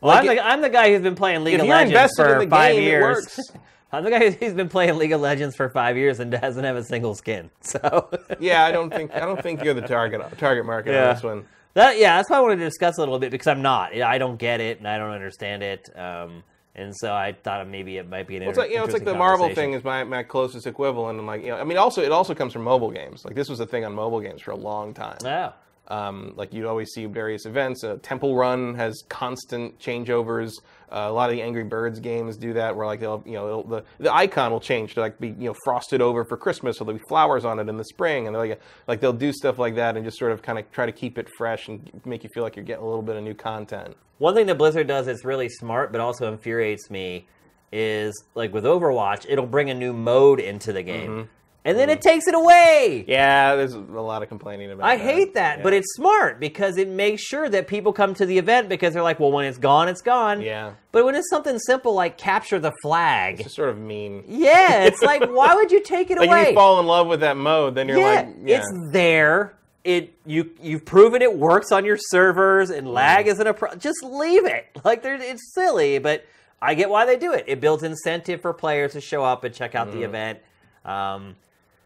well, I'm, like the, I'm the guy who's been playing League of Legends for five game, years. I'm the guy who's been playing League of Legends for five years and doesn't have a single skin. So yeah, I don't think I don't think you're the target target market Yeah. on this one. that yeah, that's why I wanted to discuss it a little bit because I'm not. I don't get it and I don't understand it. Um, and so I thought maybe it might be an Well, it's like you know, it's like the Marvel thing is my, my closest equivalent, and like you know, I mean, also it also comes from mobile games. Like this was a thing on mobile games for a long time. Oh. Um, like you'd always see various events. Uh, Temple Run has constant changeovers. Uh, a lot of the Angry Birds games do that, where like they'll you know it'll, the the icon will change to like be you know frosted over for Christmas, or there'll be flowers on it in the spring, and they're like like they'll do stuff like that and just sort of kind of try to keep it fresh and make you feel like you're getting a little bit of new content. One thing that Blizzard does that's really smart, but also infuriates me, is like with Overwatch, it'll bring a new mode into the game, Mm-hmm. And then it mm. takes it away. Yeah, there's a lot of complaining about. It. I that. hate that, Yeah. but it's smart because it makes sure that people come to the event because they're like, well, when it's gone, it's gone. yeah, But when it's something simple like capture the flag, it's just sort of mean. yeah, it's like, why would you take it Like away? if you fall in love with that mode, then you're yeah, like, yeah. it's there. It you you've proven it works on your servers and mm. lag isn't a pro- just leave it. Like there, it's silly, but I get why they do it. It builds incentive for players to show up and check out the mm. event. Um,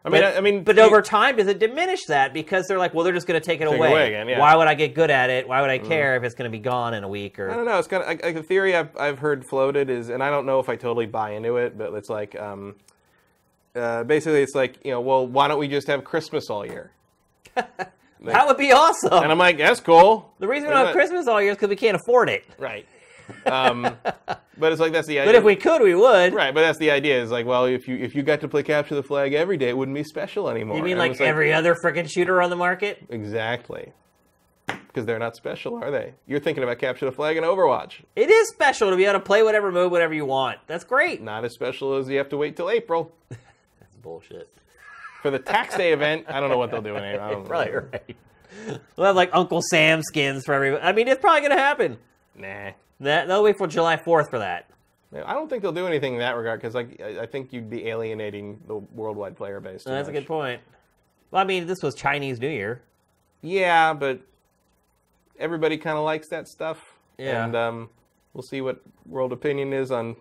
I mean, but, I, I mean, but you- over time, does it diminish that because they're like, well, they're just going to take it Take away. away again, yeah. Why would I get good at it? Why would I care if it's going to be gone in a week Or I don't know. It's kind of like, like a theory I've I've heard floated is, and I don't know if I totally buy into it, but it's like, um, uh, basically, it's like you know, well, why don't we just have Christmas all year? That would be awesome. And I'm like, that's cool. the reason we don't have Christmas all year is because we can't afford it. right? Um, but it's like that's the idea. But if we could, we would. right, but that's the idea. Is like, well, if you if you got to play capture the flag every day, it wouldn't be special anymore. You mean And like every other freaking shooter on the market? exactly? Because they're not special, are they? You're thinking about capture the flag in Overwatch. It is special to be able to play whatever mode, whatever you want. That's great. Not as special as you have to wait till April. That's bullshit. For the tax day event, I don't know what they'll do in April. I don't Probably know. right. We'll have like Uncle Sam skins for everybody. I mean, it's probably going to happen. Nah. That, they'll wait for July 4th for that. I don't think they'll do anything in that regard because like I think you'd be alienating the worldwide player base. That's a good point. Well, I mean, this was Chinese New Year. Yeah, but everybody kind of likes that stuff. Yeah. And um, we'll see what world opinion is on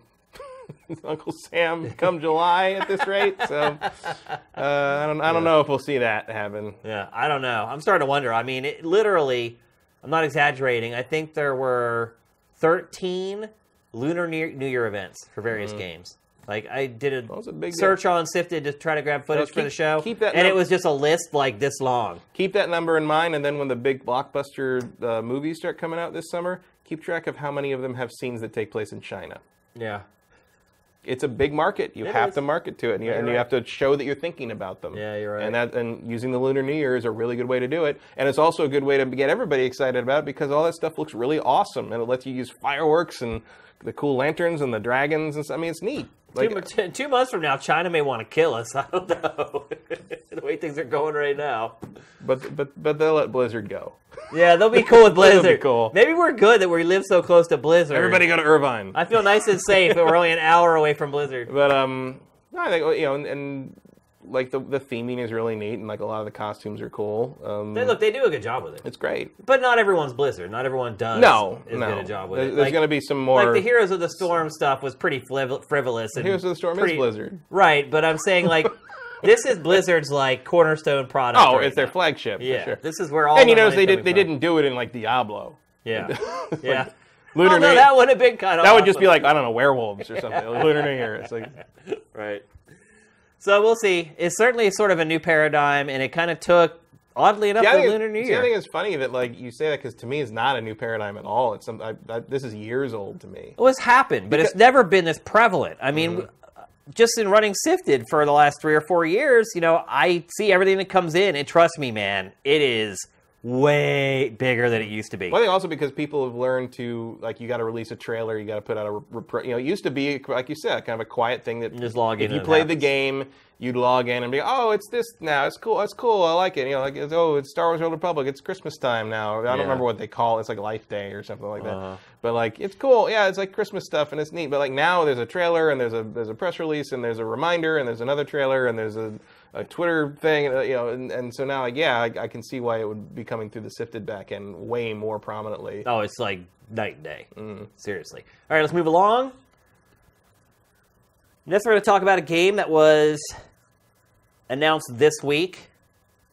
Uncle Sam come July at this rate. So uh, I don't I don't know if we'll see that happen. Yeah, I don't know. I'm starting to wonder. I mean, it, literally, I'm not exaggerating. I think there were 13 Lunar New New Year events for various games. Like I did a, Mm-hmm. a big search on Sifted to try to grab footage for keep- the show, keep that and it was just a list like this long. Keep that number in mind, and then when the big blockbuster uh, movies start coming out this summer, keep track of how many of them have scenes that take place in China. Yeah, it's a big market. You It have is. to market to it, and, you, and you're you have to show that you're thinking about them. Yeah, you're right. And that and using the Lunar New Year is a really good way to do it, and it's also a good way to get everybody excited about it because all that stuff looks really awesome, and it lets you use fireworks and the cool lanterns and the dragons and stuff. I mean, it's neat. Like, two, two months from now, China may want to kill us. I don't know. the way things are going right now. but but but they'll let Blizzard go. Yeah, they'll be cool with Blizzard. cool. Maybe we're good that we live so close to Blizzard. Everybody go to Irvine. I feel nice and safe, but we're only an hour away from Blizzard. But um, no, I think you know, and, and like the the theming is really neat, and like a lot of the costumes are cool. Um, They, look, they do a good job with it. it's great. But not everyone's Blizzard. Not everyone does No, as no. good a job with There's, it. there's Like, going to be some more. like the Heroes of the Storm stuff was pretty fliv- frivolous. And Heroes of the Storm pretty, is Blizzard. Right, but I'm saying like this is Blizzard's like cornerstone product. Oh, right it's their flagship. Yeah, for sure. this is where all. and you notice they did they coming didn't do it in like Diablo. from. Yeah, yeah. Lunar oh, no, that would have been kind of. that would just be like I don't know werewolves or something. Lunar New Year. It's like right. So we'll see. It's certainly sort of a new paradigm, and it kind of took, oddly enough, Yeah, the Lunar New see, I think it's funny that like you say that because to me it's not a new paradigm at all. It's some I, I, this is years old to me. Well, it's happened, but it's never been this prevalent. I mean, Mm-hmm. just in running Sifted for the last three or four years, you know, I see everything that comes in, and trust me, man, it is way bigger than it used to be. Well, I think also because people have learned to like you got to release a trailer, you got to put out a you know it used to be like you said kind of a quiet thing that Just log in if you it played the game, you'd log in and be oh it's this now it's cool it's cool I like it you know like it's, oh it's Star Wars: Old Republic it's Christmas time now I don't Yeah. remember what they call it it's like Life Day or something like that Uh-huh. but like it's cool yeah it's like Christmas stuff and it's neat but like now there's a trailer and there's a there's a press release and there's a reminder and there's another trailer and there's a a Twitter thing, uh, you know, and, and so now, like, yeah, I, I can see why it would be coming through the sifted back end way more prominently. Oh, it's like night and day. Mm. Seriously. All right, let's move along. Next, we're going to talk about a game that was announced this week.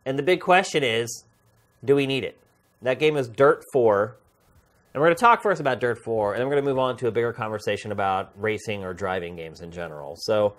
And the big question is do we need it? That game is Dirt 4. And we're going to talk first about Dirt 4, and then we're going to move on to a bigger conversation about racing or driving games in general. So,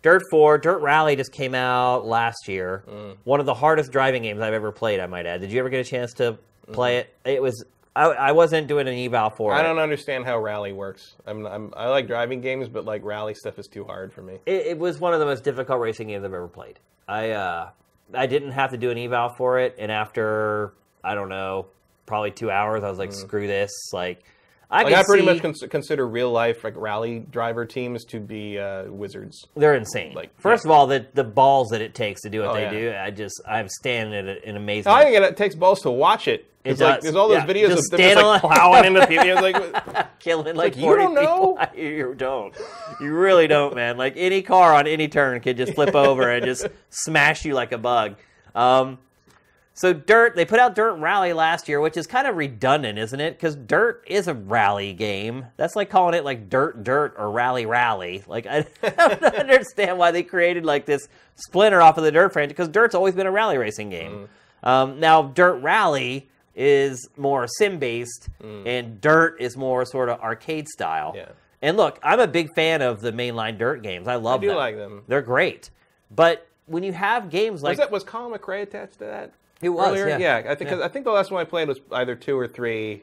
Dirt 4, Dirt Rally just came out last year. Mm. One of the hardest driving games I've ever played, I might add. Did you ever get a chance to play Mm-hmm. it? It was. I, I wasn't doing an eval for it. I don't understand how rally works. I'm, I'm I like driving games, but like rally stuff is too hard for me. It, it was one of the most difficult racing games I've ever played. I uh, I didn't have to do an eval for it, and after I don't know, probably two hours, I was like, screw this. Like I Mm. Like can I pretty see much cons- consider real life like rally driver teams to be uh, wizards. they're insane. like, First of all, the the balls that it takes to do what Oh, they yeah. do, I just I'm standing in, in amazement. I think it takes balls to watch it. It It's like does. there's all those Yeah, videos just of them just like plowing into people. Like killing like, like, you don't know? people. You don't. You really don't, man. Like any car on any turn could just flip over and just smash you like a bug. Um, so Dirt, they put out Dirt Rally last year, which is kind of redundant, isn't it? Because Dirt is a rally game. That's like calling it like Dirt Dirt or Rally Rally. Like I, don't understand why they created like this splinter off of the Dirt franchise because Dirt's always been a rally racing game. Mm-hmm. Um, now Dirt Rally is more sim based, and Dirt is more sort of arcade style. Mm. Yeah. And look, I'm a big fan of the mainline Dirt games. I love do them. like them. They're great. But when you have games like was that was Colin McRae attached to that? It was, earlier? yeah. I think Yeah. I think the last one I played was either two or three,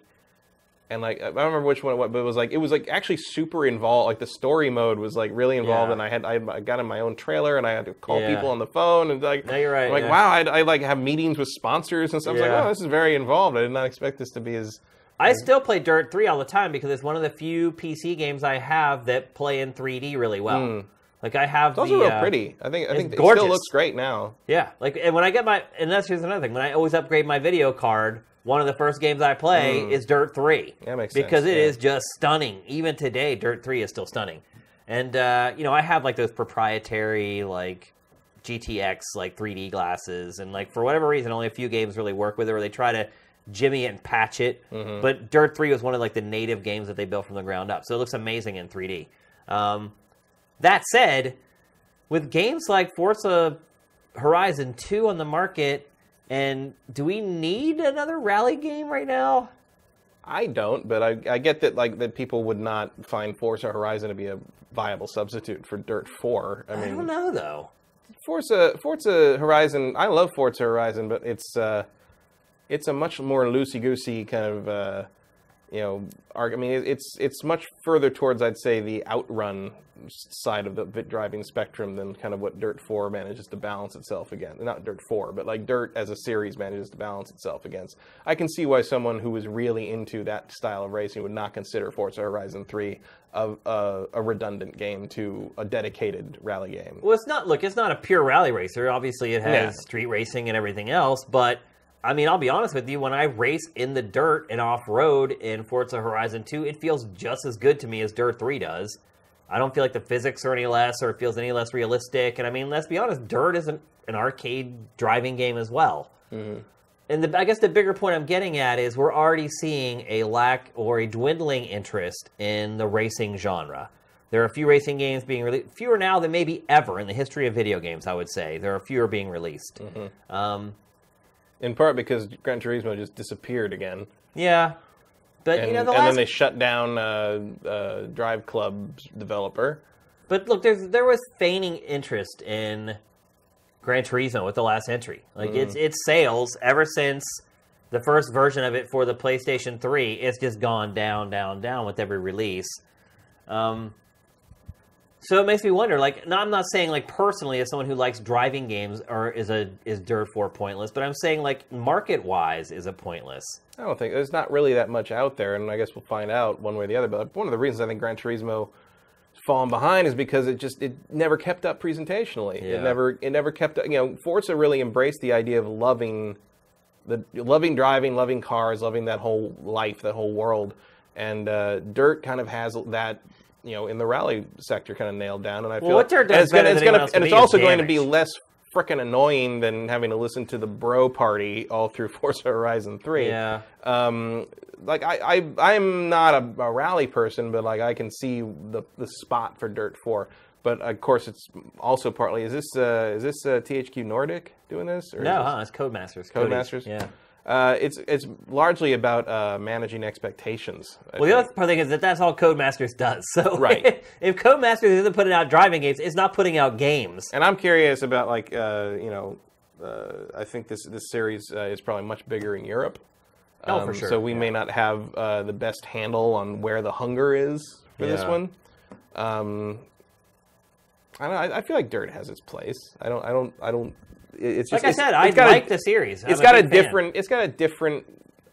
and like I don't remember which one it was, but it was like it was like actually super involved. Like the story mode was like really involved, Yeah. and I had I, I got in my own trailer, and I had to call Yeah. people on the phone, and like No, you're right, I'm like yeah. wow, I, I like have meetings with sponsors and stuff. I was like, oh, this is very involved. I did not expect this to be as I still play Dirt 3 all the time because it's one of the few PC games I have that play in 3D really well. Like I have it's also the real uh, pretty. I think I think it still looks great now. Yeah, like and when I get my and that's here's another thing. When I always upgrade my video card, one of the first games I play is Dirt 3. That makes because sense, it yeah. is just stunning. Even today, Dirt 3 is still stunning. And uh, you know, I have like those proprietary like GTX like 3D glasses, and like for whatever reason, only a few games really work with it, or they try to jimmy it and patch it. Mm-hmm. But Dirt 3 was one of like the native games that they built from the ground up, so it looks amazing in 3D. Um, that said, with games like Forza Horizon 2 on the market, and do we need another rally game right now? I don't, but I, I get that like that people would not find Forza Horizon to be a viable substitute for Dirt 4. I mean, I don't know though. Forza Forza Horizon. I love Forza Horizon, but it's uh, it's a much more loosey goosey kind of. Uh, you know, arg- I mean, it's it's much further towards, I'd say, the outrun side of the bit driving spectrum than kind of what Dirt 4 manages to balance itself against. Not Dirt 4, but like Dirt as a series manages to balance itself against. I can see why someone who is really into that style of racing would not consider Forza Horizon 3 a, a, a redundant game to a dedicated rally game. Well, it's not. Look, it's not a pure rally racer. Obviously, it has Yeah. street racing and everything else. But I mean, I'll be honest with you. When I race in the dirt and off road in Forza Horizon 2, it feels just as good to me as Dirt 3 does. I don't feel like the physics are any less, or it feels any less realistic. And I mean, let's be honest, Dirt is an, an arcade driving game as well. And the, I guess the bigger point I'm getting at is we're already seeing a lack or a dwindling interest in the racing genre. There are a few racing games being released, fewer now than maybe ever in the history of video games. I would say there are fewer being released. Um, In part because Gran Turismo just disappeared again. yeah, but And, you know the and last. then they shut down uh, uh, Drive Club's developer. But look, there's there was feigning interest in Gran Turismo with the last entry. Like it's its sales ever since the first version of it for the PlayStation 3, it's just gone down, down, down with every release. Um, so it makes me wonder. Like, no, I'm not saying like personally as someone who likes driving games or is a is Dirt 4 pointless, but I'm saying like market wise is it pointless. I don't think there's not really that much out there, and I guess we'll find out one way or the other. But one of the reasons I think Gran Turismo fallen behind is because it just it never kept up presentationally. Yeah. It never it never kept up. You know, Forza really embraced the idea of loving the loving driving, loving cars, loving that whole life, that whole world, and uh, Dirt kind of has that. You know, in the rally sector, kind of nailed down, and I feel what Dirt and it's gonna, it's gonna, and it's also going to be less freaking annoying than having to listen to the bro party all through Forza Horizon Three Yeah. um, like I, I I'm not a, a rally person, but like I can see the the spot for Dirt Four. But of course, it's also partly is this uh, is this uh, THQ Nordic doing this? Or No, huh? It's Codemasters. Codemasters? Yeah. Uh, it's it's largely about uh, managing expectations. I Well, the other part thing is that that's all Codemasters does. So Right. if Codemasters isn't putting out driving games, it's not putting out games. and I'm curious about like uh, you know uh, I think this this series uh, is probably much bigger in Europe. Oh, for Um, sure, So we yeah. may not have uh, the best handle on where the hunger is for this Yeah. one. Um, I don't. I, I feel like Dirt has its place. I don't. I don't. I don't. It- It's just, Like I it's- said, I it's like a, the series. It's I'm got a big fan. different. It's got a different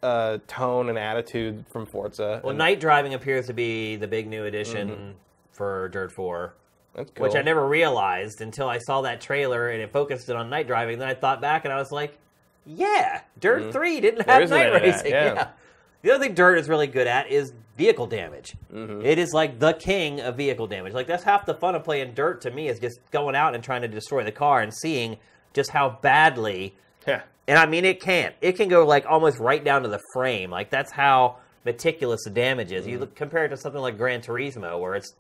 uh, tone and attitude from Forza. Well, and night driving appears to be the big new addition for Dirt 4, that's cool. which I never realized until I saw that trailer and it focused it on night driving. Then I thought back and I was like, yeah, Dirt 3 didn't have night none of that, racing. yeah. The other thing Dirt is really good at is vehicle damage. Mm-hmm. It is like the king of vehicle damage. Like that's half the fun of playing Dirt to me is just going out and trying to destroy the car and seeing just how badly Yeah. and I mean, it can't. It can go like almost right down to the frame. Like that's how meticulous the damage is. Mm. You look, compare it to something like Gran Turismo, where it's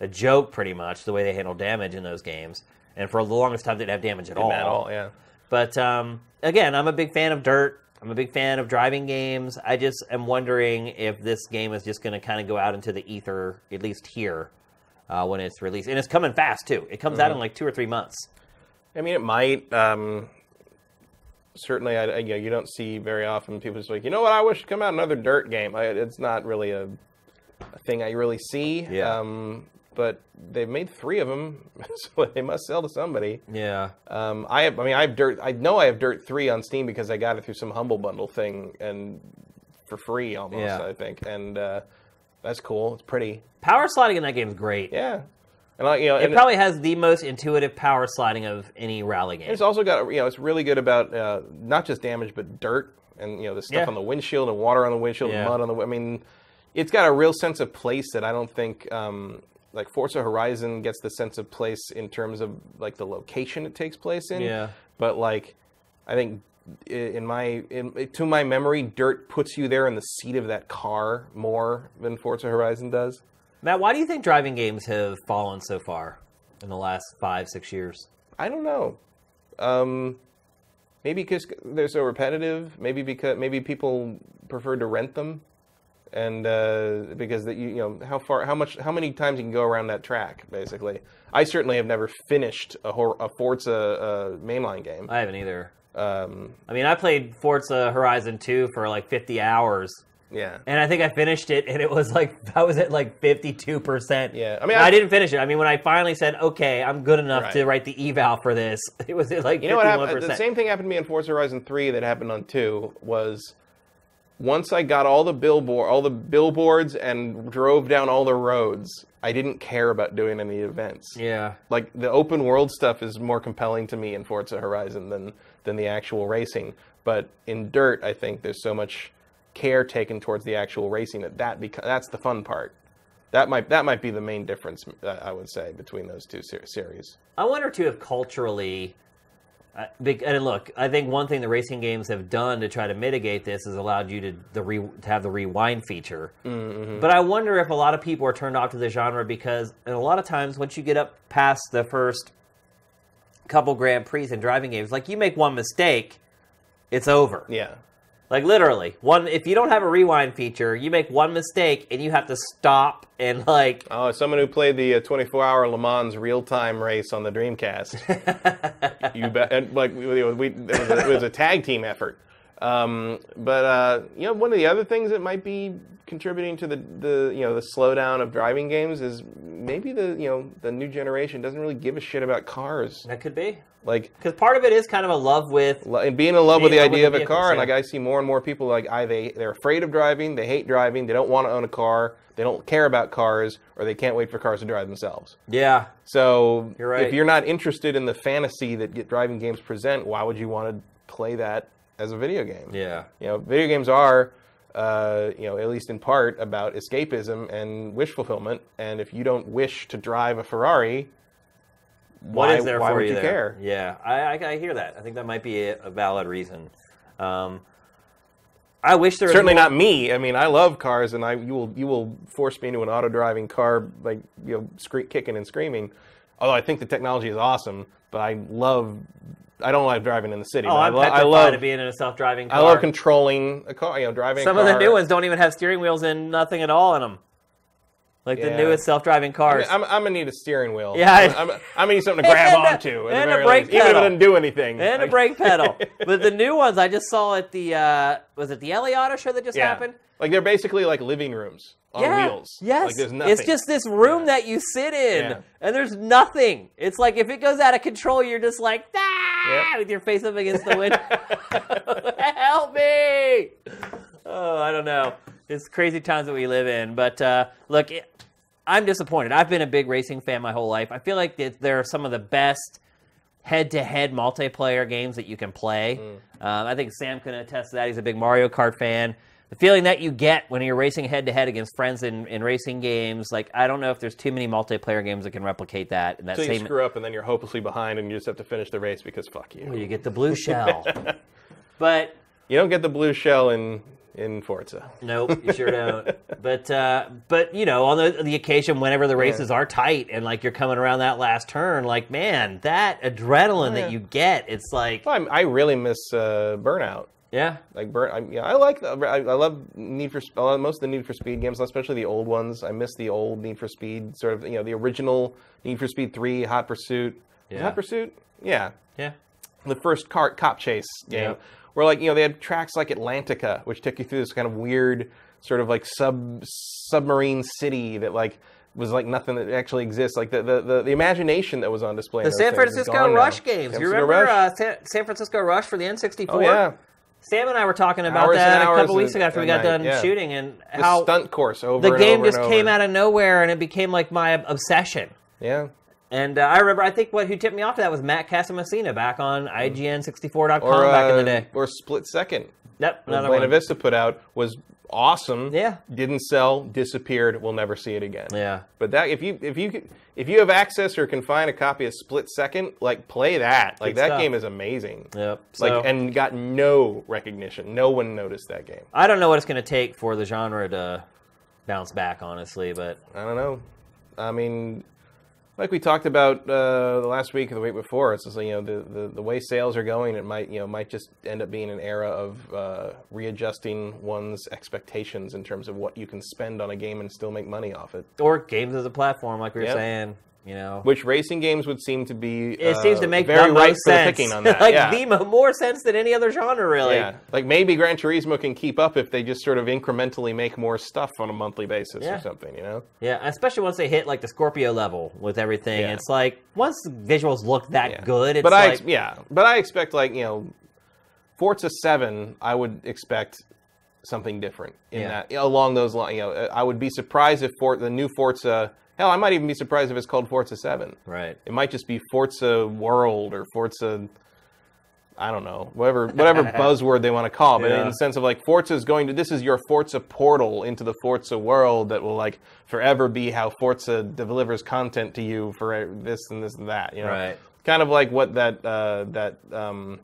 a joke pretty much the way they handle damage in those games. And for the longest time, they didn't have damage at all. At all. Yeah. But um, again, I'm a big fan of Dirt. I'm a big fan of driving games. I just am wondering if this game is just going to kind of go out into the ether, at least here, uh, when it's released. And it's coming fast too. It comes Mm-hmm. out in like two or three months. I mean, it might. Um, certainly, I, you, know, you don't see very often people just like, you know what, I wish to come out another dirt game. I, it's not really a, a thing I really see. Yeah. Um, but they've made three of them, so they must sell to somebody. Yeah. Um, I have, I mean, I have dirt. I know I have dirt three on Steam because I got it through some humble bundle thing and for free almost. Yeah. I think, and uh, that's cool. It's pretty. Power sliding in that game is great. Yeah. And you know, It probably has the most intuitive power sliding of any rally game. It's also got you know it's really good about uh, not just damage but dirt and you know the stuff Yeah. on the windshield and water on the windshield Yeah. and mud on the. I mean, it's got a real sense of place that I don't think um, like Forza Horizon gets the sense of place in terms of like the location it takes place in. Yeah. But like, I think in my in, to my memory, dirt puts you there in the seat of that car more than Forza Horizon does. Matt, why do you think driving games have fallen so far in the last five, six years? I don't know. Um, maybe because they're so repetitive. Maybe because maybe people prefer to rent them, and uh, because that you you know how far how much how many times you can go around that track. Basically, I certainly have never finished a, Hor- a Forza uh, mainline game. I haven't either. Um, I mean, I played Forza Horizon 2 for like 50 hours Yeah. And I think I finished it, and it was like I was at like fifty-two percent. Yeah, I mean, I, I- didn't finish it. I mean, when I finally said, "Okay, I'm good enough Right. to write the eval for this," it was at like You know what happened? The same thing happened to me in Forza Horizon 3 that happened on 2 was once I got all the billboard all the billboards and drove down all the roads, I didn't care about doing any events. Yeah, Like the open world stuff is more compelling to me in Forza Horizon than than the actual racing. But in Dirt, I think there's so much care taken towards the actual racing that that beca- that's the fun part. That might that might be the main difference uh, I would say between those two ser- series. I wonder too if culturally. Uh, big, and look, I think one thing the racing games have done to try to mitigate this is allowed you to the re, to have the rewind feature. Mm-hmm. But I wonder if a lot of people are turned off to the genre because, and a lot of times, once you get up past the first couple Grand Prix in driving games, like you make one mistake, it's over. Yeah. Like literally, one if you don't have a rewind feature, you make one mistake and you have to stop and like Oh, someone who played the uh, 24-hour Le Mans real-time race on the Dreamcast, you bet. Like we, we, we- it, was a, it was a tag team effort. Um, but uh, you know, one of the other things that might be contributing to the, the you know the slowdown of driving games is maybe the you know the new generation doesn't really give a shit about cars. that could be Like because part of it is kind of a love with and being in love with the Being in love idea with of a car, and like. I see more and more people like I they they're afraid of driving, they hate driving, they don't want to own a car, they don't care about cars, or they can't wait for cars to drive themselves. yeah So You're right. if you're not interested in the fantasy that driving games present, why would you want to play that as a video game? yeah You know, video games are, uh, you know, at least in part about escapism and wish fulfillment. And if you don't wish to drive a Ferrari, what why, is there why for would you you there? care? Yeah, I, I, I hear that. I think that might be a, a valid reason. Um, I wish there Certainly more- not me. I mean, I love cars, and I you will you will force me into an auto driving car, like you know, scre- kicking and screaming. Although I think the technology is awesome, but I love. I don't like driving in the city. Oh, but I, I'm lo- I love. of being in a self-driving car. I love controlling a car. You know, driving. Some of the new ones don't even have steering wheels and nothing at all in them. Like the newest self-driving I cars. am I'm gonna need a steering wheel. Yeah, I- I'm, I'm gonna need something to grab And onto. and a brake least, even if it doesn't do anything. and a brake pedal. but the new ones I just saw at the uh, was it the LA Auto Show that just yeah. happened? Like they're basically like living rooms on yeah. wheels. Yes. Like there's nothing. It's just this room Yeah. that you sit in, Yeah. and there's nothing. It's like if it goes out of control, you're just like ah, Yep. with your face up against the window. Help me! Oh, I don't know. It's crazy times that we live in. But uh, look, it, I'm disappointed. I've been a big racing fan my whole life. I feel like that there are some of the best head-to-head multiplayer games that you can play. Um, I think Sam can attest to that. He's a big Mario Kart fan. The feeling that you get when you're racing head-to-head against friends in, in racing games, like I don't know if there's too many multiplayer games that can replicate that. And that So you same, screw up and then you're hopelessly behind and you just have to finish the race because fuck you. Well, you get the blue shell. but You don't get the blue shell in in Forza. Nope, you sure don't. but uh, but you know, on the the occasion whenever the races are tight and like you're coming around that last turn, like man, that adrenaline yeah. that you get, it's like Well, I really miss uh, Burnout. yeah, Like burn, I, yeah, I like. The, I, I love Need for I love most of the Need for Speed games, especially the old ones. I miss the old Need for Speed, sort of you know the original Need for Speed Three, Hot Pursuit. Yeah. Hot Pursuit, yeah, yeah, the first car cop chase game, Yep. Where like you know they had tracks like Atlantica, which took you through this kind of weird sort of like sub submarine city that like was like nothing that actually exists. Like the the, the, the imagination that was on display. the San Francisco gone now. Rush games. San you remember Rush? uh, San, San Francisco Rush for the N64? oh yeah, Sam and I were talking about Hours that a couple weeks ago after we got night, done yeah. shooting, and the how stunt course over. the game over just came out of nowhere and it became like my obsession. Yeah. And uh, I remember, I think what who tipped me off to that was Matt Casamassina back on IGN64.com or back in the uh, day. or Split Second. Yep, That another Buena one. Vista put out was awesome. Yeah. Didn't sell, disappeared. We'll never see it again. Yeah. But that if you if you if you have access or can find a copy of Split Second, like play that. Like Good that stuff. game is amazing. Yep. So Like and got no recognition. No one noticed that game. I don't know what it's going to take for the genre to bounce back, honestly. But I don't know. I mean, like we talked about uh, the last week or the week before, it's just, you know the, the, the way sales are going, it might you know might just end up being an era of uh, readjusting one's expectations in terms of what you can spend on a game and still make money off it. or games as a platform, like we were Yep. saying. You know, Which racing games would seem to be it uh, seems to make very right for the sense. picking on that. like yeah. the mo- more sense than any other genre, really. yeah, like maybe Gran Turismo can keep up if they just sort of incrementally make more stuff on a monthly basis Yeah. or something, you know? Yeah, especially once they hit like the Scorpio level with everything. Yeah. It's like once visuals look that good, it's but I like yeah, but I expect like you know, Forza Seven. I would expect something different in Yeah. that along those lines. You know, I would be surprised if for the new Forza. Hell, I might even be surprised if it's called Forza Seven. right. It might just be Forza World or Forza. I don't know, whatever whatever buzzword they want to call, it, but Yeah. in the sense of like Forza is going to this is your Forza portal into the Forza world that will like forever be how Forza delivers content to you for this and this and that. You know, Right. kind of like what that uh, that um,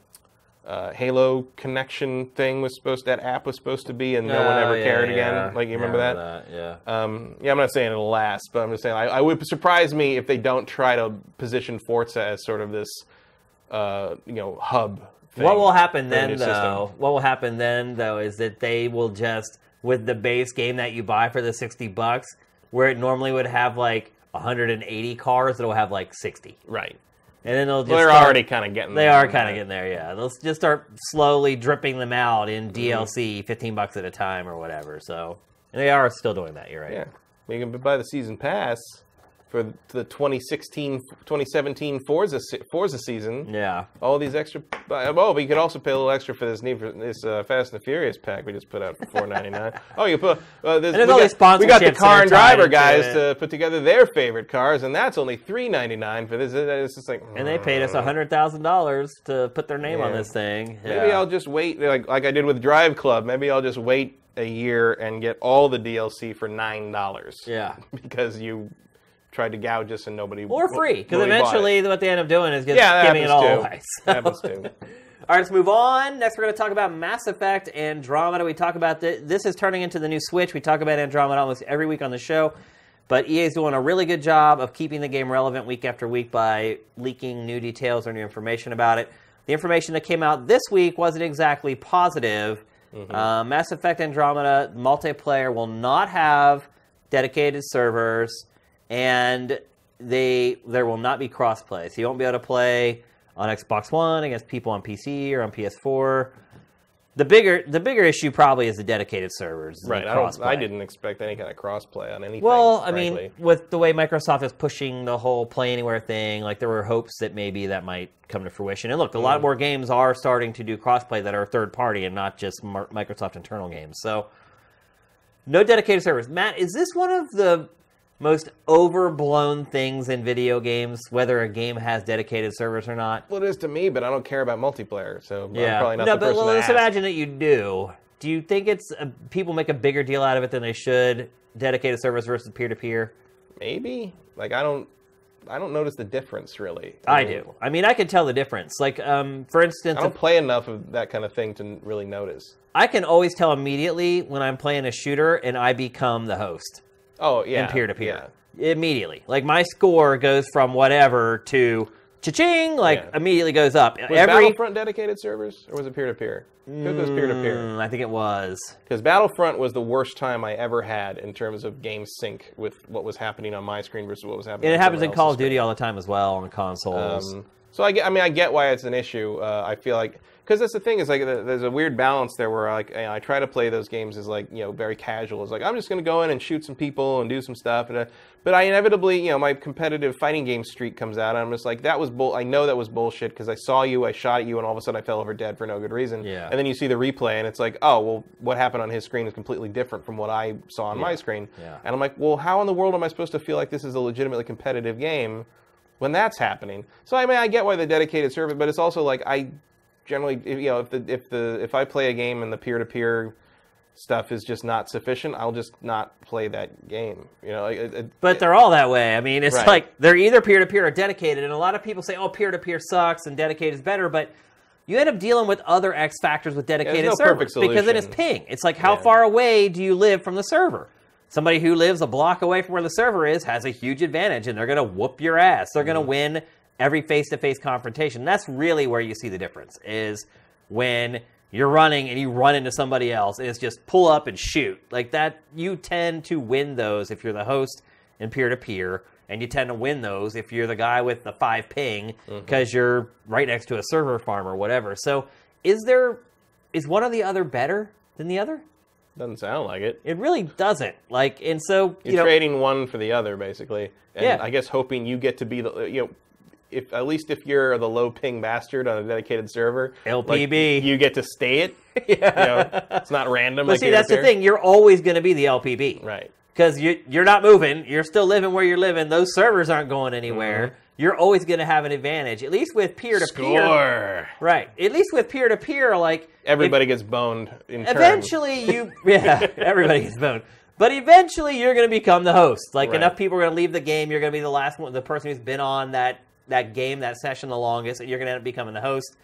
uh, Halo connection thing was supposed that app was supposed to be, and no one Oh, ever yeah, cared yeah. again. Like you remember I that? Yeah. Um, yeah, I'm not saying it'll last, but I'm just saying I, I would surprise me if they don't try to position Forza as sort of this, uh, you know, hub. Thing What will happen then, though? What will happen then, though, is that they will just with the base game that you buy for the sixty bucks, where it normally would have like 180 cars, it'll have like 60, Right. And then they'll just they're start- already kind of getting. They there are kind of getting there, yeah. They'll just start slowly dripping them out in Mm-hmm. DLC, 15 bucks at a time or whatever. So and they are still doing that. You're right. Yeah, you can buy the season pass for the 2016, 2017 Forza Forza season. Yeah. All these extra. Oh, but you could also pay a little extra for this need for this uh, Fast and the Furious pack we just put out for four ninety nine. oh, you put. Uh, this, there's we, all got, we got the car and that are tied driver guys to put together their favorite cars, and that's only three ninety nine for this. It's just like. And they paid us hundred thousand dollars to put their name on this thing. Maybe I'll just wait, like like I did with Drive Club. Maybe I'll just wait a year and get all the DLC for nine dollars. Yeah. because you tried to gouge us and nobody would. Or free, because it. eventually what they end up doing is just yeah, giving it all happens away. too. So- That happens too. All right, let's move on. Next, we're going to talk about Mass Effect Andromeda. We talk about the, this is turning into the new Switch. We talk about Andromeda almost every week on the show, but EA is doing a really good job of keeping the game relevant week after week by leaking new details or new information about it. The information that came out this week wasn't exactly positive. Uh, Mass Effect Andromeda multiplayer will not have dedicated servers, and they there will not be crossplay. So you won't be able to play on Xbox One against people on PC or on PS4. The bigger the bigger issue probably is the dedicated servers. right. I, I didn't expect any kind of crossplay on anything. Well, I frankly. mean, with the way Microsoft is pushing the whole Play Anywhere thing, like there were hopes that maybe that might come to fruition. And look, a Mm. lot more games are starting to do crossplay that are third party and not just Microsoft internal games. So, no dedicated servers. Matt, is this one of the most overblown things in video games, whether a game has dedicated servers or not? well, it is to me, but I don't care about multiplayer, so I'm Yeah. probably not no, the but person to let's ask. imagine that you do. Do you think it's uh, people make a bigger deal out of it than they should? Dedicated servers versus peer to peer. Maybe like I don't. I don't notice the difference really. I mean, do. I mean, I can tell the difference. Like, um, for instance, I don't play enough of that kind of thing to really notice. I can always tell immediately when I'm playing a shooter and I become the host Oh yeah, in peer to peer. Immediately. Like, my score goes from whatever to cha-ching, like, Yeah. immediately goes up. Was Every. Battlefront dedicated servers or was it peer to peer? It was peer to peer. Mm, I think it was. Because Battlefront was the worst time I ever had in terms of game sync with what was happening on my screen versus what was happening. And it on happens in someone Call of Duty all the time as well on consoles. Um, so I get, I mean, I get why it's an issue. Uh, I feel like because that's the thing is like there's a weird balance there where like you know, I try to play those games as like you know very casual. It's like I'm just gonna go in and shoot some people and do some stuff, and, uh, but I inevitably you know my competitive fighting game streak comes out, and I'm just like that was bull. I know that was bullshit because I saw you, I shot at you, and all of a sudden I fell over dead for no good reason. Yeah. And then you see the replay, and it's like, oh well, what happened on his screen is completely different from what I saw on my screen. Yeah. And I'm like, well, how in the world am I supposed to feel like this is a legitimately competitive game? when that's happening. So I mean, I get why the dedicated server, but it's also like I generally, if, you know, if the if the if I play a game and the peer to peer stuff is just not sufficient, I'll just not play that game. You know, it, it- But they're all that way. I mean, it's Right. like they're either peer to peer or dedicated, and a lot of people say, "Oh, peer to peer sucks and dedicated is better," but you end up dealing with other X factors with dedicated no servers because it's ping. It's like how Yeah. far away do you live from the server? Somebody who lives a block away from where the server is has a huge advantage, and they're going to whoop your ass. They're going to mm-hmm. win every face-to-face confrontation. That's really where you see the difference. Is when you're running and you run into somebody else, and it's just pull up and shoot like that. You tend to win those if you're the host and peer to peer. and you tend to win those if you're the guy with the five ping Mm-hmm. because you're right next to a server farm or whatever. So, is there is one or the other better than the other? Doesn't sound like it. It really doesn't. Like, and so You're know, trading one for the other, basically. And Yeah. I guess hoping you get to be the you know. If, at least if you're the low ping bastard on a dedicated server, like, LPB. you get to stay it. You know, it's not random. but like see, that's the thing. You're always going to be the LPB, Right. Because you you're not moving. You're still living where you're living. Those servers aren't going anywhere. Mm-hmm. You're always going to have an advantage, at least with peer to peer. Right. At least with peer to peer, like if- Everybody gets boned eventually you yeah everybody gets boned but eventually you're going to become the host like Right. enough people are going to leave the game you're going to be the last one the person who's been on that that game that session the longest and you're going to end up becoming the host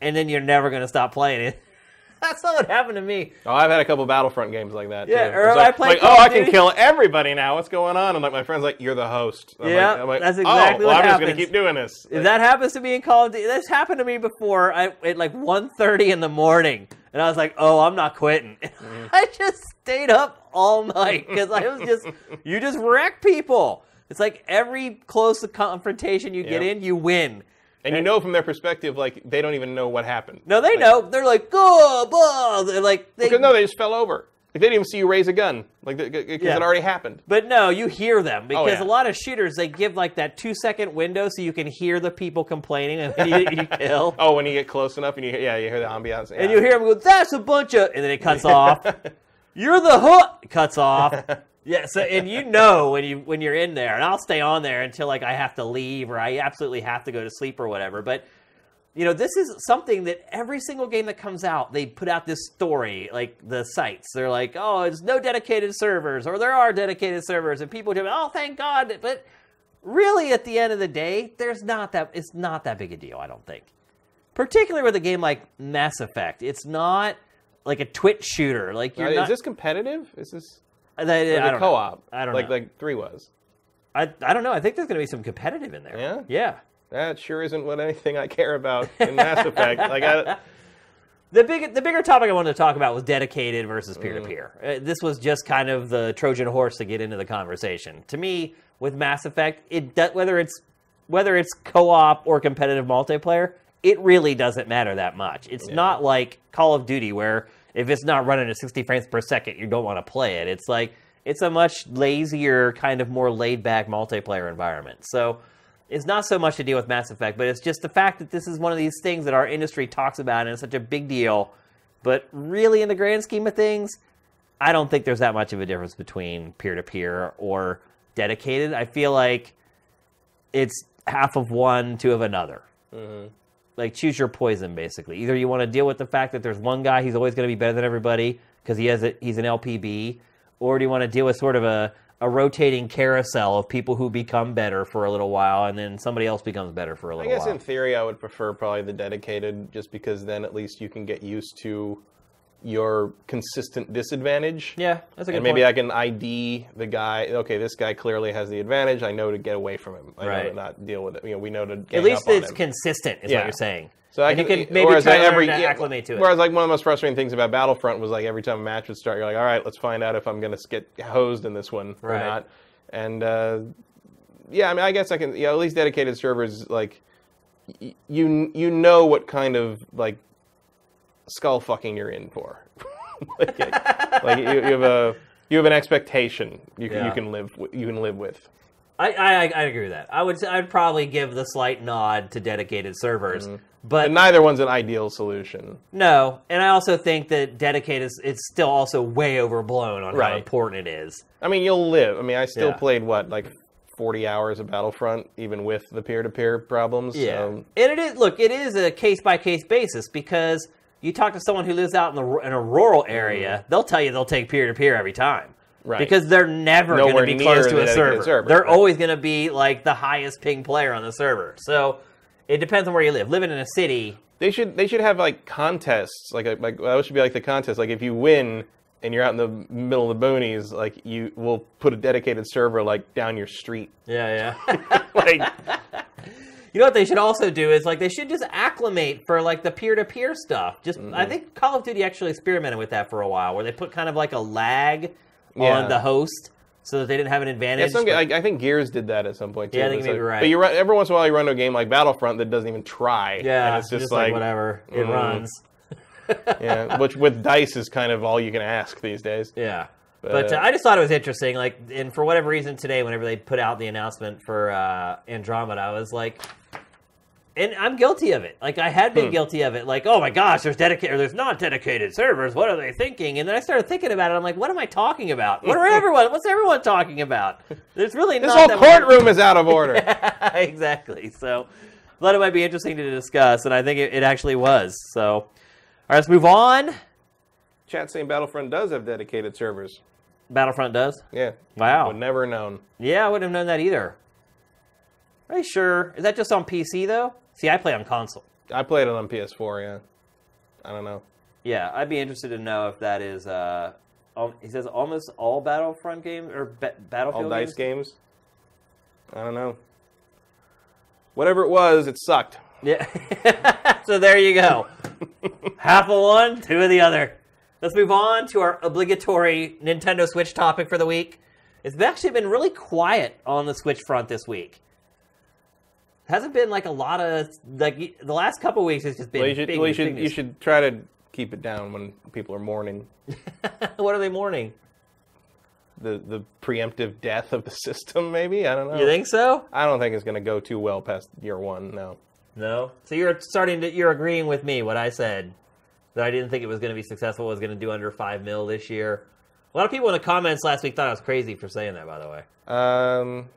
and then you're never going to stop playing it that's not what happened to me Oh, I've had a couple Battlefront games like that. Yeah, too. or It's I like, played like, Call oh, I can kill everybody now. What's going on? And like my friend's like, you're the host. I'm Yeah, like, I'm like, that's oh, exactly well, what I'm just gonna keep doing this. if that happens to me in Call of Duty, this happened to me before. I at like 1.30 in the morning, and I was like, "Oh, I'm not quitting." Mm-hmm. I just stayed up all night because I was just, you just wreck people. It's like every close confrontation you get Yep. in, you win. and you know from their perspective, like they don't even know what happened. No, they know. They're like, oh, blah." They're like, they, Because no, they just fell over. Like, they didn't even see you raise a gun, like because Yeah. it already happened. But no, you hear them oh, because Oh, yeah. a lot of shooters they give like that two second window so you can hear the people complaining and when you, you kill. Oh, when you get close enough and you hear, yeah, you hear the ambiance. And you hear them go, "That's a bunch of," and then it cuts off. You're the hook. It cuts off. Yeah. So and you know when you when you're in there, and I'll stay on there until like I have to leave or I absolutely have to go to sleep or whatever. But you know, this is something that every single game that comes out, they put out this story, like the sites. They're like, "Oh, it's no dedicated servers," or there are dedicated servers, and people do, "Oh, thank God!" But really, at the end of the day, there's not that. It's not that big a deal. I don't think particularly with a game like Mass Effect. It's not like a Twitch shooter. Like you're Uh, not. is this competitive? Is this Uh, I, I, or I don't co-op? Know. I don't like know. like three was. I, I don't know. I think there's going to be some competitive in there. Yeah? Yeah. That sure isn't what anything I care about in Mass Effect. Like I, The big, the bigger topic I wanted to talk about was dedicated versus peer to peer. This was just kind of the Trojan horse to get into the conversation. To me, with Mass Effect, it whether it's whether it's co-op or competitive multiplayer, it really doesn't matter that much. It's not like Call of Duty where if it's not running at 60 frames per second, you don't want to play it. It's like it's a much lazier, kind of more laid back multiplayer environment. So it's not so much to deal with Mass Effect, but it's just the fact that this is one of these things that our industry talks about and it's such a big deal. But really, in the grand scheme of things, I don't think there's that much of a difference between peer to peer or dedicated. I feel like it's half of one, two of another. Mm-hmm. Like choose your poison, basically. Either you want to deal with the fact that there's one guy he's always going to be better than everybody because he has a, he's an LPB, or do you want to deal with sort of a a rotating carousel of people who become better for a little while and then somebody else becomes better for a little while? I guess while. in theory I would prefer probably the dedicated, just because then at least you can get used to your consistent disadvantage. yeah, that's a good point. And maybe point. I can ID the guy. Okay, this guy clearly has the advantage. I know to get away from him. I know Right. to not deal with it. You know, we know to gang At least up on it's him. consistent, is Yeah. what you're saying. So I and can, you can maybe whereas try I- to every, to yeah, acclimate to it. Whereas like one of the most frustrating things about Battlefront was like every time a match would start, you're like, all right, let's find out if I'm going to get hosed in this one or Right. not. And uh, yeah, I mean, I guess I can. Yeah, at least dedicated servers like y- you you know what kind of like skull fucking you're in for. like, like you, you have a you have an expectation you can Yeah. you can live you can live with. I, I I agree with that. I would say I'd probably give the slight nod to dedicated servers, Mm-hmm. but And neither one's an ideal solution. no. And I also think that dedicated is it's still also way overblown on how important it is. I mean, you'll live. I mean, I still Yeah. played what like 40 hours of Battlefront, even with the peer-to-peer problems. Yeah, So, and it is. Look, it is a case by case basis because you talk to someone who lives out in the in a rural area, mm-hmm. they'll tell you they'll take peer to peer every time. Right. Because they're never going to be close to a server. server, They're right. always going to be like the highest ping player on the server. So it depends on where you live. Living in a city, they should they should have like contests. Like like that should be like the contest. Like if you win and you're out in the middle of the boonies, like you will put a dedicated server like down your street. yeah, yeah. Like You know what they should also do is like they should just acclimate for like the peer to peer stuff. Just I think Call of Duty actually experimented with that for a while, where they put kind of like a lag Yeah. on the host, so that they didn't have an Yeah, advantage. some, but- I, I think Gears did that at some point too. Yeah, I think It's you may be like- right. But you run, every once in a while you run to a game like Battlefront that doesn't even try. yeah, and it's just, like, whatever it mm. runs. yeah, which with DICE is kind of all you can ask these days. Yeah. But Uh, uh, I just thought it was interesting. Like, and for whatever reason today, whenever they put out the announcement for uh, Andromeda, I was like, and I'm guilty of it. Like, I had been Hmm. guilty of it. Like, oh my gosh, there's dedicated, or there's not dedicated servers. What are they thinking? And then I started thinking about it. I'm like, what am I talking about? What are everyone? What's everyone talking about? There's really This whole that much- courtroom is out of order. exactly. So, I thought it might be interesting to discuss, and I think it, it actually was. So, all right, let's move on. Chat saying Battlefront does have dedicated servers. Battlefront does. Yeah. Wow. Would never known. Yeah, I wouldn't have known that either. Are you sure? Is that just on PC though? See, I play on console. I played it on PS4. Yeah. I don't know. Yeah, I'd be interested to know if that is. Uh, al- he says almost all Battlefront games or ba- Battlefield All DICE games. games. I don't know. Whatever it was, it sucked. Yeah. so there you go. Half of one, two of the other. Let's move on to our obligatory Nintendo Switch topic for the week. It's actually been really quiet on the Switch front this week. Hasn't been like a lot of like the last couple weeks. It's just been Well, you should, big well, you should, you should try to keep it down when people are mourning what are they mourning? the the preemptive death of the system. Maybe I don't know. You think so? I don't think it's going to go too well past year one. No. No. So you're starting to you're agreeing with me what I said that I didn't think it was going to be successful. Was going to do under five mil this year. A lot of people in the comments last week thought I was crazy for saying that. By the way. Um,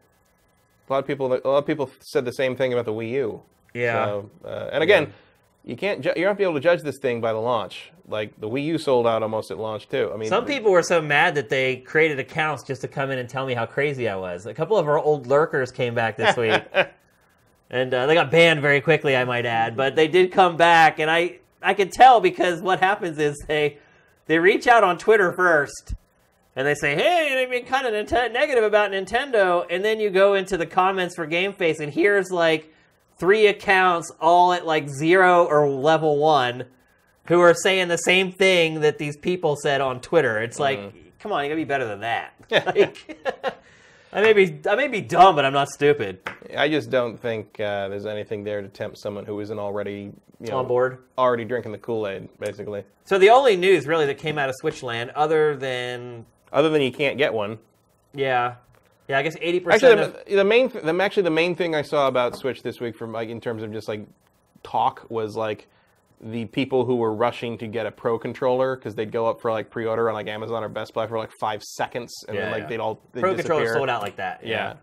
a lot of people. A lot of people said the same thing about the Wii U. Yeah. So, uh, and again, you can't. Ju- you're not be able to judge this thing by the launch. Like the Wii U sold out almost at launch too. I mean, Some people were so mad that they created accounts just to come in and tell me how crazy I was. A couple of our old lurkers came back this week, and uh, they got banned very quickly, I might add. But they did come back, and I I can tell because what happens is they they reach out on Twitter first, and they say, "Hey, they've been kind of negative about Nintendo," and then you go into the comments for Game Face, and here's like three accounts all at like zero or level one who are saying the same thing that these people said on Twitter. It's like, mm-hmm. come on, you gotta be better than that. like, I may be, I may be dumb, but I'm not stupid. I just don't think uh, there's anything there to tempt someone who isn't already you know, On board. already drinking the Kool Aid, basically. So the only news really that came out of Switchland, other than Other than you can't get one. yeah, yeah, I guess eighty Actually, percent. the, the main, th- the, actually, the main thing I saw about Switch this week, from like in terms of just like talk, was like the people who were rushing to get a Pro controller because they'd go up for like pre-order on like Amazon or Best Buy for like five seconds, and Yeah, then like yeah. they'd all they'd Pro controller disappear. sold out like that. Yeah.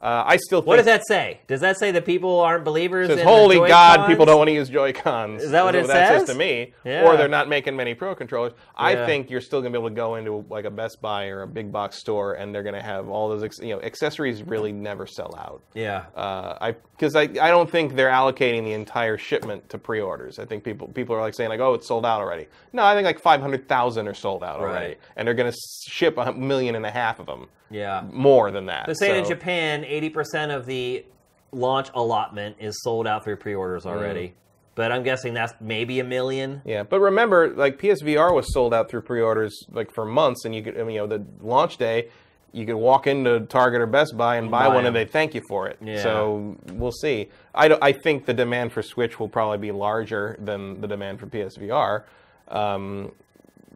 Uh, I still think What does that say? Does that say that people aren't believers? says, "Holy God, people don't want to use Joy Cons." Is that what it that says? to me? Yeah. Or they're not making many Pro controllers. I Yeah. think you're still going to be able to go into like a Best Buy or a big box store, and they're going to have all those. ex- You know, accessories really never sell out. Yeah. Uh, I because I, I don't think they're allocating the entire shipment to pre-orders. I think people people are like saying like, oh, it's sold out already. No, I think like five hundred thousand are sold out already, Right. and they're going to ship a million and a half of them, Yeah. more than that. They're saying in Japan, 80% of the launch allotment is sold out through pre-orders Mm. already. But I'm guessing that's maybe a million. Yeah, but remember, like PSVR was sold out through pre-orders like for months, and you could, I mean, you know, the launch day, you could walk into Target or Best Buy and buy Buy one, 'em. and they thank you for it. Yeah. So we'll see. I, I think the demand for Switch will probably be larger than the demand for PSVR, um,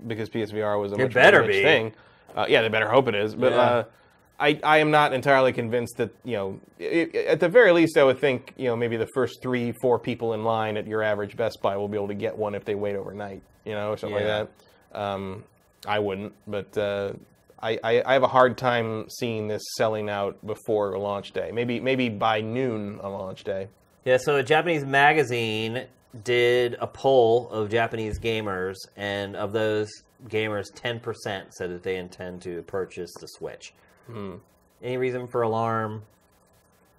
because PSVR was a It much better be. thing. Uh, yeah, they better hope it is. But Yeah. uh, I, I am not entirely convinced that you know. i i- at the very least, I would think you know maybe the first three, four people in line at your average Best Buy will be able to get one if they wait overnight. You know, or something Yeah. like that. Um, I wouldn't, but uh, I, I, I have a hard time seeing this selling out before launch day. Maybe maybe by noon on launch day. Yeah, so a Japanese magazine did a poll of Japanese gamers, and of those gamers, 10% said that they intend to purchase the Switch. Hmm. Any reason for alarm?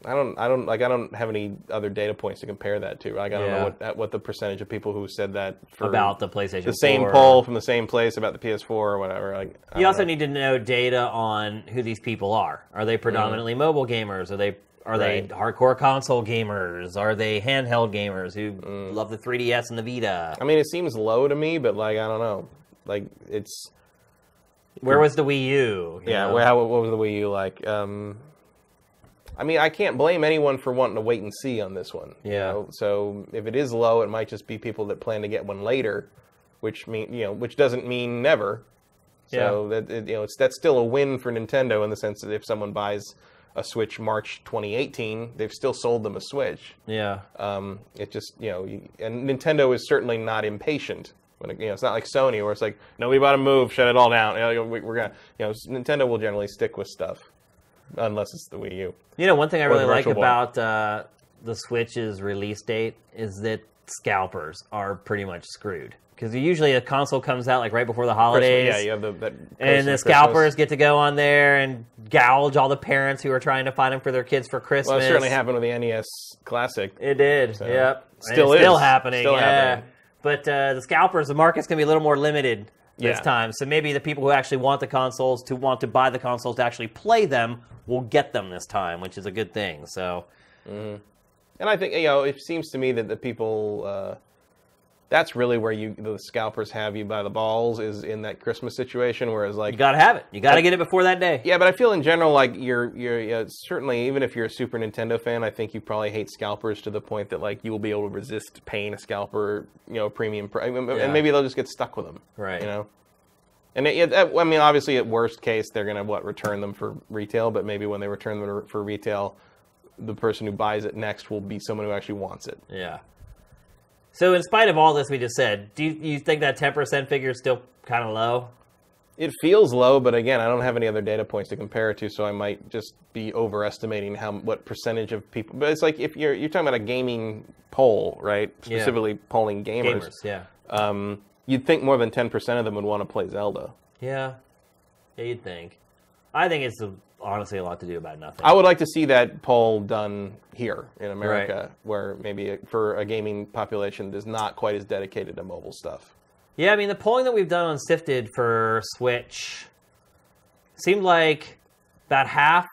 I don't I don't like I don't have any other data points to compare that to. Like I don't Yeah. know what what the percentage of people who said that for About the PlayStation the same 4. poll from the same place about the PS4 or whatever. Like I You don't also know. need to know data on who these people are. Are they predominantly mobile gamers? Are they are Right. they hardcore console gamers? Are they handheld gamers who Mm. love the 3DS and the Vita? I mean, it seems low to me, but like I don't know. Like it's Where was the Wii U? you Yeah, know? how, what was the Wii U like? Um, I mean, I can't blame anyone for wanting to wait and see on this one. you Yeah. know? So if it is low, it might just be people that plan to get one later, which mean you know, which doesn't mean never. So that it, you know, it's that's still a win for Nintendo in the sense that if someone buys a Switch March 2018, they've still sold them a Switch. yeah. Um, it just you know, you, and Nintendo is certainly not impatient. When it, you know, it's not like Sony where it's like, no, we bought a move, shut it all down. You know, we, we're gonna, you know, Nintendo will generally stick with stuff, unless it's the Wii U. You know, one thing I really like Boy. about uh, the Switch's release date is that scalpers are pretty much screwed. Because usually a console comes out like right before the holidays. yeah, you have the that and the Christmas. scalpers get to go on there and gouge all the parents who are trying to find them for their kids for Christmas. Well, it certainly happened with the NES Classic. It did. yep. Still still happening. Still yeah. happening. But uh, the scalpers, the market's gonna be a little more limited this Yeah. time. So maybe the people who actually want the consoles, to want to buy the consoles to actually play them, will get them this time, which is a good thing. So And I think you know, it seems to me that the people uh, that's really where you the scalpers have you by the balls is in that Christmas situation. Whereas like you gotta have it. You gotta get it before that day. Yeah, but I feel in general like you're you're yeah, certainly even if you're a Super Nintendo fan, I think you probably hate scalpers to the point that like you will be able to resist paying a scalper, you know, premium, pri- and maybe they'll just get stuck with them, Right. You know, and it, it, I mean, obviously, at worst case, they're gonna what return them for retail, but maybe when they return them for retail, the person who buys it next will be someone who actually wants it. Yeah. So, in spite of all this we just said, do you, you think that ten percent figure is still kind of low? It feels low, but again, I don't have any other data points to compare it to, so I might just be overestimating how what percentage of people. But it's like if you're you're talking about a gaming poll, right? Yeah. Specifically polling gamers. Gamers, yeah, Um, you'd think more than ten percent of them would want to play Zelda. yeah, yeah. You'd think. I think it's a, honestly a lot to do about nothing. I would like to see that poll done here in America, where maybe for a gaming population that's not quite as dedicated to mobile stuff. Yeah, I mean the polling that we've done on Sifted for Switch seemed like about half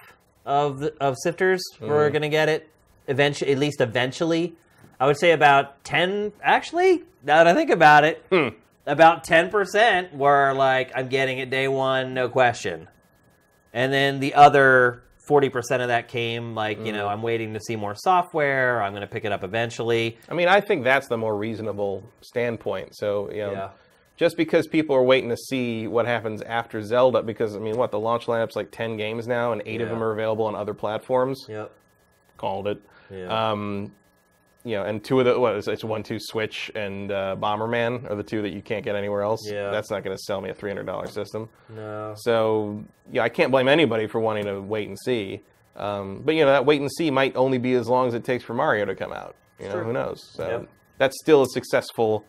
of the, of sifters were mm-hmm. going to get it eventually, at least eventually. I would say about ten. Actually, now that I think about it, hmm. about ten percent were like, "I'm getting it day one, no question," and then the other. 40% of that came like, you know, I'm waiting to see more software. I'm going to pick it up eventually. I mean, I think that's the more reasonable standpoint. So, you know, Yeah. just because people are waiting to see what happens after Zelda, because I mean, what the launch lineup's like ten games now, and eight of Yeah. them are available on other platforms. Yep. Called it. Yeah. Um, you know, and two of the what is it, it's one two Switch and uh, Bomberman are the two that you can't get anywhere else. Yeah. that's not going to sell me a three hundred dollar system. no. So yeah, I can't blame anybody for wanting to wait and see. Um, but you know, that wait and see might only be as long as it takes for Mario to come out. You know, who knows? So Yep. that's still a successful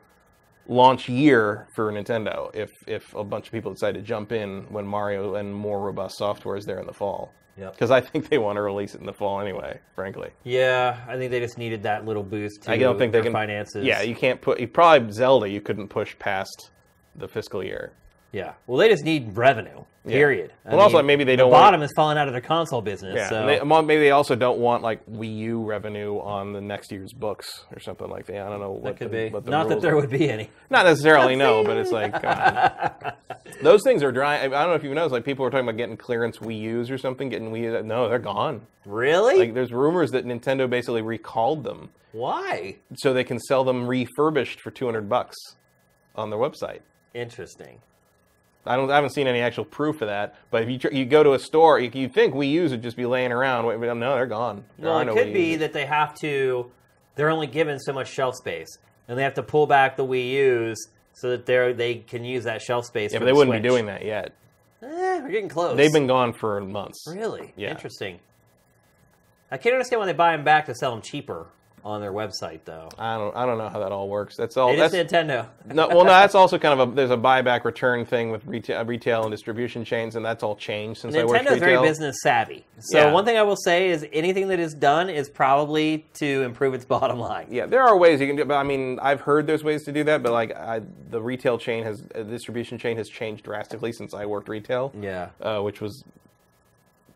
launch year for Nintendo if if a bunch of people decide to jump in when Mario and more robust software is there in the fall. Yep. Because I think they want to release it in the fall anyway. Frankly, Yeah, I think they just needed that little boost to I don't think they their can finances. Yeah, you can't put. You probably Zelda. You couldn't push past the fiscal year. Yeah. Well, they just need revenue. Period. I Well, also, maybe they the don't want- The bottom is falling out of their console business. Yeah, so they, maybe they also don't want like Wii U revenue on the next year's books or something like that. I don't know what that could the, be. what the Not that there are. would be any. Not necessarily no, but it's like um, those things are dry. I don't know if you know, it's like people were talking about getting clearance Wii U's or something, getting Wii. U. No, they're gone. Really? Like there's rumors that Nintendo basically recalled them Why? so they can sell them refurbished for 200 bucks on their website. Interesting. I don't. I haven't seen any actual proof of that. But if you tr- you go to a store, you, you think Wii U's would just be laying around. Wait, but no, they're gone. There Well, it no could Wii be U's. that they have to. They're only given so much shelf space, and they have to pull back the Wii U's so that they they can use that shelf space. Yeah, for but they the wouldn't Switch. be doing that yet. Eh, we're getting close. They've been gone for months. really Yeah. interesting. I can't understand why they buy them back to sell them cheaper on their website, though. I don't. I don't know how that all works. That's all. It is that's, Nintendo. no, well, no, that's also kind of a. There's a buyback return thing with retail, retail and distribution chains, and that's all changed since I worked Nintendo's very retail. business savvy. So Yeah. one thing I will say is anything that is done is probably to improve its bottom line. Yeah, there are ways you can do. But I mean, I've heard there's ways to do that, but like I, the retail chain has, uh, distribution chain has changed drastically since I worked retail. Yeah. uh, which was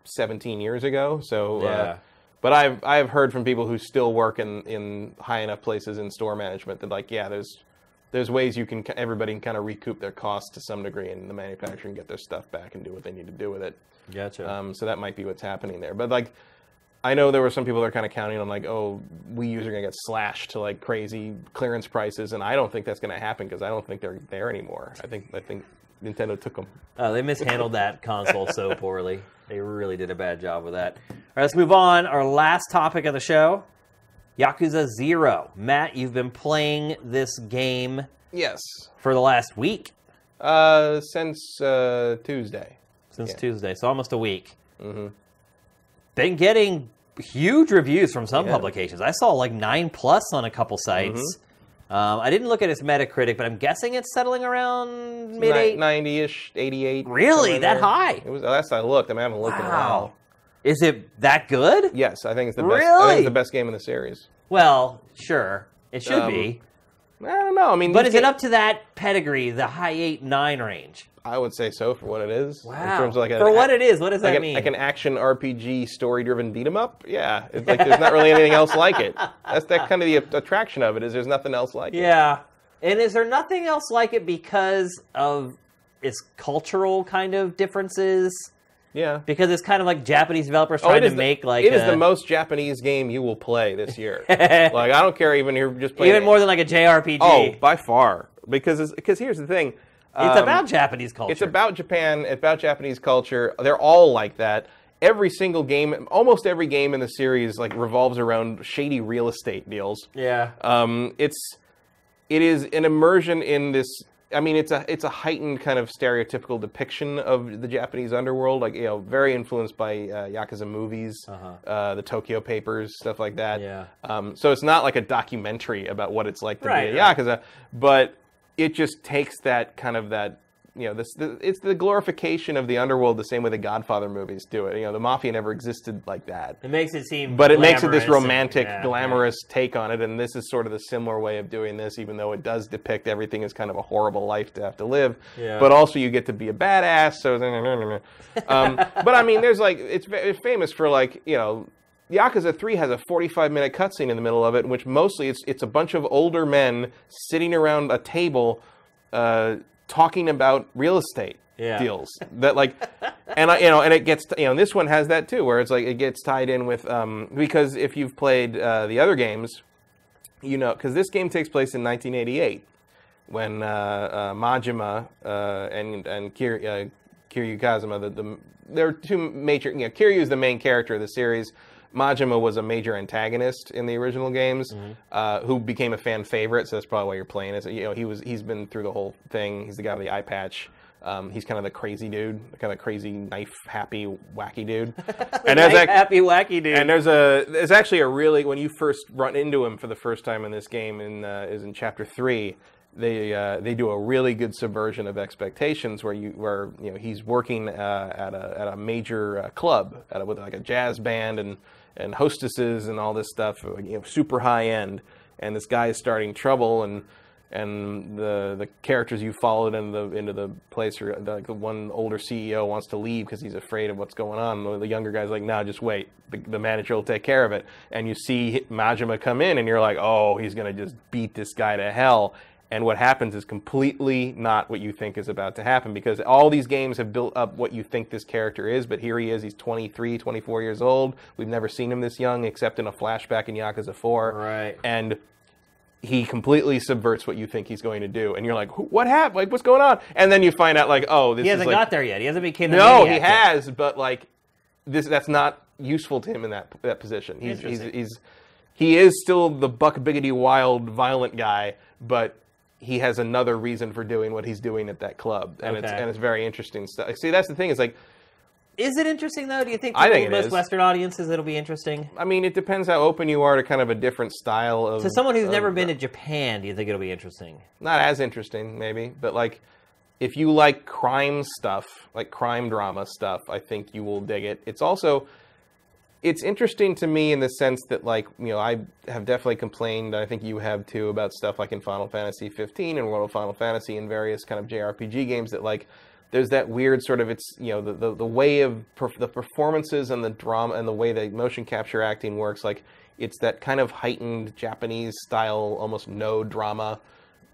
17 years ago. So, Yeah. uh, but I've I've heard from people who still work in, in high enough places in store management that like yeah, there's there's ways you can everybody can kind of recoup their costs to some degree, and the manufacturer can get their stuff back and do what they need to do with it. Gotcha. Um, so that might be what's happening there. But like, I know there were some people that are kind of counting on like, oh, Wii U's are gonna get slashed to like crazy clearance prices, and I don't think that's gonna happen because I don't think they're there anymore. I think I think Nintendo took them. Oh, they mishandled that console so poorly. They really did a bad job with that. All right, let's move on. Our last topic of the show Yakuza Zero. Matt, you've been playing this game Yes. for the last week, Uh, since uh, Tuesday. since Yeah. Tuesday, so almost a week. Mm-hmm. Been getting huge reviews from some Yeah. publications. I saw like 9 plus on a couple sites. Mm-hmm. Um, I didn't look at its Metacritic, but I'm guessing it's settling around mid 8. 90-ish, 88. Really? That high? It was. Last I looked. I, mean, I haven't looked in a Wow. while. Is it that good? Yes, I think it's the best. I think Really? it's the best game in the series. Well, sure. It should Um, be. I don't know. I mean, But is it up to that pedigree, the high 8 9 range? I would say so for what it is. Wow. In terms of like a, For what it is, what does like that an, mean? like an action RPG story-driven beat 'em up. Yeah, it's like there's not really anything else like it. That's that kind of the attraction of it is there's nothing else like it. Yeah. And is there nothing else like it because of its cultural kind of differences? Yeah. Because it's kind of like Japanese developers Oh, trying it to the- make like it is a- the most Japanese game you will play this year. like I don't care even you're just playing even more than like a JRPG. Oh, by far. Because it's, because here's the thing. It's um, about Japanese culture. It's about Japan. It's about Japanese culture. They're all like that. Every single game, almost every game in the series, like revolves around shady real estate deals. yeah. Um, it's it is an immersion in this. I mean, it's a it's a heightened kind of stereotypical depiction of the Japanese underworld, like you know, very influenced by uh, yakuza movies, Uh-huh. uh, the Tokyo Papers, stuff like that. Yeah. Um, so it's not like a documentary about what it's like to Right, be a right. yakuza, but it just takes that kind of that you know this the, it's the glorification of the underworld the same way the Godfather movies do it. You know, the mafia never existed like that It makes it seem but it makes it this glamorous and- romantic, yeah, glamorous take on it, and this is sort of the similar way of doing this, even though it does depict everything as kind of a horrible life to have to live. Yeah. But also, you get to be a badass. So, um, but I mean, there's like it's, it's famous for like you know. Yakuza 3 has a 45 minute cutscene in the middle of it, in which mostly it's it's a bunch of older men sitting around a table uh, talking about real estate Yeah. deals. That like, and I, you know, and it gets you know this one has that too, where it's like it gets tied in with um, because if you've played uh, the other games, you know, because this game takes place in 1988 when uh, uh, Majima uh, and and Kir, uh, Kiryu Kazuma, the, the there are two major. You know, Kiryu is the main character of the series. Majima was a major antagonist in the original games, uh, who became a fan favorite. So that's probably why you're playing it. You know, he was he's been through the whole thing. He's the guy with the eye patch. Um, he's kind of the crazy dude, kind of crazy knife happy wacky dude. and there's ac- happy wacky dude. and there's a there's actually a really when you first run into him for the first time in this game in uh, is in chapter three. They uh, they do a really good subversion of expectations where you where you know he's working uh, at a at a major uh, club at a, with like a jazz band and and hostesses and all this stuff uh, you know super high end and this guy is starting trouble and and the the characters you followed into the into the place are like the one older CEO wants to leave because he's afraid of what's going on. The- The younger guy's like, "No, just wait. The, the manager will take care of it." And you see Majima come in, and you're like, "Oh, he's gonna just beat this guy to hell." And what happens is completely not what you think is about to happen because all these games have built up what you think this character is, but here he is. He's 23, 24 years old. We've never seen him this young except in a flashback in Yakuza 4. Right. And he completely subverts what you think he's going to do, and you're like, "What happened? Like, what's going on?" And then you find out, like, "Oh, this he hasn't like, got there yet. He hasn't become a no, he yet. has, but like, this that's not useful to him in that that position. He's he's, he's he is still the buck biggity wild violent guy, but he has another reason for doing what he's doing at that club, and it's and it's very interesting stuff. See, that's the thing is like, Is it interesting though? Do you think I think most is. Western audiences it'll be interesting? I mean, it depends how open you are to kind of a different style of. To someone who's of- never been to Japan, do you think it'll be interesting? not as interesting maybe but like if you like crime stuff like crime drama stuff i think you will dig it it's also it's interesting to me in the sense that like you know i have definitely complained i think you have too about stuff like in final fantasy 15 and world of final fantasy and various kind of jrpg games that like there's that weird sort of it's you know the the, the way of the performances and the drama and the way the motion capture acting works like it's that kind of heightened japanese style almost Noh drama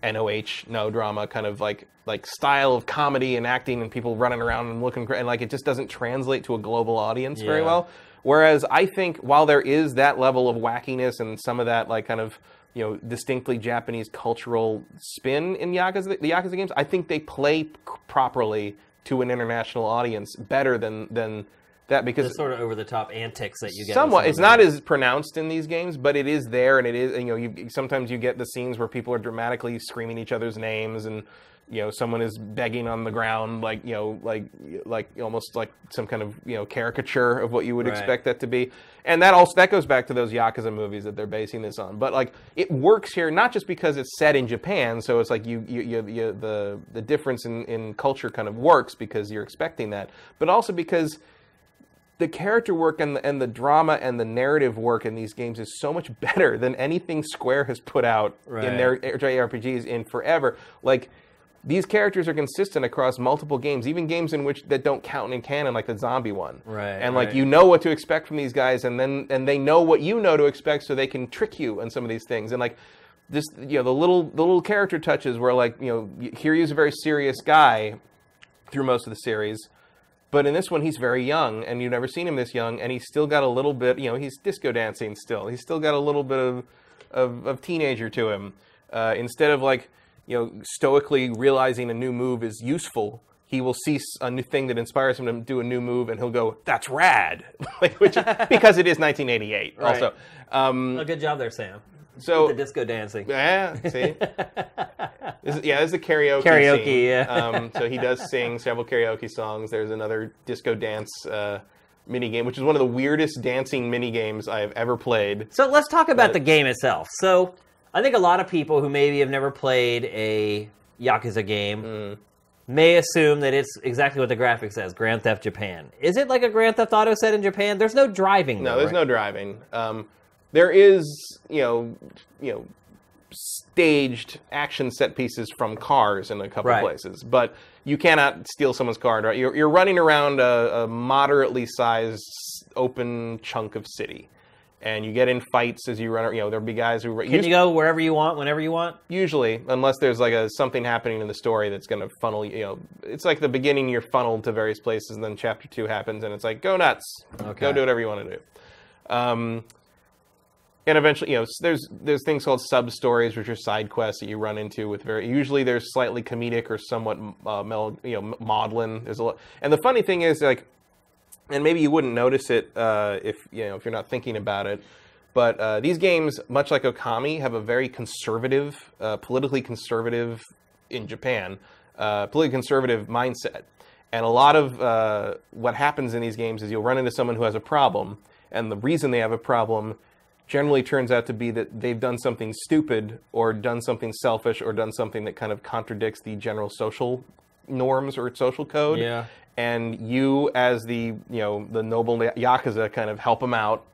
NOH no drama kind of like like style of comedy and acting and people running around and looking and like it just doesn't translate to a global audience very well. Whereas I think while there is that level of wackiness and some of that like kind of you know distinctly Japanese cultural spin in Yakuza the Yakuza games, I think they play c- properly to an international audience better than than that because The sort of over the top antics that you get. somewhat some it's not as pronounced in these games but it is there and it is you know you sometimes you get the scenes where people are dramatically screaming each other's names and you know someone is begging on the ground like you know like like almost like some kind of you know caricature of what you would Right. expect that to be and that also that goes back to those yakuza movies that they're basing this on but like it works here not just because it's set in japan so it's like you you, you, you the the difference in in culture kind of works because you're expecting that but also because the character work and the, and the drama and the narrative work in these games is so much better than anything Square has put out in their JRPGs in forever. Like these characters are consistent across multiple games, even games in which that don't count in canon, like the zombie one. Right, And like right. you know what to expect from these guys, and then and they know what you know to expect, so they can trick you on some of these things. And like this, you know, the little the little character touches where like you know Kiryu's a very serious guy through most of the series. But in this one, he's very young, and you've never seen him this young, and he's still got a little bit, you know, he's disco dancing still. He's still got a little bit of, of, of teenager to him. Uh, instead of like, you know, stoically realizing a new move is useful, he will see a new thing that inspires him to do a new move, and he'll go, "That's rad," like, which because it is 1988. Right. Also, um, good job there, Sam. so The disco dancing. yeah, see. This is, yeah, this is a karaoke. Karaoke, scene. yeah. Um, so he does sing several karaoke songs. There's another disco dance uh, mini game, which is one of the weirdest dancing mini games I've ever played. So let's talk about But- the game itself. So I think a lot of people who maybe have never played a Yakuza game Mm. may assume that it's exactly what the graphic says, Grand Theft Japan. Is it like a Grand Theft Auto set in Japan? There's no driving. No, though, there's right? no driving. Um, there is, you know, you know, staged action set pieces from cars in a couple Right. places, but you cannot steal someone's car. Right? You're, you're running around a, a moderately sized open chunk of city, and you get in fights as you run. You know, there'll be guys who Can you go wherever you want, whenever you want? usually unless there's like a something happening in the story that's going to funnel you you know it's like the beginning you're funneled to various places and then chapter two happens and it's like go nuts Okay. go do whatever you want to do um, and eventually you know there's there's things called sub stories which are side quests that you run into with very usually there's slightly comedic or somewhat uh, mel, you know maudlin there's a lot and the funny thing is like and maybe you wouldn't notice it uh, if you know if you're not thinking about it. But uh, these games, much like Okami, have a very conservative, uh, politically conservative in Japan, uh, politically conservative mindset. And a lot of uh, what happens in these games is you'll run into someone who has a problem, and the reason they have a problem generally turns out to be that they've done something stupid or done something selfish or done something that kind of contradicts the general social norms or social code Yeah. And you as the you know the noble yakuza kind of help them out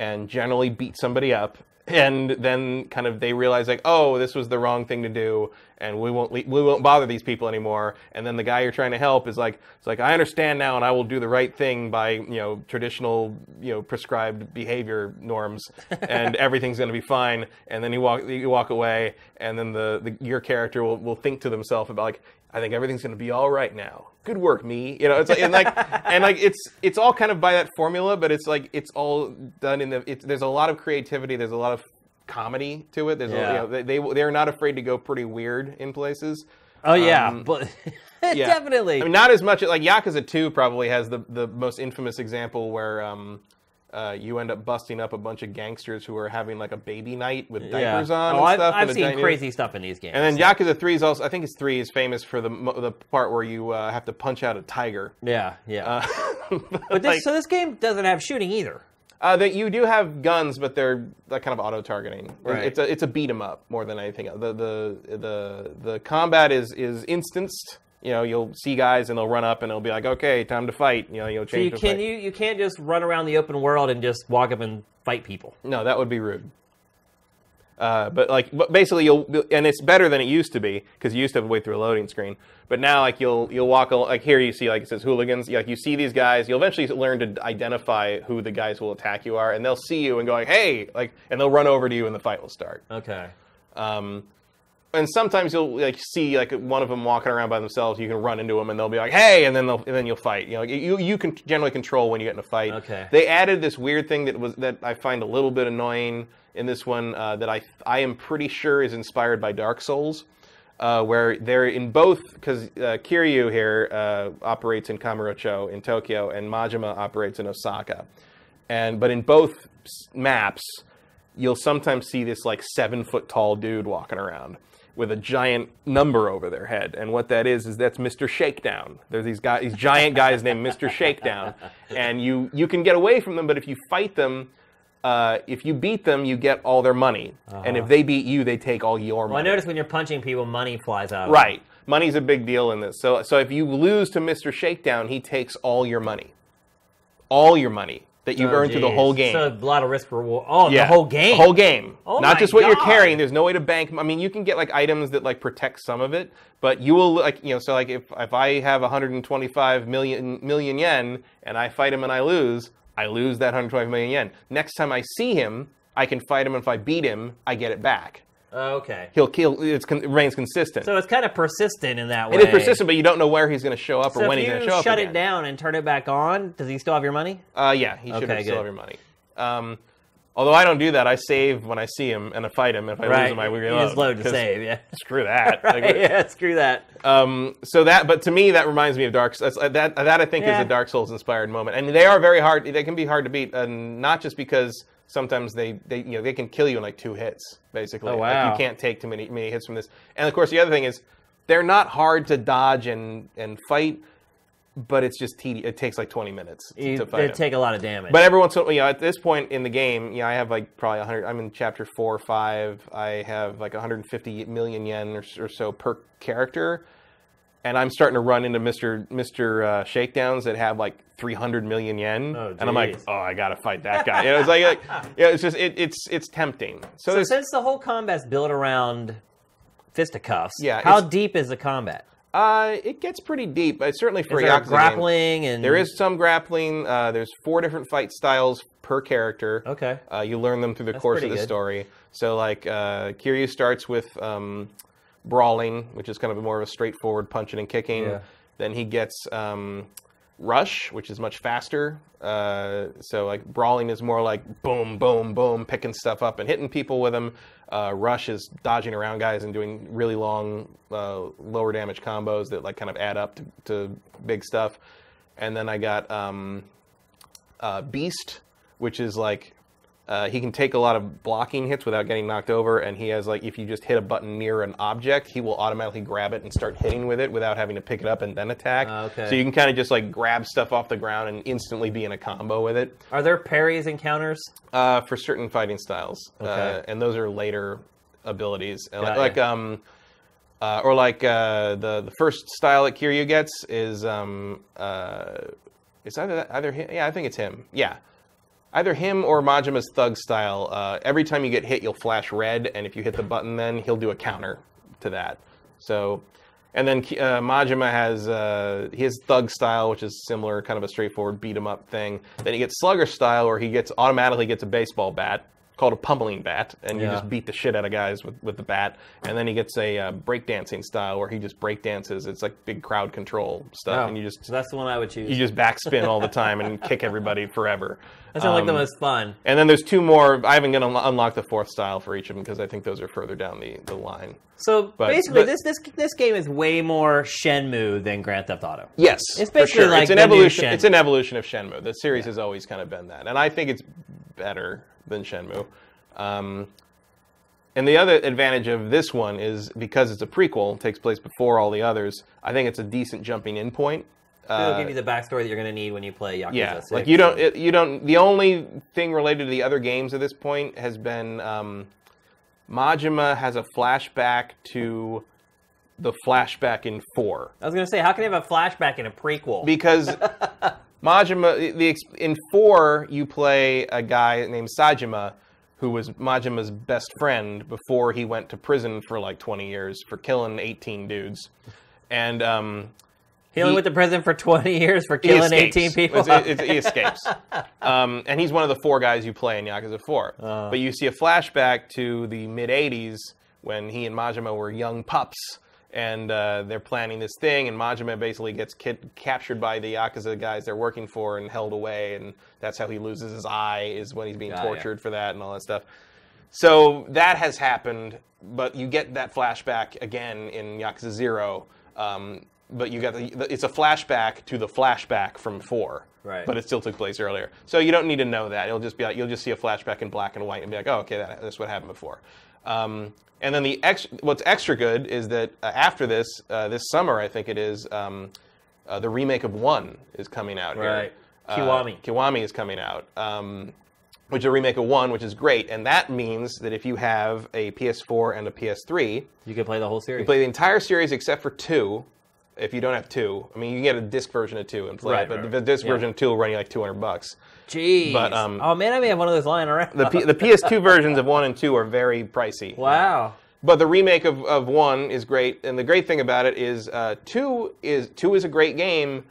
and generally beat somebody up. And then kind of they realize like oh this was the wrong thing to do and we won't we won't bother these people anymore. And then the guy you're trying to help is like it's like I understand now and I will do the right thing by you know traditional you know prescribed behavior norms and everything's going to be fine. And then you walk you walk away and then the, the your character will, will think to themselves about like I think everything's going to be all right now. Good work, me. You know, it's like and like and like it's it's all kind of by that formula, but it's like it's all done in the. It's, there's a lot of creativity. There's a lot of comedy to it. There's a, Yeah. you know, they they they're not afraid to go pretty weird in places. Oh yeah, Um, but Yeah. definitely. I mean, not as much. Like Yakuza Two probably has the the most infamous example where. Um, uh, you end up busting up a bunch of gangsters who are having like a baby night with yeah. diapers on Oh, I've, stuff. I've and seen crazy stuff in these games. And then Yakuza Three is also, I think it's three is famous for the the part where you uh, have to punch out a tiger. yeah, yeah. Uh, but this, so this game doesn't have shooting either. uh, that you do have guns, but they're like kind of auto targeting. Right. It's a it's a beat 'em up more than anything else. The the the the combat is is instanced. You know, you'll see guys and they'll run up and they'll be like, okay, time to fight. You know, you'll change. So you can fight. you you can't just run around the open world and just walk up and fight people. No, that would be rude. Uh, but like, but basically, you'll and it's better than it used to be because you used to have to wait through a loading screen. But now, like, you'll you'll walk like here you see like it says hooligans. Like you see these guys, you'll eventually learn to identify who the guys who will attack you are, and they'll see you and go like, hey, like, and they'll run over to you, and the fight will start. Okay. Um, and sometimes you'll like see like one of them walking around by themselves. You can run into them and they'll be like, "Hey," and then they'll and then you'll fight. You know, you you can generally control when you get in a fight. Okay. They added this weird thing that was that I find a little bit annoying in this one uh, that I I am pretty sure is inspired by Dark Souls. Uh, where they're in both, because uh, Kiryu here uh, operates in Kamurocho in Tokyo, and Majima operates in Osaka, and but in both maps, you'll sometimes see this like seven foot tall dude walking around with a giant number over their head. And what that is is that's Mr. Shakedown. There's these guys, these giant guys named Mr. Shakedown, and you you can get away from them, but if you fight them. Uh, if you beat them, you get all their money, and if they beat you, they take all your money. Well, I notice when you're punching people, money flies out. Right. Money's a big deal in this. So so if you lose to Mr. Shakedown, he takes all your money. All your money that you've Oh, earned through the whole game. So a lot of risk reward. Oh, yeah. the whole game. Whole game. Oh Not just what you're carrying. There's no way to bank. I mean, you can get like items that like protect some of it, but you will like you know. So like if if I have 125 million million yen and I fight him and I lose, I lose that 125 million yen. Next time I see him, I can fight him. and If I beat him, I get it back. Okay. He'll kill. It's it remains consistent. So it's kind of persistent in that way. It is persistent, but you don't know where he's going to show up or when he's going to show up. shut again. it down and turn it back on, does he still have your money? Uh, yeah, he should Okay, have still have your money. Um, although I don't do that, I save when I see him and I fight him. If I lose him, I you reload. just load to save. Yeah. Screw that. Like, yeah. Screw that. um, so that, but to me, that reminds me of Dark. That's, that that I think Yeah. is a Dark Souls inspired moment, and they are very hard. They can be hard to beat, and not just because sometimes they, they you know they can kill you in like two hits, basically. Oh, Like, wow. you can't take too many many hits from this. And of course, the other thing is they're not hard to dodge and and fight, but it's just tedious. It takes like 20 minutes to, You, to fight. they take a lot of damage. But every once in you know, at this point in the game, you know, I have like probably 100. I'm in chapter four or five. I have like 150 million yen or, or so per character, and I'm starting to run into Mr. Mr. Uh, Shakedowns that have like 300 million yen, Oh, and I'm like, oh, I gotta fight that guy. You know, it's like, like yeah, it's just it, it's it's tempting. So, so since the whole combat's built around fisticuffs, Yeah, how deep is the combat? uh, it gets pretty deep. But certainly for Is a there Yakuza game. grappling and There is some grappling. Uh, there's four different fight styles per character. Okay. Uh, you learn them through the course of the good. story. So, like, uh, Kiryu starts with um, brawling, which is kind of more of a straightforward punching and kicking. Yeah. Then he gets um, rush, which is much faster. Uh, so, like, brawling is more like boom, boom, boom, picking stuff up and hitting people with them. Uh, rush is dodging around guys and doing really long, uh, lower damage combos that like kind of add up to, to big stuff. And then I got um, uh, Beast, which is like uh, he can take a lot of blocking hits without getting knocked over, and he has like if you just hit a button near an object, he will automatically grab it and start hitting with it without having to pick it up and then attack. Ah, okay. So you can kind of just like grab stuff off the ground and instantly be in a combo with it Are there parries and counters? uh, for certain fighting styles, uh, Okay. and those are later abilities. Got like, like um, uh, or like uh, the the first style that Kiryu gets is um, uh, it's either either him, yeah I think it's him yeah either him or Majima's thug style. Uh, every time you get hit, you'll flash red, and if you hit the button, then he'll do a counter to that. So. And then uh, Majima has uh, his thug style, which is similar, kind of a straightforward beat 'em up thing. Then he gets slugger style, where he gets automatically gets a baseball bat called a pummeling bat, and you Yeah. just beat the shit out of guys with, with the bat. And then he gets a uh, breakdancing style, where he just breakdances. It's like big crowd control stuff, Oh, and you just so that's the one I would choose. you just backspin all the time and kick everybody forever. that sounds like the Um, most fun. And then there's two more. I haven't gonna unlo- unlock the fourth style for each of them because I think those are further down the, the line. So but- basically, but- this this this game is way more Shenmue than Grand Theft Auto. Yes, It's for basically sure. like it's an evolution. It's an evolution of Shenmue. The series has always kind of been that, and I think it's better than Shenmue. Um, and the other advantage of this one is because it's a prequel, takes place before all the others. I think it's a decent jumping in point. It'll Uh, give you the backstory that you're going to need when you play Yakuza yeah, 6. like you don't, it, you don't. The only thing related to the other games at this point has been um, Majima has a flashback to the flashback in four I was going to say, how can you have a flashback in a prequel? because Majima, the in four, you play a guy named Saejima, who was Majima's best friend before he went to prison for like 20 years for killing 18 dudes, and um, he only went to prison for 20 years for killing 18 people. It's- it's- he escapes, um, and he's one of the four guys you play in Yakuza 4. Uh. but you see a flashback to the mid 80s when he and Majima were young pups. And uh, they're planning this thing, and Majima basically gets kid- captured by the Yakuza guys they're working for and held away, and that's how he loses his eye, is when he's being ya. tortured for that and all that stuff. So that has happened, but you get that flashback again in Yakuza Zero. Um, but you got the, it's a flashback to the flashback from four. Right. But it still took place earlier, so you don't need to know that. It'll just be like you'll just see a flashback in black and white and be like, oh, okay, that, that's what happened before. Um, and then the ex- what's extra good is that uh, after this, uh, this summer I think it is, um, uh, the remake of One is coming out. here. Right. Uh, Kiwami. Kiwami is coming out. Um, which is a remake of one, which is great, and that means that if you have a PS4 and a PS3, You can play the whole series. you can play the entire series except for two. If you don't have two, I mean, you can get a disc version of two and play Right, it, but right, the disc version of two will run you like 200 bucks. Jeez. But, um, oh man, I may have one of those lying around. The, P- the PS2 versions of one and two are very pricey. wow. But the remake of, of one is great, and the great thing about it is uh, two is two is a great game,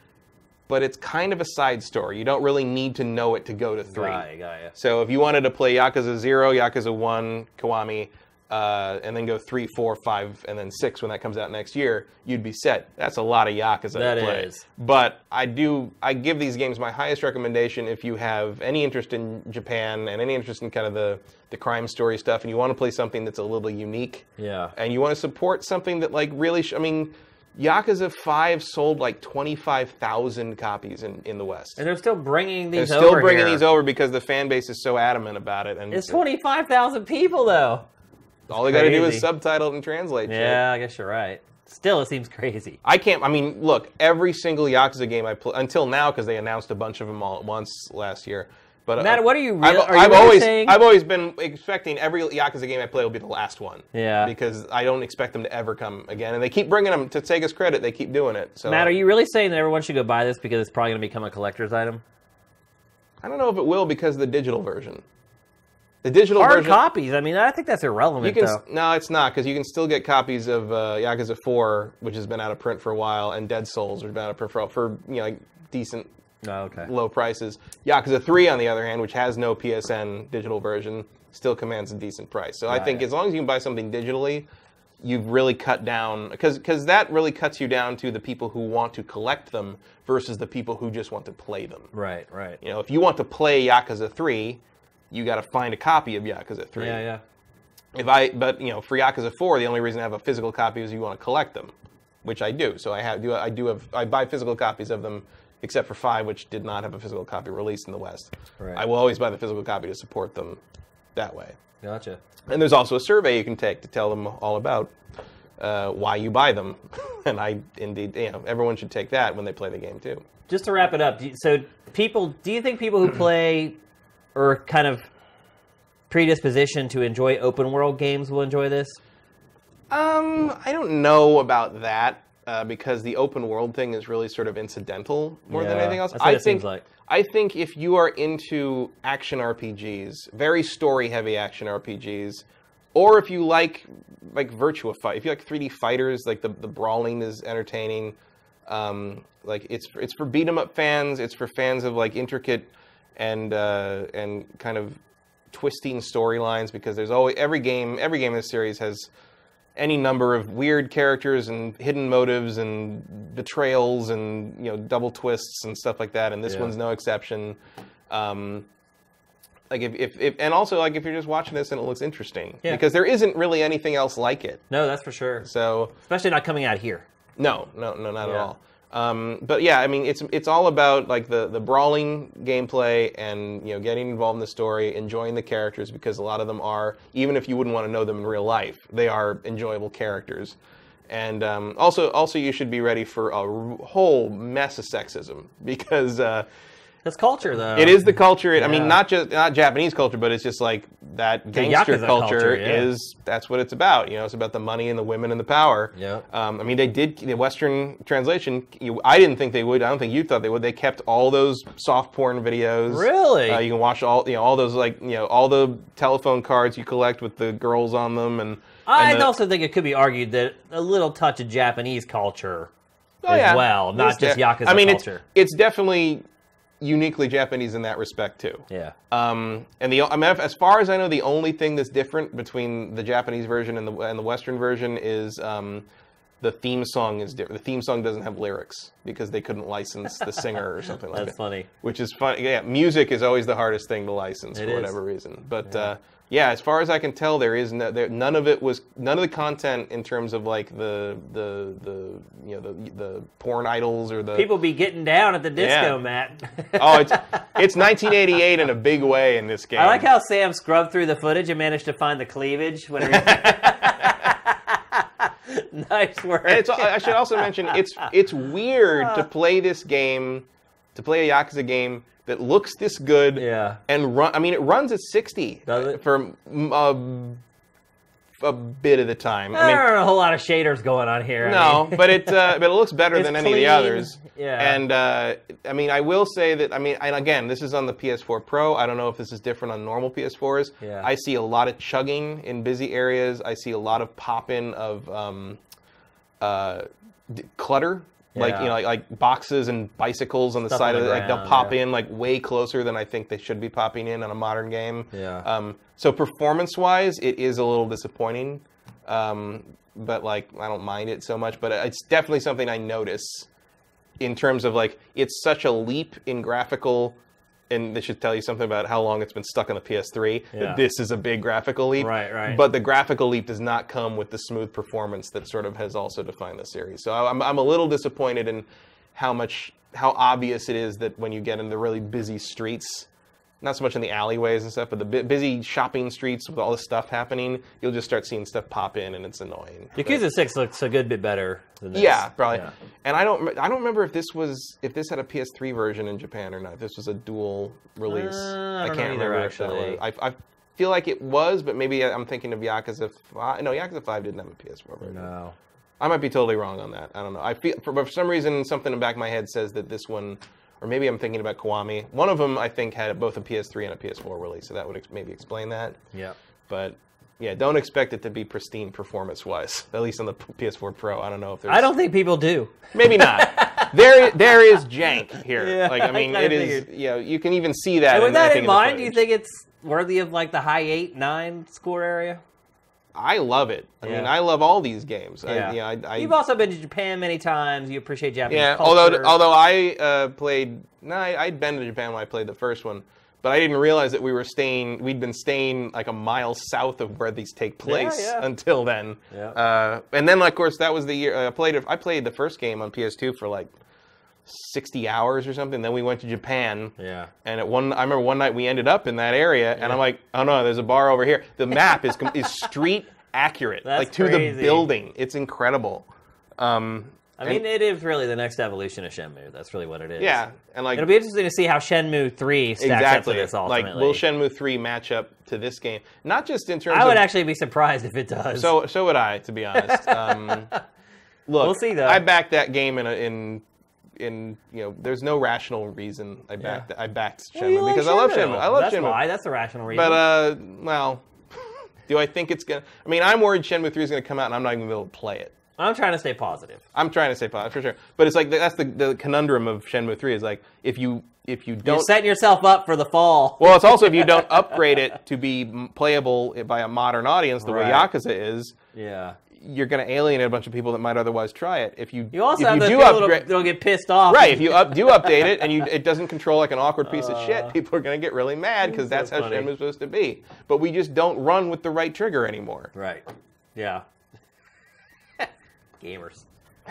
but it's kind of a side story. You don't really need to know it to go to three. Got ya. So if you wanted to play Yakuza Zero, Yakuza One, Kiwami, uh, and then go three, four, five, and then six when that comes out next year, you'd be set. That's a lot of Yakuza That to play. is. But I do I give these games my highest recommendation if you have any interest in Japan and any interest in kind of the the crime story stuff, and you want to play something that's a little unique. Yeah. And you want to support something that like really, sh- I mean. Yakuza 5 sold like 25,000 copies in, in the West. And they're still bringing these They're still over bringing here. these over because the fan base is so adamant about it. And It's twenty five thousand people though. All they got to do is subtitle it and translate. shit. Yeah, I guess you're right. Still, it seems crazy. I can't. I mean, look, every single Yakuza game I play until now because they announced a bunch of them all at once last year. But uh, Matt, what are you I've, are you I've really always, saying- I've always been expecting every Yakuza game I play will be the last one. Yeah. Because I don't expect them to ever come again, and they keep bringing them to Sega's credit. They keep doing it. So Matt, are you really saying that everyone should go buy this because it's probably going to become a collector's item? I don't know if it will because of the digital version. The digital Hard version. copies. I mean, I think that's You irrelevant can though. no, it's not because you can still get copies of uh, Yakuza 4, which has been out of print for a while, and Dead Souls, which has been out of print for for you know like decent Oh, okay. low prices. Yakuza 3, on the other hand, which has no PSN digital version, still commands a decent price. So I think as long as you can buy something digitally, you've really cut down because because that really cuts you down to the people who want to collect them versus the people who just want to play them. Right, right. You know, if you want to play Yakuza 3, you got to find a copy of Yakuza 3. Yeah, yeah. If I, but you know, for Yakuza 4, the only reason I have a physical copy is you want to collect them, which I do. So I have, do I do have, I buy physical copies of them, except for five, which did not have a physical copy released in the West. Right. I will always buy the physical copy to support them that way. Gotcha. And there's also a survey you can take to tell them all about uh, why you buy them. and I, indeed, you know, everyone should take that when they play the game too. Just to wrap it up, so people, do you think people who play or kind of predisposition to enjoy open world games will enjoy this? Um, I don't know about that uh, because the open world thing is really sort of incidental more than anything else. I it think. seems like. I think if you are into action RPGs, very story-heavy action RPGs, or if you like like Virtua Fighter, if you like 3D fighters, like the the brawling is entertaining. Um, like it's it's for beat 'em up fans. It's for fans of like intricate and uh, and kind of twisting storylines because there's always every game every game in this series has any number of weird characters and hidden motives and betrayals and you know double twists and stuff like that and this Yeah. one's no exception um, like if, if, if and also like if you're just watching this and it looks interesting Yeah. because there isn't really anything else like it No, that's for sure. so Especially not coming out here. no, no, no, not at all. Um, but yeah, I mean, it's it's all about like the the brawling gameplay and you know getting involved in the story, enjoying the characters because a lot of them are even if you wouldn't want to know them in real life, they are enjoyable characters. And um, also, also you should be ready for a whole mess of sexism because uh, That's culture, though. it is the culture. I Yeah. mean, not just not Japanese culture, but it's just like that gangster Yakuza culture, culture, yeah. is. That's what it's about. You know, it's about the money and the women and the power. Yep. Um, I mean, they did the Western translation. You, I didn't think they would. I don't think you thought they would. They kept all those soft porn videos. Really? Uh, you can watch all you know all those like you know all the telephone cards you collect with the girls on them and. I and the- also think it could be argued that a little touch of Japanese culture Oh, as yeah. well, not It's just de- Yakuza I mean, culture. it's it's definitely uniquely Japanese in that respect too. Yeah. Um, and the I mean, as far as I know, the only thing that's different between the Japanese version and the and the Western version is um, the theme song is different. The theme song doesn't have lyrics because they couldn't license the singer or something like that. That's funny. Which is funny. Yeah, music is always the hardest thing to license It for is. whatever reason. But yeah. Uh, yeah, as far as I can tell, there is no, there, none of it was none of the content in terms of like the the the you know the the porn idols or the People be getting down at the disco, Yeah. Matt. oh it's it's 1988 in a big way in this game. I like how Sam scrubbed through the footage and managed to find the cleavage. Whenever nice work. I should also mention it's it's weird to play this game, to play a Yakuza game that looks this good Yeah. and run. I mean, it runs at 60 Does it? for a, a bit of the time. I there mean, aren't a whole lot of shaders going on here. I no, mean- but it uh, but it looks better than any of the others. yeah. And uh, I mean, I will say that I mean, and again, this is on the PS4 Pro. I don't know if this is different on normal PS4s. Yeah. I see a lot of chugging in busy areas. I see a lot of popping of um, uh, d- clutter. Like you know, like, like boxes and bicycles on the Stuff side on of it. Like they'll pop yeah. in like way closer than I think they should be popping in on a modern game. Yeah. Um, so performance-wise, it is a little disappointing. Um, but like I don't mind it so much. But it's definitely something I notice in terms of like it's such a leap in graphical. And this should tell you something about how long it's been stuck on the PS3. Yeah. That this is a big graphical leap. Right, right. But the graphical leap does not come with the smooth performance that sort of has also defined the series. So I'm, I'm a little disappointed in how much how obvious it is that when you get in the really busy streets, not so much in the alleyways and stuff, but the bu- busy shopping streets with all this stuff happening, you'll just start seeing stuff pop in, and it's annoying. Yakuza Six looks a good bit better than this. Yeah, probably. Yeah. And I don't, I don't remember if this was if this had a PS3 version in Japan or not. If this was a dual release. Uh, I know can't either, remember actually. I, I feel like it was, but maybe I'm thinking of Yakuza. 5. No, Yakuza 5 didn't have a PS4 version. No. I might be totally wrong on that. I don't know. I feel for, for some reason something in the back of my head says that this one, or maybe I'm thinking about Kiwami. One of them I think had both a PS3 and a PS4 release, so that would ex- maybe explain that. Yeah. But yeah, don't expect it to be pristine performance-wise. At least on the P- PS4 Pro. I don't know if there's. I don't think people do. Maybe not. there, there is jank here. Yeah, like I mean, I it figured. You know, you can even see that. And with in, that in mind, do you think it's worthy of like the high eight, nine score area? I love it. I mean, I love all these games. I, Yeah. you know, I, I, You've also been to Japan many times. You appreciate Japanese Yeah, culture. although although I uh, played, no, I, I'd been to Japan when I played the first one, but I didn't realize that we were staying. We'd been staying like a mile south of where these take place yeah. until then. Yeah. Uh, and then, of course, that was the year I played. I played the first game on PS2 for like sixty hours or something. Then we went to Japan. Yeah. And at one, I remember one night we ended up in that area, and I'm like, oh no, there's a bar over here. The map is is street accurate, That's like to crazy. the building. It's incredible. Um, I mean, it is really the next evolution of Shenmue. That's really what it is. yeah, and like It'll be interesting to see how Shenmue 3 stacks up to exactly this like will Shenmue three match up to this game? Not just in terms of I would of actually be surprised if it does. so so would I to be honest. Um, look, We'll see, though. I backed that game in a, in in you know there's no rational reason I backed I backed Shenmue you like because I love Shenmue. I love That's Shenmue. why. That's a rational reason. But uh, well, do I think it's gonna? I mean, I'm worried Shenmue three is gonna come out and I'm not even gonna be able to play it. I'm trying to stay positive. I'm trying to say positive for sure, but it's like that's the, the conundrum of Shenmue three is like if you if you You're don't setting yourself up for the fall. Well, it's also if you don't upgrade it to be m- playable by a modern audience, the way Right. Yakuza is, yeah. You're going to alienate a bunch of people that might otherwise try it. If you You also if have you do upgrade, that'll get pissed off. right? If you up, do update it and you it doesn't control like an awkward piece of shit, people are going to get really mad because That's how funny. is supposed to be. But we just don't run with the right trigger anymore. Right. Yeah. Gamers.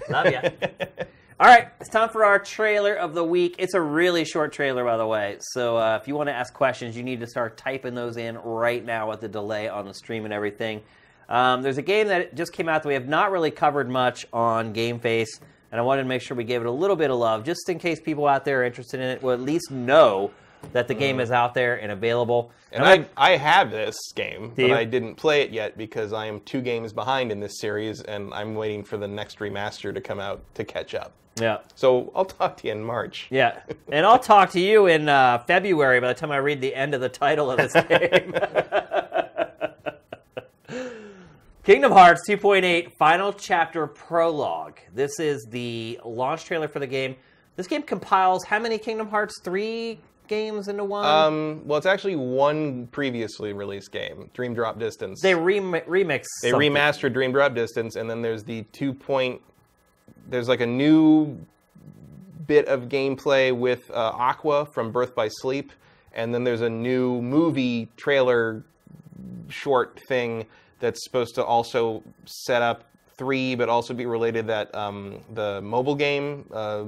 Love ya. All right, it's time for our trailer of the week. It's a really short trailer, by the way. So uh, if you want to ask questions, you need to start typing those in right now with the delay on the stream and everything. Um, there's a game that just came out that we have not really covered much on Game Face, and I wanted to make sure we gave it a little bit of love, just in case people out there are interested in it will at least know that the game is out there and available. And I, I have this game, but you? I didn't play it yet because I am two games behind in this series, and I'm waiting for the next remaster to come out to catch up. yeah. So I'll talk to you in March. Yeah, and I'll talk to you in uh, February by the time I read the end of the title of this game. Kingdom Hearts 2.8 Final Chapter Prologue. This is the launch trailer for the game. This game compiles how many Kingdom Hearts 3 games into one? Um, well, it's actually one previously released game, Dream Drop Distance. they rem- remix. They something. remastered Dream Drop Distance, and then there's the two point. There's like a new bit of gameplay with uh, Aqua from Birth by Sleep, and then there's a new movie trailer short thing that's supposed to also set up three, but also be related that um, the mobile game uh,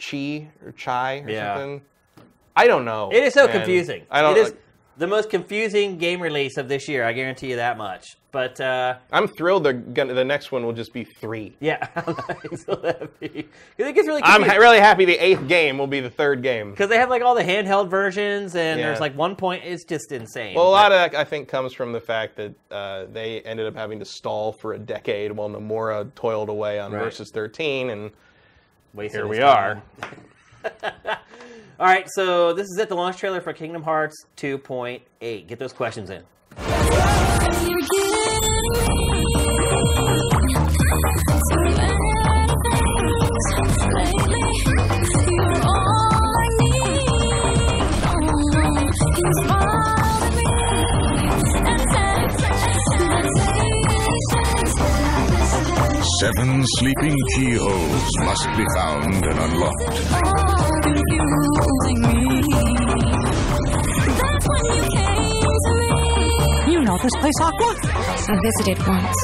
Chi or Chai or Yeah. something. I don't know. It is so man. confusing. I don't. It is the most confusing game release of this year. I guarantee you that much. But uh, I'm thrilled. Gonna. The next one will just be three. yeah, how nice will that it gets really I'm ha- really happy the eighth game will be the third game. because they have like all the handheld versions, and Yeah. there's like one point. It's just insane. Well, a lot of that I think comes from the fact that uh, they ended up having to stall for a decade while Nomura toiled away on Right. Versus 13, and Wasted here we time. are. All right, so this is it. The launch trailer for Kingdom Hearts 2.8. Get those questions in. Seven sleeping keyholes must be found and unlocked. You know this place, Aqua? I visited once.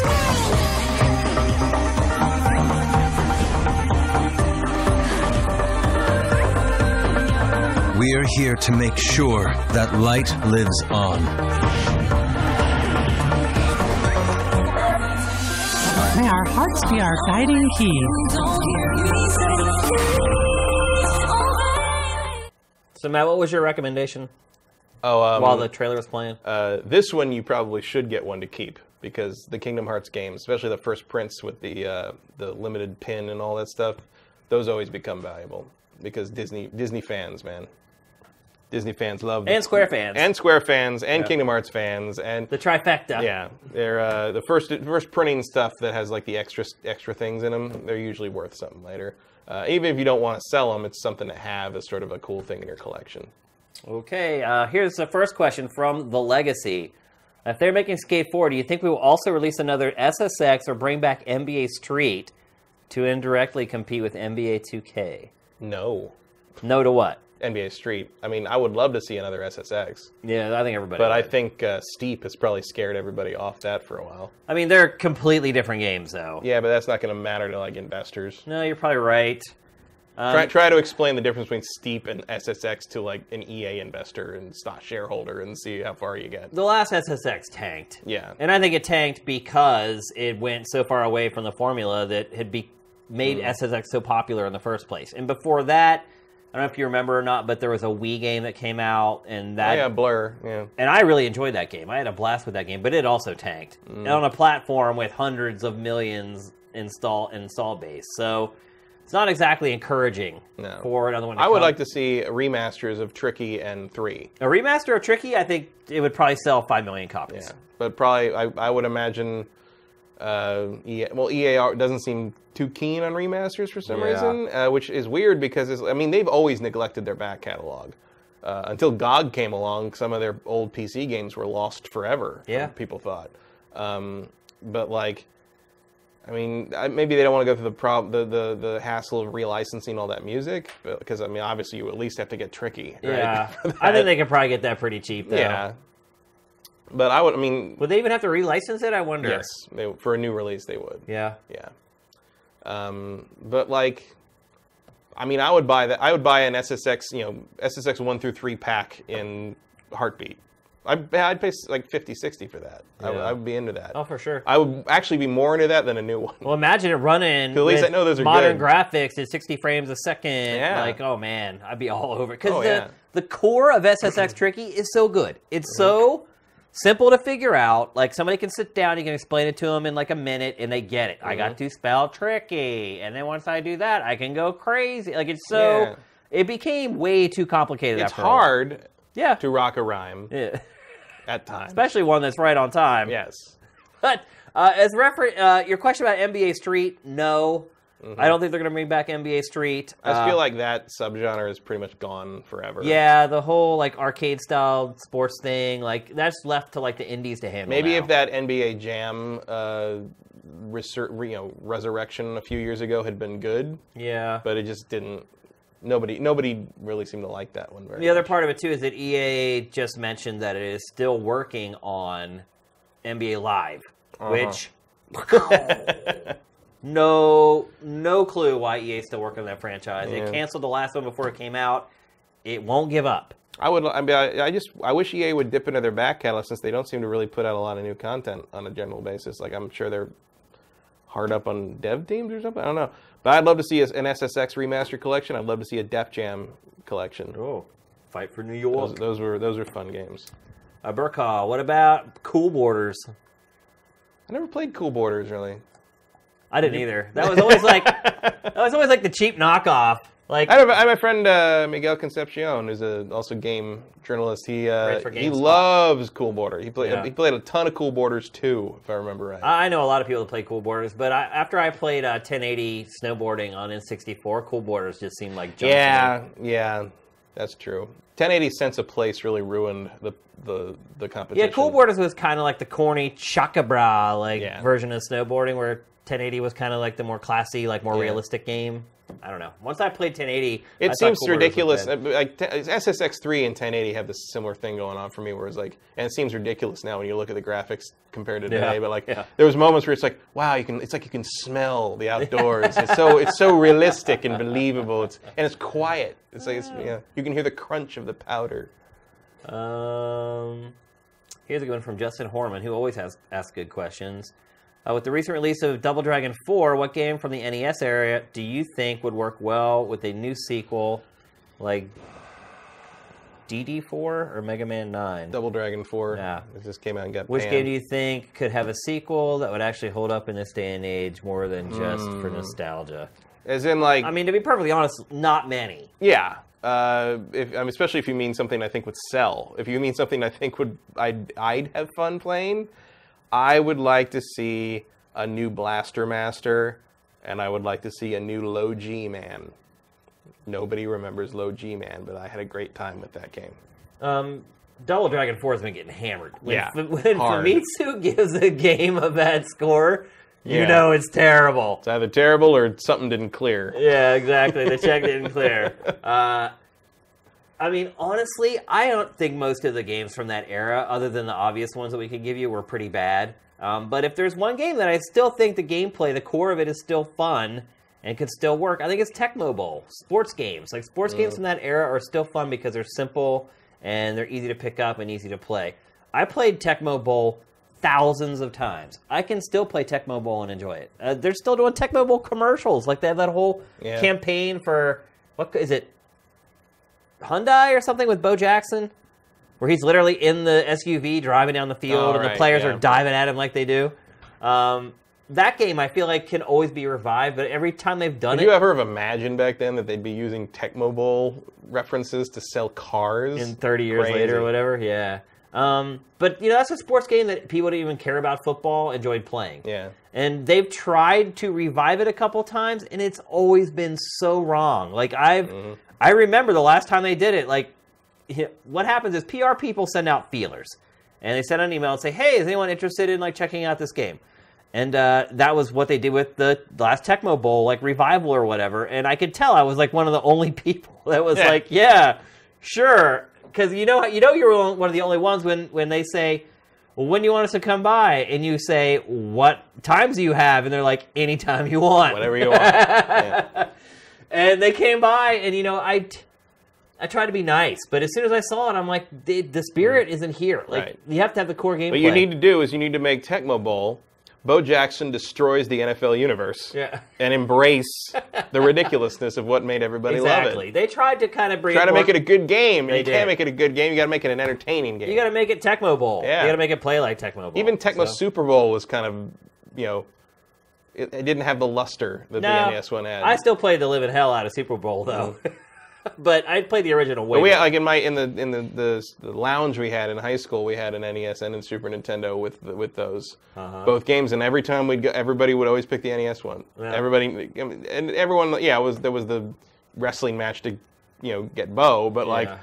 We're here to make sure that light lives on. May our hearts be our guiding key. So, Matt, what was your recommendation oh, um, while the trailer was playing? uh, this one you probably should get one to keep because the Kingdom Hearts games, especially the first Prince with the uh, the limited pin and all that stuff, those always become valuable because Disney Disney fans, man, Disney fans love And Square fans. and Square fans and Kingdom Hearts fans and the trifecta. Yeah, they're uh, the first first printing stuff that has like the extra extra things in them. They're usually worth something later. Uh, even if you don't want to sell them, it's something to have as sort of a cool thing in your collection. Okay, uh, here's the first question from The Legacy. If they're making Skate 4, do you think we will also release another SSX or bring back NBA Street to indirectly compete with NBA 2K? No, No to what? NBA Street. I mean, I would love to see another SSX, Yeah, I think everybody. but I think uh, Steep has probably scared everybody off that for a while. I mean, they're completely different games, though. Yeah, but that's not going to matter to like investors. No, you're probably right. Um, Try, try to explain the difference between Steep and SSX to like an EA investor and stock shareholder and see how far you get. the last SSX tanked. Yeah. And I think it tanked because it went so far away from the formula that had be, made Mm. SSX so popular in the first place. And before that, I don't know if you remember or not, but there was a Wii game that came out, and Oh, that yeah, Blur. Yeah. and I really enjoyed that game. I had a blast with that game, but it also tanked Mm. and on a platform with hundreds of millions install install base. So it's not exactly encouraging No. for another one. I would come. like to see remasters of Tricky and Three. a remaster of Tricky. I think it would probably sell five million copies. Yeah, but probably I, I would imagine. Uh, EA, well, EA doesn't seem too keen on remasters for some Yeah. reason, uh, which is weird because it's, I mean they've always neglected their back catalog. Uh, until GOG came along, some of their old PC games were lost forever. Yeah. people thought. Um, but like, I mean, maybe they don't want to go through the prob the, the the hassle of relicensing all that music, because I mean, obviously you at least have to get tricky. Right? Yeah, I think they could probably get that pretty cheap. Though. Yeah. But I would, I mean, Would they even have to relicense it? I wonder. yes, they, for a new release they would. Yeah. Yeah. Um, but like, I mean, I would buy that. I would buy an SSX, you know, SSX one through three pack in heartbeat. I'd, I'd pay like 50, 60 for that. I, would- Yeah. I would be into that. Oh, for sure. I would actually be more into that than a new one. Well, imagine it running. At least with I know those are modern good. graphics at 60 frames a second. Yeah. Like, oh man, I'd be all over it. Because Oh, the, yeah. the core of SSX Tricky is so good. It's so simple to figure out. Like, somebody can sit down, you can explain it to them in like a minute, and they get it. I got Mm-hmm. to spell tricky. And then once I do that, I can go crazy. Like, it's so. Yeah. It became way too complicated It's after a while. hard Yeah. to rock a rhyme yeah. at times. Especially one that's right on time. yes. But uh, as refer- uh, your question about NBA Street, no. I don't think they're going to bring back NBA Street. I Uh, feel like that subgenre is pretty much gone forever. yeah, the whole like arcade style sports thing, like that's left to like the indies to handle. Maybe now. if that NBA Jam, uh, resur- you know, resurrection a few years ago had been good, yeah. but it just didn't. Nobody, nobody really seemed to like that one very. The other part of it too is that EA just mentioned that it is still working on NBA Live, Uh-huh. which no no clue why EA is still working on that franchise. Yeah. They canceled the last one before it came out. It won't give up. I would. I mean, I, I just. I wish EA would dip into their back catalog since they don't seem to really put out a lot of new content on a general basis. Like I'm sure they're hard up on dev teams or something. I don't know. But I'd love to see an SSX remaster collection. I'd love to see a Def Jam collection. Oh, fight for New York. those were those were fun games. Uh, what about Cool Borders? I never played Cool Borders really. I didn't either. That was always like that was always like the cheap knockoff. Like I have, a, I have a friend uh, Miguel Concepcion, who's a also game journalist. He uh, for he loves Cool Border. He played Yeah. he played a ton of Cool Borders too, if I remember right. I know a lot of people that play Cool Borders, but I, after I played uh, 1080 snowboarding on N64, Cool Borders just seemed like junk to me. yeah, yeah, that's true. 1080 sense of place really ruined the the the competition. Yeah, Cool Borders was kind of like the corny chakabra like Yeah. version of snowboarding, where 1080 was kind of like the more classy, like more Yeah. realistic game. I don't know. Once I played 1080, It thought seems Cool Borders was ridiculous. uh, Like SSX3 and 1080 have this similar thing going on for me, where it's like, and it seems ridiculous now when you look at the graphics compared to Yeah, today. But like, yeah. there was moments where it's like, wow, you can. It's like you can smell the outdoors. it's so it's so realistic and believable. It's and it's quiet. It's like it's, you, know, you can hear the crunch of the powder. Um, here's a good one from Justin Horman, who always has asks good questions. Uh, with the recent release of Double Dragon 4, what game from the NES area do you think would work well with a new sequel like DD4 or Mega Man 9? Double Dragon 4. Yeah. It just came out and got Which panned. game do you think could have a sequel that would actually hold up in this day and age more than just for nostalgia? As in, like, I mean, to be perfectly honest, not many. Yeah. Uh, if, I mean, especially if you mean something I think would sell. If you mean something I think would I'd, I'd have fun playing, I would like to see a new Blaster Master, and I would like to see a new Low G Man. Nobody remembers Low G Man, but I had a great time with that game. Um, Double Dragon 4 has been getting hammered. When, Yeah, when hard. Famitsu gives a game a bad score, you Yeah. know it's terrible. It's either terrible or something didn't clear. Yeah, exactly. The check didn't clear. Uh, I mean, honestly, I don't think most of the games from that era, other than the obvious ones that we could give you, were pretty bad. Um, but if there's one game that I still think the gameplay, the core of it is still fun and could still work, I think it's Tecmo Bowl. Sports games. Like, sports games from that era are still fun because they're simple and they're easy to pick up and easy to play. I played Tecmo Bowl thousands of times. I can still play Tecmo Bowl and enjoy it. Uh, they're still doing Tecmo Bowl commercials. Like, they have that whole Yeah. campaign for, what is it? Hyundai or something with Bo Jackson, where he's literally in the SUV driving down the field, Oh, and the players yeah. are diving at him like they do. Um, that game, I feel like, can always be revived, but every time they've done Did it, you ever have imagined back then that they'd be using Tecmo Bowl references to sell cars? in 30 years Crazy. later or whatever, yeah. Um, but you know, that's a sports game that people didn't even care about football enjoyed playing. Yeah. And they've tried to revive it a couple times, and it's always been so wrong. Like I've, Mm-hmm. I remember the last time they did it. Like, what happens is PR people send out feelers, and they send an email and say, "Hey, is anyone interested in like checking out this game?" And uh, that was what they did with the last Tecmo Bowl, like revival or whatever. And I could tell I was like one of the only people that was Yeah. like, "Yeah, sure," because you know, you know, you're one of the only ones when when they say, well, when do you want us to come by? And you say, what times do you have? And they're like, anytime you want. Whatever you want. Yeah. And they came by, and you know, I, I tried to be nice, but as soon as I saw it, I'm like, the, the spirit isn't here. Like, Right. you have to have the core gameplay. What you need to do is you need to make Tecmo Bowl. Bo Jackson destroys the NFL universe Yeah. and embrace the ridiculousness of what made everybody exactly. love it. They tried to kind of bring. Try to more- make it a good game. They you did. can't make it a good game. You got to make it an entertaining game. You got to make it Tecmo Bowl. Yeah. You got to make it play like Tecmo Bowl. Even Tecmo So- Super Bowl was kind of, you know, it, it didn't have the luster that No, the NES one had. I still played the living hell out of Super Bowl though. but I played the original way. But we like in my in the in the, the the lounge we had in high school, we had an NES and a Super Nintendo with the, with those Uh-huh. both games, and every time we'd go, everybody would always pick the NES one. Yeah. Everybody and everyone, yeah, it was there was the wrestling match to you know get Bo, but like. Yeah.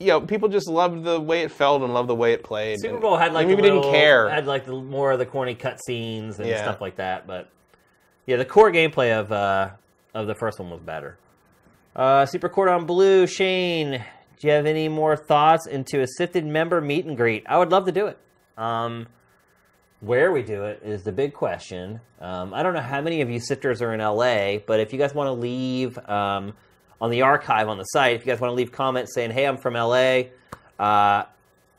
You know, people just loved the way it felt and loved the way it played. Super Bowl had like and the we didn't little- care. Had like the more of the corny cutscenes and Yeah. stuff like that. But yeah, the core gameplay of uh, of the first one was better. Uh, Super Cordon Blue, Shane, do you have any more thoughts into a sifted member meet and greet? I would love to do it. Um, where we do it is the big question. Um, I don't know how many of you sifters are in LA, but if you guys want to leave um, on the archive on the site, if you guys want to leave comments saying, "Hey, I'm from LA," uh,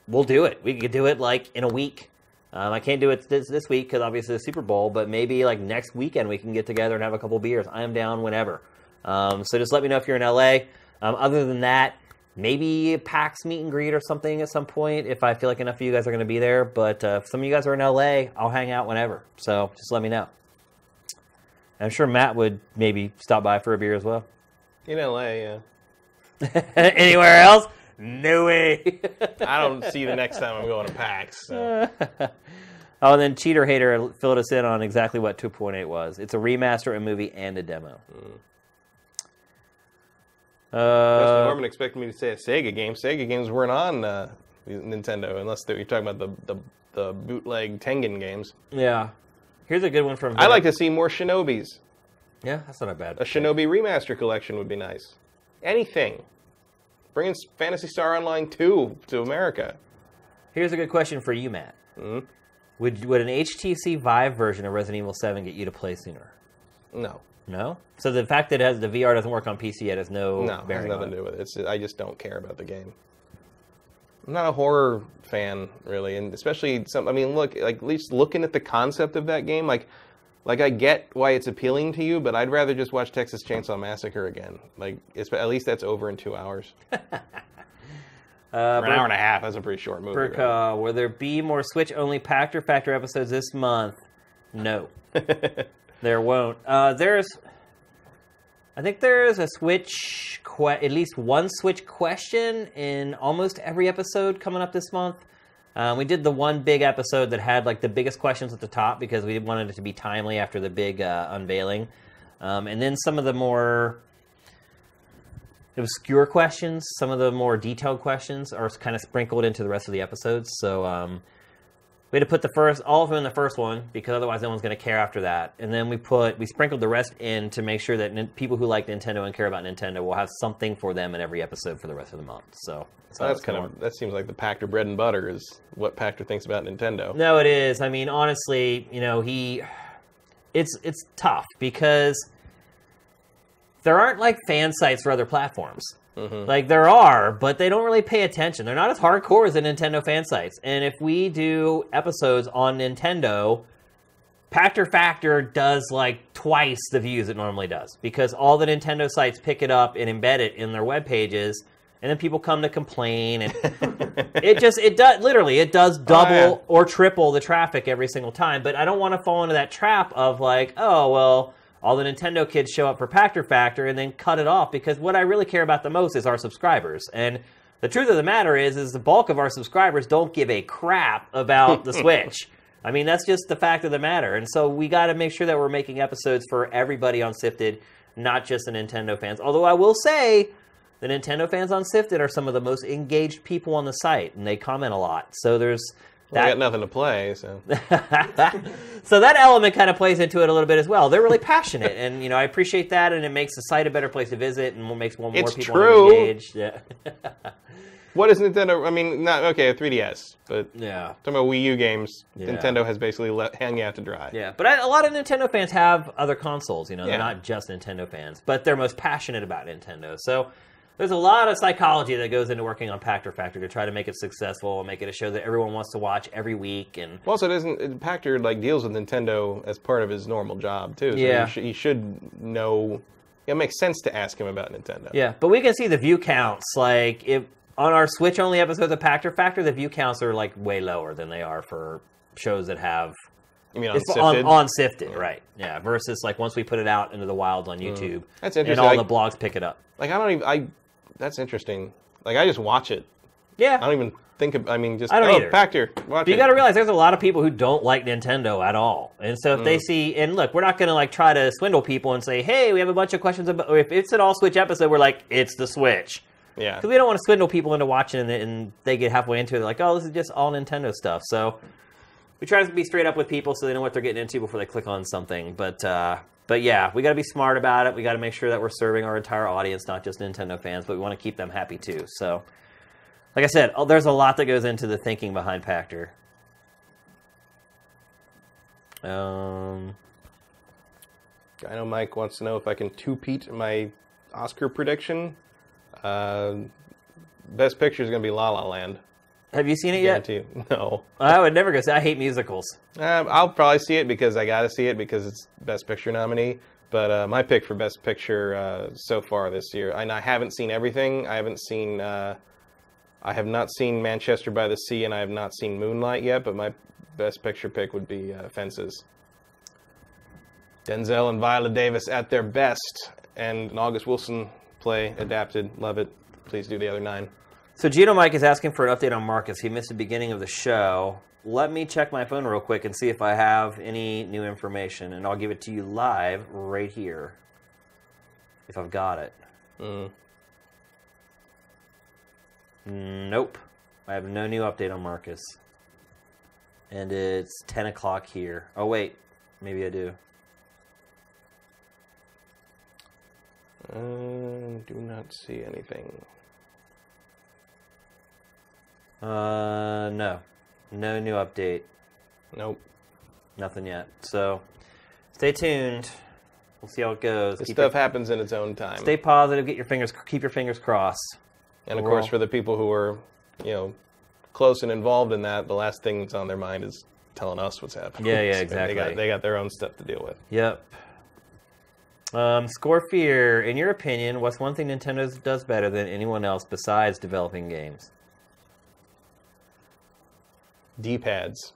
we'll do it. We could do it like in a week. Um, I can't do it this, this week because obviously the Super Bowl, but maybe like next weekend we can get together and have a couple beers. I am down whenever. Um, so just let me know if you're in LA. Um, other than that, maybe PAX meet and greet or something at some point if I feel like enough of you guys are going to be there. But uh, if some of you guys are in LA, I'll hang out whenever. So just let me know. I'm sure Matt would maybe stop by for a beer as well. in LA, yeah. Anywhere else? No way. I don't see the next time I'm going to PAX. So. Oh, and then Cheater Hater filled us in on exactly what 2.8 was. It's a remaster, of a movie, and a demo. Justin Uh, Norman expected me to say a Sega game. Sega games weren't on uh, Nintendo unless they, you're talking about the, the, the bootleg Tengen games. yeah. Here's a good one from. I like to see more Shinobis. Yeah, that's not a bad. A Shinobi remaster collection would be nice. Anything. Bring in Phantasy Star Online 2 to America. Here's a good question for you, Matt. Mm-hmm. Would would an HTC Vive version of Resident Evil 7 get you to play sooner? No. No. So the fact that it has the VR doesn't work on PC yet has no, No, it has bearing nothing to do with it. It's, I just don't care about the game. I'm not a horror fan, really, and especially some. I mean, look, like at least looking at the concept of that game, like, like I get why it's appealing to you, but I'd rather just watch Texas Chainsaw Massacre again. Like, it's, at least that's over in two hours, Uh, an hour and a half. That's a pretty short movie. Right? uh, will there be more Switch only Pachter Factor episodes this month? No, there won't. Uh, there's, I think there's a Switch, que- at least one Switch question in almost every episode coming up this month. Um, we did the one big episode that had like the biggest questions at the top because we wanted it to be timely after the big uh, unveiling, um, and then some of the more obscure questions, some of the more detailed questions are kind of sprinkled into the rest of the episodes. So um, we had to put the first, all of them in the first one because otherwise no one's going to care after that. And then we put, we sprinkled the rest in to make sure that nin- people who like Nintendo and care about Nintendo will have something for them in every episode for the rest of the month. So, so that's kind of that seems like the Pachter bread and butter is what Pachter thinks about Nintendo. No, it is. I mean, honestly, you know, he it's it's tough because there aren't like fan sites for other platforms. Mm-hmm. Like there are, but they don't really pay attention. They're not as hardcore as the Nintendo fan sites. And if we do episodes on Nintendo, Pachter Factor does like twice the views it normally does because all the Nintendo sites pick it up and embed it in their web pages, and then people come to complain, and it just it does literally it does oh, double yeah. or triple the traffic every single time. But I don't want to fall into that trap of like, oh well, all the Nintendo kids show up for Pachter Factor and then cut it off because what I really care about the most is our subscribers and. The truth of the matter is, is the bulk of our subscribers don't give a crap about the Switch. I mean, that's just the fact of the matter. And so we got to make sure that we're making episodes for everybody on Sifted, not just the Nintendo fans. Although I will say, the Nintendo fans on Sifted are some of the most engaged people on the site, and they comment a lot. So there's I got nothing to play, so so that element kind of plays into it a little bit as well. They're really passionate, and you know I appreciate that, and it makes the site a better place to visit, and makes more, more It's people true. engaged. Yeah, what is Nintendo? I mean, not okay, a 3DS, but yeah. talking about Wii U games, Yeah. Nintendo has basically let hang you out to dry. Yeah, but I, a lot of Nintendo fans have other consoles. You know, they're Yeah. not just Nintendo fans, but they're most passionate about Nintendo. So there's a lot of psychology that goes into working on Pachter Factor to try to make it successful and make it a show that everyone wants to watch every week. And Also, doesn't it- Pachter like deals with Nintendo as part of his normal job too? So Yeah. he, sh- he should know. It makes sense to ask him about Nintendo. yeah, but we can see the view counts. Like if on our Switch only episodes of Pachter Factor, the view counts are like way lower than they are for shows that have I mean, on it's Sifted. on, on Sifted, right? Yeah, versus like once we put it out into the wilds on hmm. YouTube, That's and interesting. all Like- the blogs pick it up. like I don't even I That's interesting. Like I just watch it. Yeah. I don't even think. Of, I mean, just I don't oh, either. Pachter, watch But you got to realize there's a lot of people who don't like Nintendo at all, and so if Mm. they see, and look, we're not going to like try to swindle people and say, "Hey, we have a bunch of questions about." If it's an all Switch episode, we're like, "It's the Switch," yeah. because we don't want to swindle people into watching it, and they get halfway into it, they're like, "Oh, this is just all Nintendo stuff." So we try to be straight up with people so they know what they're getting into before they click on something. But uh, but yeah, we got to be smart about it. We got to make sure that we're serving our entire audience, not just Nintendo fans, but we want to keep them happy too. So. Like I said, oh, there's a lot that goes into the thinking behind Pachter. Um, I know Mike wants to know if I can two-peat my Oscar prediction. Uh, best picture is going to be La La Land. Have you seen it yet? You. No. I would never go say I hate musicals. Uh, I'll probably see it because I got to see it because it's Best Picture nominee. But uh, my pick for Best Picture uh, so far this year, and I haven't seen everything. I haven't seen. Uh, I have not seen Manchester by the Sea, and I have not seen Moonlight yet. But my Best Picture pick would be uh, Fences. Denzel and Viola Davis at their best, and an August Wilson play adapted. Love it. Please do the other nine. So Gino Mike is asking for an update on Marcus. He missed the beginning of the show. Let me check my phone real quick and see if I have any new information, and I'll give it to you live right here. If I've got it. Nope. I have no new update on Marcus. And it's 10 o'clock here. Oh, wait. Maybe I do. Uh, do not see anything. Uh, no. No new update. Nope. Nothing yet. So, stay tuned. We'll see how it goes. This Keep stuff happens in its own time. stay positive. Get your fingers. Keep your fingers crossed. And of We're course, all- for the people who are, you know, close and involved in that, the last thing that's on their mind is telling us what's happening. Yeah, yeah, So exactly. They got, they got their own stuff to deal with. Yep. Um, Score Fear. In your opinion, what's one thing Nintendo does better than anyone else besides developing games? D-pads.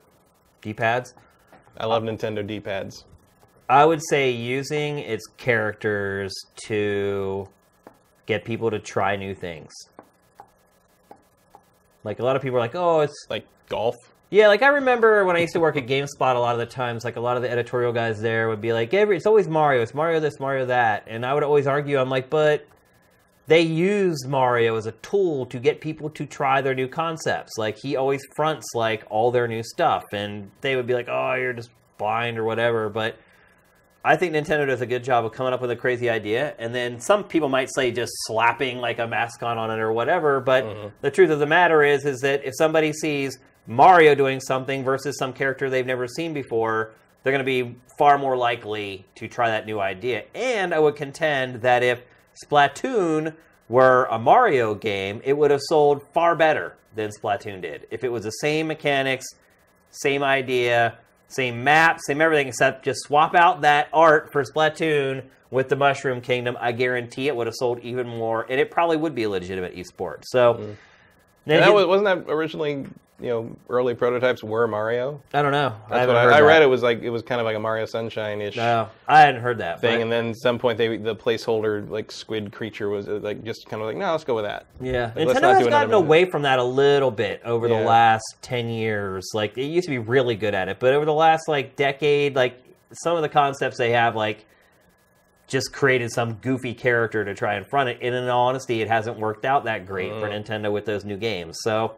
D-pads. I love Nintendo D-pads. I would say using its characters to get people to try new things. Like a lot of people are like, "Oh, it's Like golf. yeah." Like I remember when I used to work at GameSpot, a lot of the times, like a lot of the editorial guys there would be like, "Every it's always Mario. It's Mario this, Mario that," and I would always argue, I'm like, "But they used Mario as a tool to get people to try their new concepts. Like he always fronts like all their new stuff, and they would be like, "Oh, you're just blind or whatever," but I think Nintendo does a good job of coming up with a crazy idea, and then some people might say just slapping like a mascot on it or whatever. But mm-hmm. the truth of the matter is, is that if somebody sees Mario doing something versus some character they've never seen before, they're going to be far more likely to try that new idea. And I would contend that if Splatoon were a Mario game, it would have sold far better than Splatoon did. If it was the same mechanics, same idea, same map, same everything, except just swap out that art for Splatoon with the Mushroom Kingdom. I guarantee it would have sold even more, and it probably would be a legitimate esport. So, And that was, wasn't that originally, you know, early prototypes were Mario? I don't know. I That's haven't what heard I, I that. read. It was like it was kind of like a Mario Sunshine-ish No, I hadn't heard that. thing, but- and then at some point they the placeholder like squid creature was uh, like just kind of like no, let's go with that. Yeah, Like, let's Nintendo not has do gotten one. away from that a little bit over the Yeah. last ten years. Like it used to be really good at it, but over the last like decade, like some of the concepts they have, like just created some goofy character to try and front it. And in all honesty, it hasn't worked out that great for Mm. Nintendo with those new games. So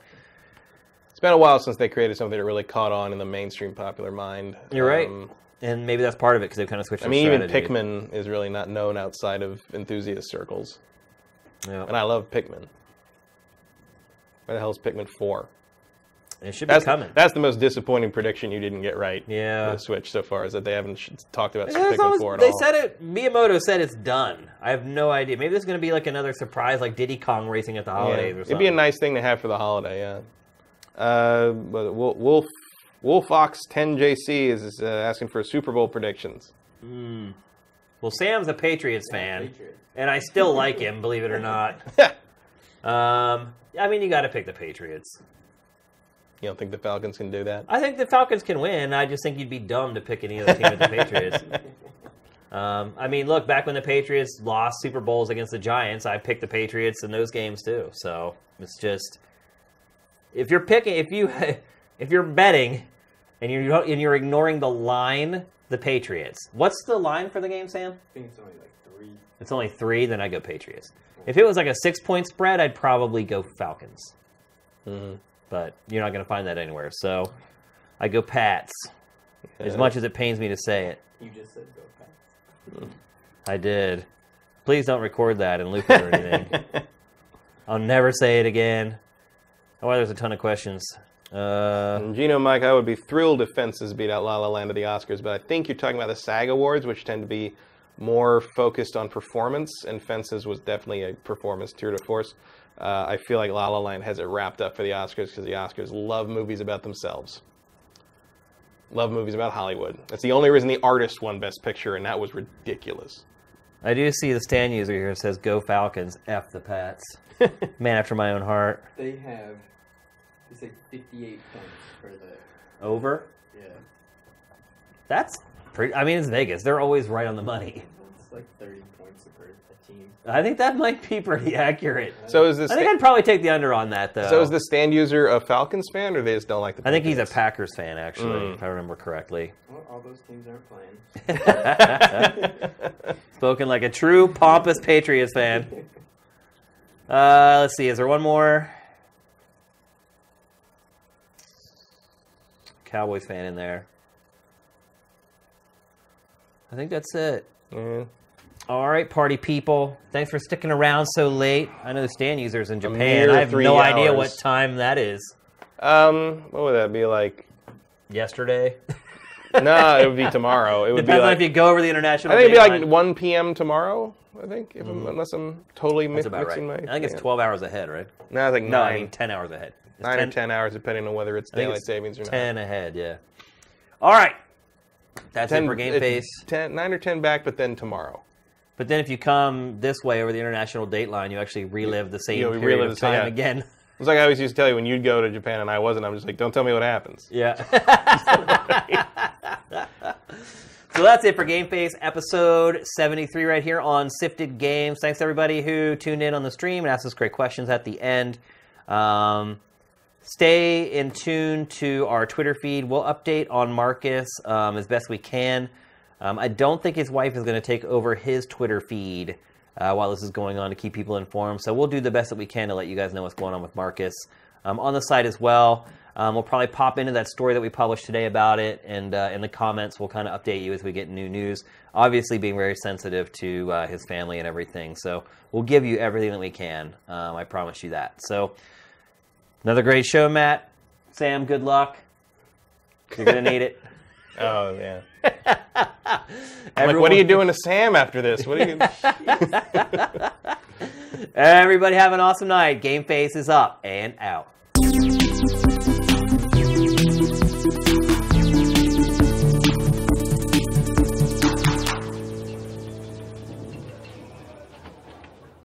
It's been a while since they created something that really caught on in the mainstream popular mind. you're right, Um, and maybe that's part of it because they've kind of switched. I mean, even. Pikmin is really not known outside of enthusiast circles, Yeah. and I love Pikmin. Where the hell is Pikmin Four? it should be That's coming. That's the most disappointing prediction you didn't get right. Yeah. For the Switch so far is that they haven't sh- talked about It's Pikmin always- Four at they all. said it. Miyamoto said it's done. I have no idea. Maybe there's going to be like another surprise, like Diddy Kong racing at the Yeah. holidays or something. It'd be a nice thing to have for the holiday, yeah. Uh, but Wolf Wolf Wolfox 10JC is uh, asking for Super Bowl predictions. Well, Sam's a Patriots fan, and I still like him, believe it or not. Um, I mean, you got to pick the Patriots. You don't think the Falcons can do that? I think the Falcons can win. I just think you'd be dumb to pick any other team but the Patriots. Um, I mean, look, back when the Patriots lost Super Bowls against the Giants, I picked the Patriots in those games too. So it's just if you're picking, if you if you're betting and you're and you're ignoring the line, the Patriots. What's the line for the game, Sam? I think it's only like three. It's only three, then I go Patriots. If it was like a six point spread, I'd probably go Falcons. But you're not going to find that anywhere. So I go Pats. As much as it pains me to say it, You just said go Pats. I did. Please don't record that and loop it or anything. I'll never say it again. Oh, there's a ton of questions. Uh, And Gino, Mike, I would be thrilled if Fences beat out La La Land at the Oscars, but I think you're talking about the SAG Awards, which tend to be more focused on performance, and Fences was definitely a performance tour de force. Uh, I feel like La La Land has it wrapped up for the Oscars because the Oscars love movies about themselves. Love movies about Hollywood. That's the only reason the artist won Best Picture, and that was ridiculous. I do see the stand user here says "Go Falcons, f the Pats." Man after my own heart. They have, it's like 58 points for the, Over. yeah. That's pretty. I mean, it's Vegas. They're always right on the money. It's like 30 points per team. I think that might be pretty accurate. So is this? I think I'd probably take the under on that, though. so is the stand user a Falcons fan, or they just don't like the? I think he's a Packers fan, actually, if I remember correctly. Well, all those teams aren't playing. Spoken like a true pompous Patriots fan. Uh, let's see. Is there one more Cowboys fan in there? I think that's it. Yeah. All right, party people. Thanks for sticking around so late. I know the stand users in Japan. I have no idea what time that is. Um, what would that be like? Yesterday. no, it would be tomorrow. It would Depends be on like if you go over the international. I think it'd be like dateline. 1 p.m. tomorrow. I think, if I'm, unless I'm totally mi- about right. my. I think it's 12 hours ahead, right? No, I think No, nine, I mean 10 hours ahead. It's nine or 10 hours, depending on whether it's daylight it's savings or not. 10 ahead, yeah. All right. That's it for Game Face. 10, nine or 10 back, but then tomorrow. But then if you come this way over the international dateline, you actually relive the same Yeah, we period relive of the same- time yeah. again. It's like I always used to tell you when you'd go to Japan and I wasn't, I'm just like, don't tell me what happens. Yeah. so that's it for Game Face episode 73 right here on Sifted Games. Thanks to everybody who tuned in on the stream and asked us great questions at the end. Um, stay in tune to our Twitter feed. We'll update on Marcus um, as best we can. Um, I don't think his wife is going to take over his Twitter feed uh, while this is going on to keep people informed. So we'll do the best that we can to let you guys know what's going on with Marcus um, on the site as well. Um, we'll probably pop into that story that we published today about it, and uh, in the comments, we'll kind of update you as we get new news. Obviously, being very sensitive to uh, his family and everything. So we'll give you everything that we can. Um, I promise you that. So another great show, Matt. Sam, good luck. You're to need it. Oh, yeah. Like, what are you doing to Sam after this? What are you. Everybody have an awesome night. GameFace is up and out.